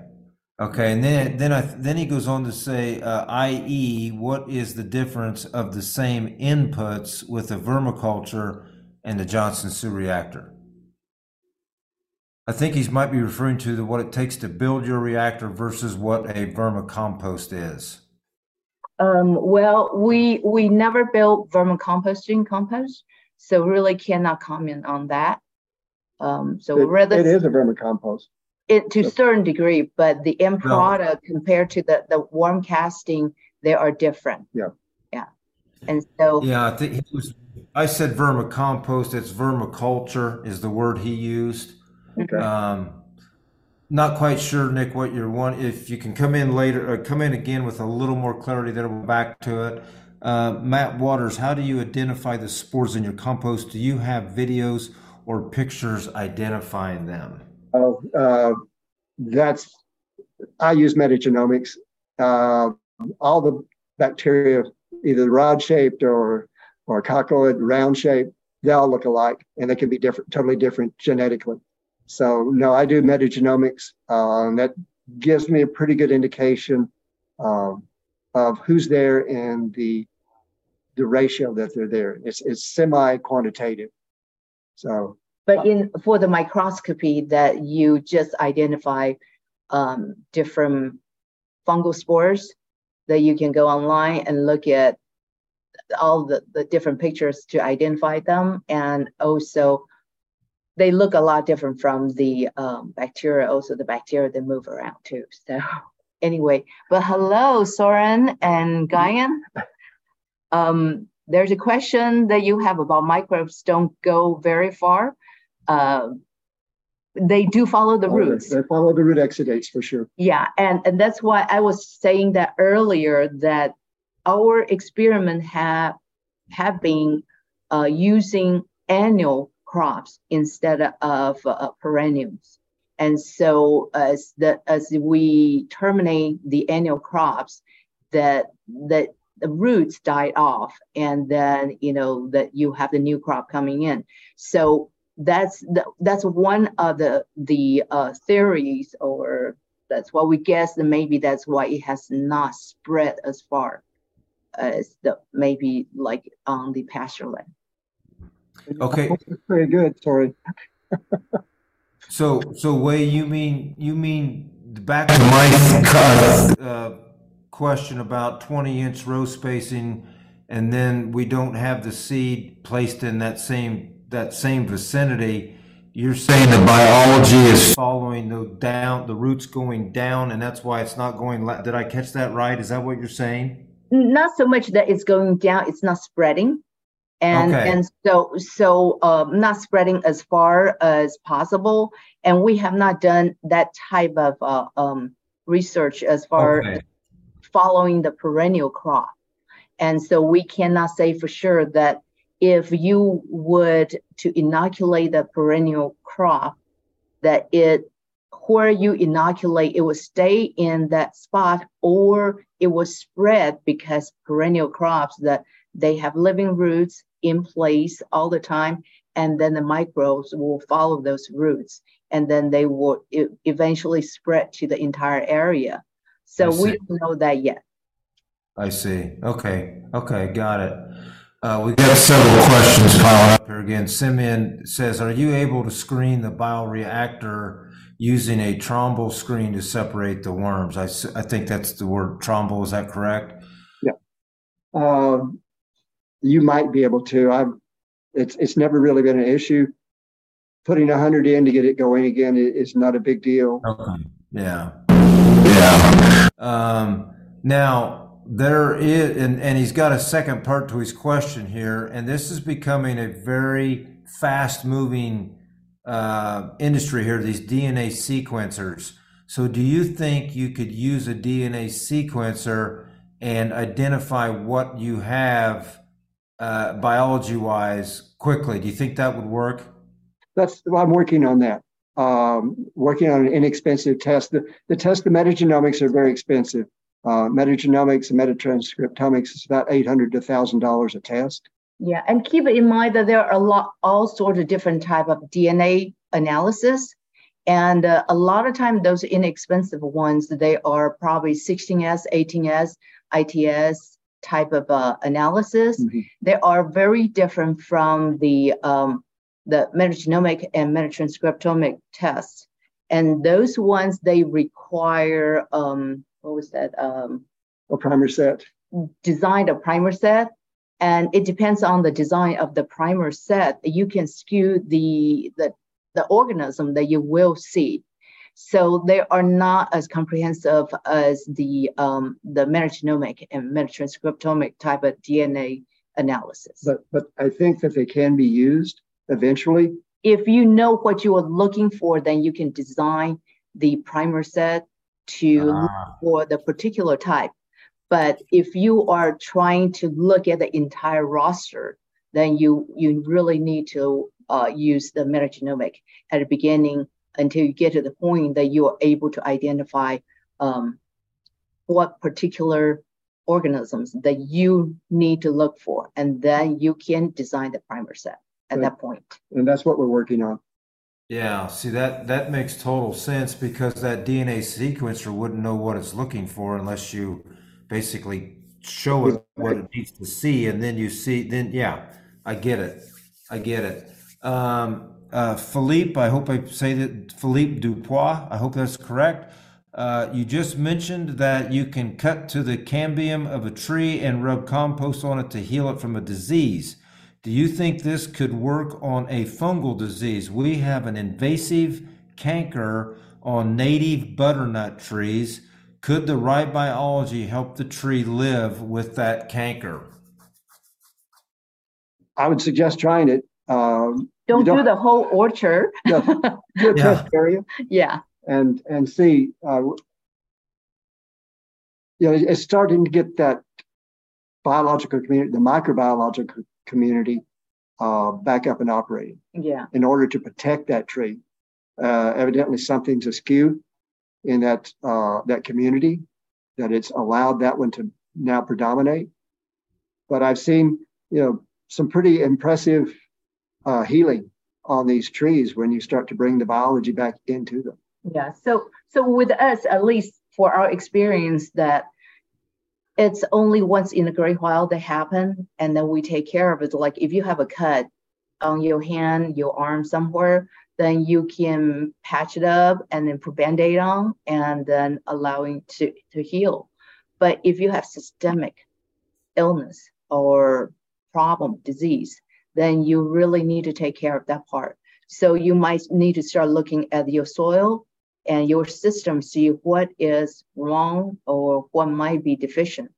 Okay, and then then I then he goes on to say, uh, i.e., what is the difference of the same inputs with the vermiculture and the Johnson Su reactor? I think he might be referring to the, what it takes to build your reactor versus what a vermicompost is. Um, well, we we never built vermicomposting compost, so really cannot comment on that. Um, so It, rather it is a vermicompost. it to a certain degree, but the end No. product compared to the the warm casting, they are different. Yeah. Yeah. And so Yeah, I think he was. I said vermicompost. It's vermiculture is the word he used. Okay. Um, not quite sure, Nick, what you're one. If you can come in later, or come in again with a little more clarity, then we'll back to it. Uh, Matt Waters, how do you identify the spores in your compost? Do you have videos or pictures identifying them? Oh, uh, that's, I use metagenomics. Uh, all the bacteria, either rod shaped or, or coccoid round shaped, they all look alike and they can be different, totally different genetically. So no, I do metagenomics. Uh, and that gives me a pretty good indication um, of who's there and the the ratio that they're there. It's it's semi-quantitative. So but in for the microscopy that you just identify um, different fungal spores that you can go online and look at all the, the different pictures to identify them and also they look a lot different from the um, bacteria also the bacteria that move around too so anyway but hello soren and Guyan. um, there's a question that you have about microbes don't go very far uh, they do follow the oh, they- roots They follow the root exudates for sure. yeah, and, and that's why I was saying that earlier that our experiment have have been uh, using annual crops instead of uh, perennials. And so as the as we terminate the annual crops, that that the roots died off, and then you know that you have the new crop coming in. So that's the, that's one of the the uh, theories, or that's what we guess, and maybe that's why it has not spread as far as the maybe like on the pasture land. Okay. That's Very good. Sorry. So, so way you mean you mean back to my uh, question about twenty inch row spacing, and then we don't have the seed placed in that same that same vicinity. You're saying the biology is following the down, the roots going down, and that's why it's not going. la- Did I catch that right? Is that what you're saying? Not so much that it's going down; it's not spreading, and Okay. and so so um, not spreading as far as possible. And we have not done that type of uh, um, research as far Okay. following the perennial crop. And so we cannot say for sure that if you would to inoculate the perennial crop, that it where you inoculate, it will stay in that spot or it will spread because perennial crops that they have living roots in place all the time, and then the microbes will follow those roots, and then they will eventually spread to the entire area. So we don't know that yet. I see. Okay. Okay. Got it. Uh, we got several questions piling up here again. Simeon says, "Are you able to screen the bioreactor using a Trimble screen to separate the worms?" I, I think that's the word Trimble. Is that correct? Yeah. Um, you might be able to. I've. It's it's never really been an issue. Putting a hundred in to get it going again is not a big deal. Okay. Yeah. Yeah. Um, now there is, and, and he's got a second part to his question here, and this is becoming a very fast moving uh, industry here, these DNA sequencers. So, do you think you could use a DNA sequencer and identify what you have uh, biology wise quickly? Do you think that would work? That's I'm working on that. Um, working on an inexpensive test. The, the test, the metagenomics are very expensive. Uh, metagenomics and metatranscriptomics is about eight hundred to thousand dollars a test. Yeah, and keep in mind that there are a lot, all sorts of different type of DNA analysis, and uh, a lot of time those inexpensive ones they are probably 16s, 18s, ITS type of uh, analysis. Mm-hmm. They are very different from the um, the metagenomic and metatranscriptomic tests, and those ones they require um, what was that? Um, a primer set. Designed a primer set, and it depends on the design of the primer set. You can skew the the the organism that you will see. So they are not as comprehensive as the um, the metagenomic and metatranscriptomic type of DNA analysis. But but I think that they can be used eventually. If you know what you are looking for, then you can design the primer set to look ah. for the particular type. But if you are trying to look at the entire roster, then you you really need to uh, use the metagenomic at the beginning until you get to the point that you are able to identify um, what particular organisms that you need to look for, and then you can design the primer set at right. that point. And that's what we're working on. Yeah, see that that makes total sense because that DNA sequencer wouldn't know what it's looking for unless you basically show it what it needs to see, and then you see. Then yeah, I get it. I get it. Um, uh, Philippe, I hope I say that Philippe Dupois. I hope that's correct. Uh, you just mentioned that you can cut to the cambium of a tree and rub compost on it to heal it from a disease. Do you think this could work on a fungal disease? We have an invasive canker on native butternut trees. Could the right biology help the tree live with that canker? I would suggest trying it. Um, don't, don't, do the whole orchard. do a yeah. test area. Yeah. And and see, uh, you know, it's starting to get that biological community, the microbiological community uh, back up and operating. Yeah. In order to protect that tree, uh, evidently something's askew in that uh, that community that it's allowed that one to now predominate. But I've seen you know some pretty impressive uh, healing on these trees when you start to bring the biology back into them. Yeah. So so with us, at least for our experience, that it's only once in a great while that happen and then we take care of it like if you have a cut on your hand your arm somewhere then you can patch it up and then put band-aid on and then allowing to to heal but if you have systemic illness or problem disease then you really need to take care of that part so you might need to start looking at your soil and your system see what is wrong or what might be deficient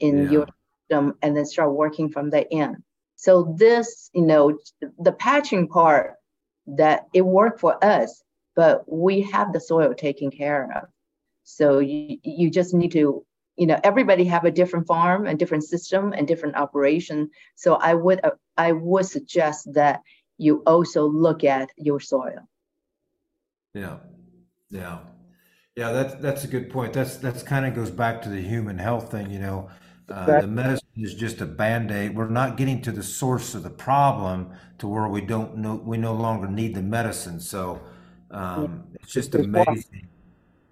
in yeah. your system and then start working from the end. So this, you know, the patching part that it worked for us, but we have the soil taken care of. So you, you just need to, you know, everybody have a different farm and different system and different operation. So I would uh, I would suggest that you also look at your soil. Yeah. Yeah. Yeah, that's that's a good point. That's that's kind of goes back to the human health thing, you know. Uh, the medicine is just a band-aid. We're not getting to the source of the problem to where we don't know we no longer need the medicine. So um, it's just it's amazing.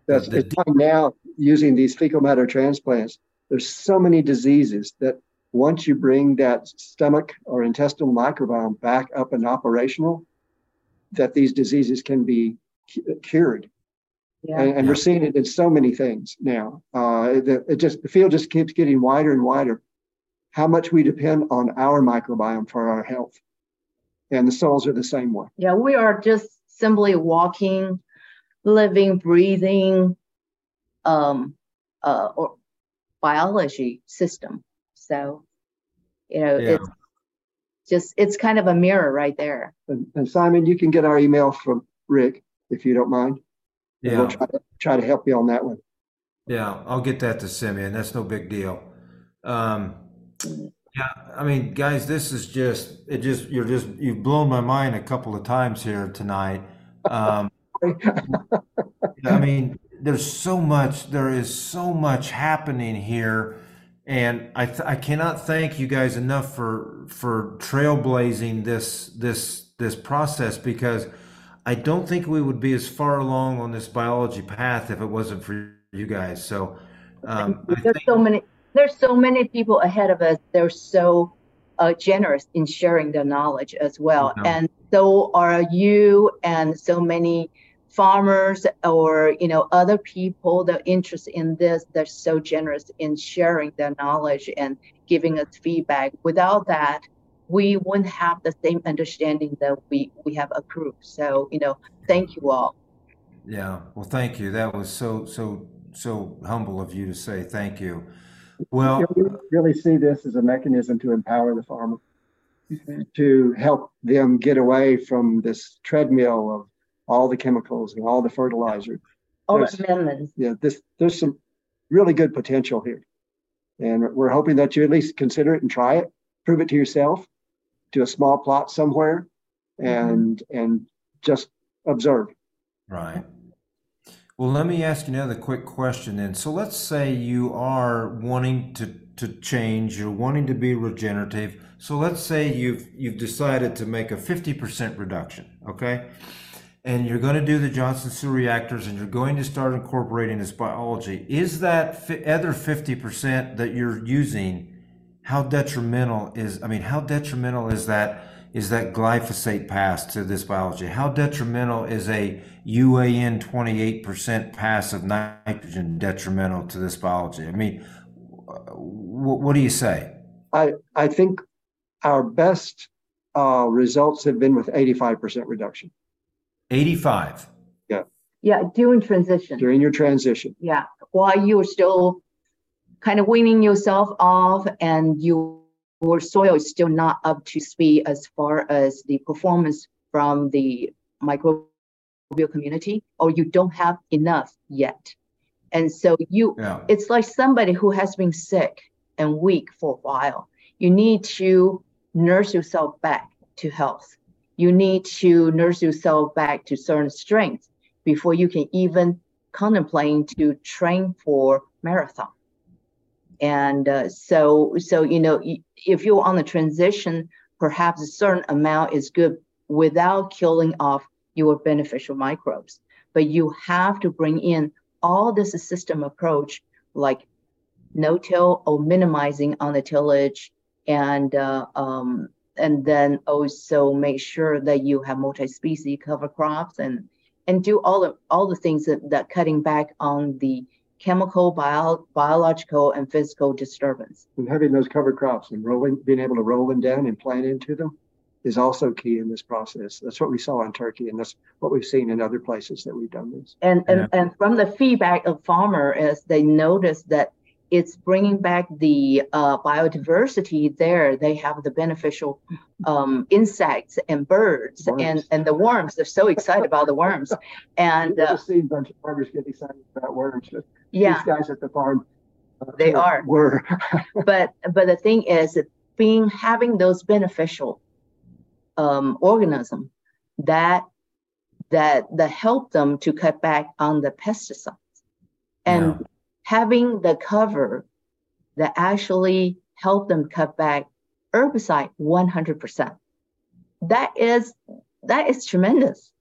That's the, the, now using these fecal matter transplants. There's so many diseases that once you bring that stomach or intestinal microbiome back up and operational, that these diseases can be cured. Yeah. And, and we're seeing it in so many things now. Uh, the, it just the field just keeps getting wider and wider. How much we depend on our microbiome for our health, and the soils are the same way. Yeah, we are just simply walking, living, breathing, um, uh, or biology system. So, you know, yeah. it's just it's kind of a mirror right there. And, and Simon, you can get our email from Rick if you don't mind. Yeah. We'll try to, try to help you on that one. Yeah, I'll get that to Simeon. That's no big deal. Um, yeah, I mean, guys, this is just it. Just you're just you've blown my mind a couple of times here tonight. Um, I mean, there's so much. There is so much happening here, and I th- I cannot thank you guys enough for for trailblazing this this this process because I don't think we would be as far along on this biology path if it wasn't for you guys. So um, there's think, so many there's so many people ahead of us. They're so uh, generous in sharing their knowledge as well, and so are you, and so many farmers or you know other people that are interested in this. They're so generous in sharing their knowledge and giving us feedback. Without that, we wouldn't have the same understanding that we we have accrued. So you know, thank you all. Yeah, well, thank you. That was so so so humble of you to say thank you. Well, we really see this as a mechanism to empower the farmer, to help them get away from this treadmill of all the chemicals and all the fertilizer. All the amendments. Yeah, this there's some really good potential here, and we're hoping that you at least consider it and try it, prove it to yourself, do a small plot somewhere, and mm-hmm. and just observe. Right. Well, let me ask you another quick question then. So let's say you are wanting to, to change, you're wanting to be regenerative. So let's say you've you've decided to make a 50% reduction, okay? And you're going to do the Johnson Su reactors and you're going to start incorporating this biology. Is that other 50% that you're using, how detrimental is, I mean, how detrimental is that is that glyphosate pass to this biology? How detrimental is a UAN 28% pass of nitrogen detrimental to this biology? I mean, what, what do you say? I, I think our best uh, results have been with 85% reduction. 85? Yeah. Yeah, during transition. During your transition. Yeah, while you're still kind of weaning yourself off and you your soil is still not up to speed as far as the performance from the microbial community, or you don't have enough yet. And so you, yeah. it's like somebody who has been sick and weak for a while. You need to nurse yourself back to health. You need to nurse yourself back to certain strength before you can even contemplate to train for marathon. And uh, so so you know if you're on the transition perhaps a certain amount is good without killing off your beneficial microbes. But you have to bring in all this system approach like no-till or minimizing on the tillage and uh, um, and then also make sure that you have multi-species cover crops and and do all the all the things that, that cutting back on the chemical, bio, biological, and physical disturbance. And having those cover crops and rolling, being able to roll them down and plant into them is also key in this process. That's what we saw in Turkey, and that's what we've seen in other places that we've done this. And and, yeah. and from the feedback of farmer is they notice that it's bringing back the uh, biodiversity there. They have the beneficial um, insects and birds worms. and, and the worms. They're so excited about the worms. And uh, I've seen a bunch of farmers get excited about worms. Yeah, these guys at the farm, uh, they are. Were. but but the thing is, being having those beneficial um, organism that that that help them to cut back on the pesticides and. Yeah having the cover that actually help them cut back herbicide 100%. That is that is tremendous.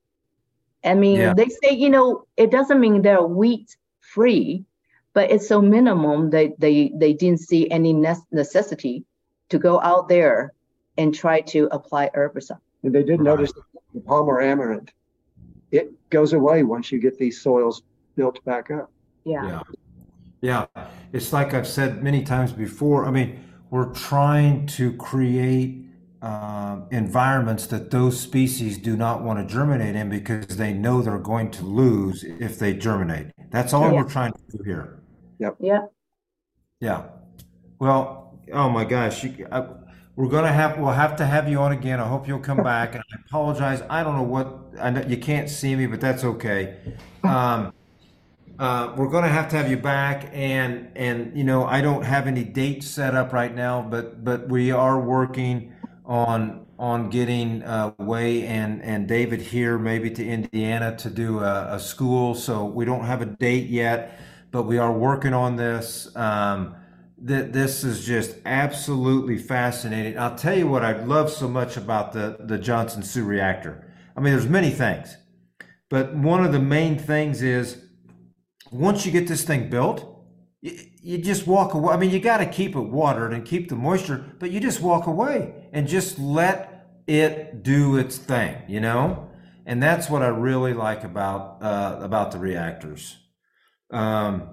I mean, yeah. they say, you know, it doesn't mean they're wheat free, but it's so minimum that they they didn't see any necessity to go out there and try to apply herbicide. And they did Right. notice the Palmer amaranth. It goes away once you get these soils built back up. Yeah. Yeah. Yeah. It's like I've said many times before. I mean, we're trying to create um, environments that those species do not want to germinate in because they know they're going to lose if they germinate. That's all Yeah. we're trying to do here. Yep. Yeah. Yeah. Well, oh my gosh, you, I, we're gonna have we'll have to have you on again. I hope you'll come back. And I apologize. I don't know what I know you can't see me, but that's okay. Um, uh, we're gonna have to have you back, and and you know I don't have any dates set up right now, but but we are working on on getting uh, Hui and and David here, maybe to Indiana to do a, a school. So we don't have a date yet, but we are working on this. Um, that this is just absolutely fascinating. I'll tell you what I love so much about the the Johnson Su reactor. I mean, there's many things, but one of the main things is once you get this thing built, you, you just walk away. I mean, you got to keep it watered and keep the moisture, but you just walk away and just let it do its thing, you know. And that's what I really like about uh, about the reactors. Um,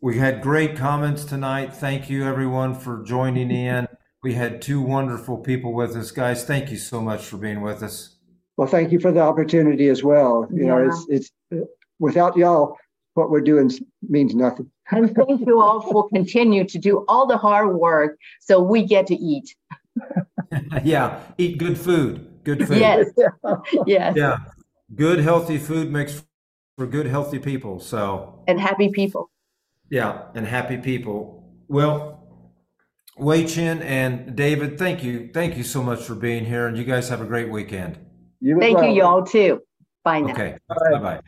we had great comments tonight. Thank you, everyone, for joining in. We had two wonderful people with us, guys. Thank you so much for being with us. Well, thank you for the opportunity as well. You know, it's it's uh, without y'all, what we're doing means nothing. And thank you all for continue to do all the hard work so we get to eat. yeah, eat good food. Good food. Yes. Yes. Yeah. Good, healthy food makes for good, healthy people. So, And happy people. yeah, and happy people. Well, Hui-Chun and David, thank you. Thank you so much for being here. And you guys have a great weekend. You as Thank you, y'all, too. Bye now. Okay. Bye bye.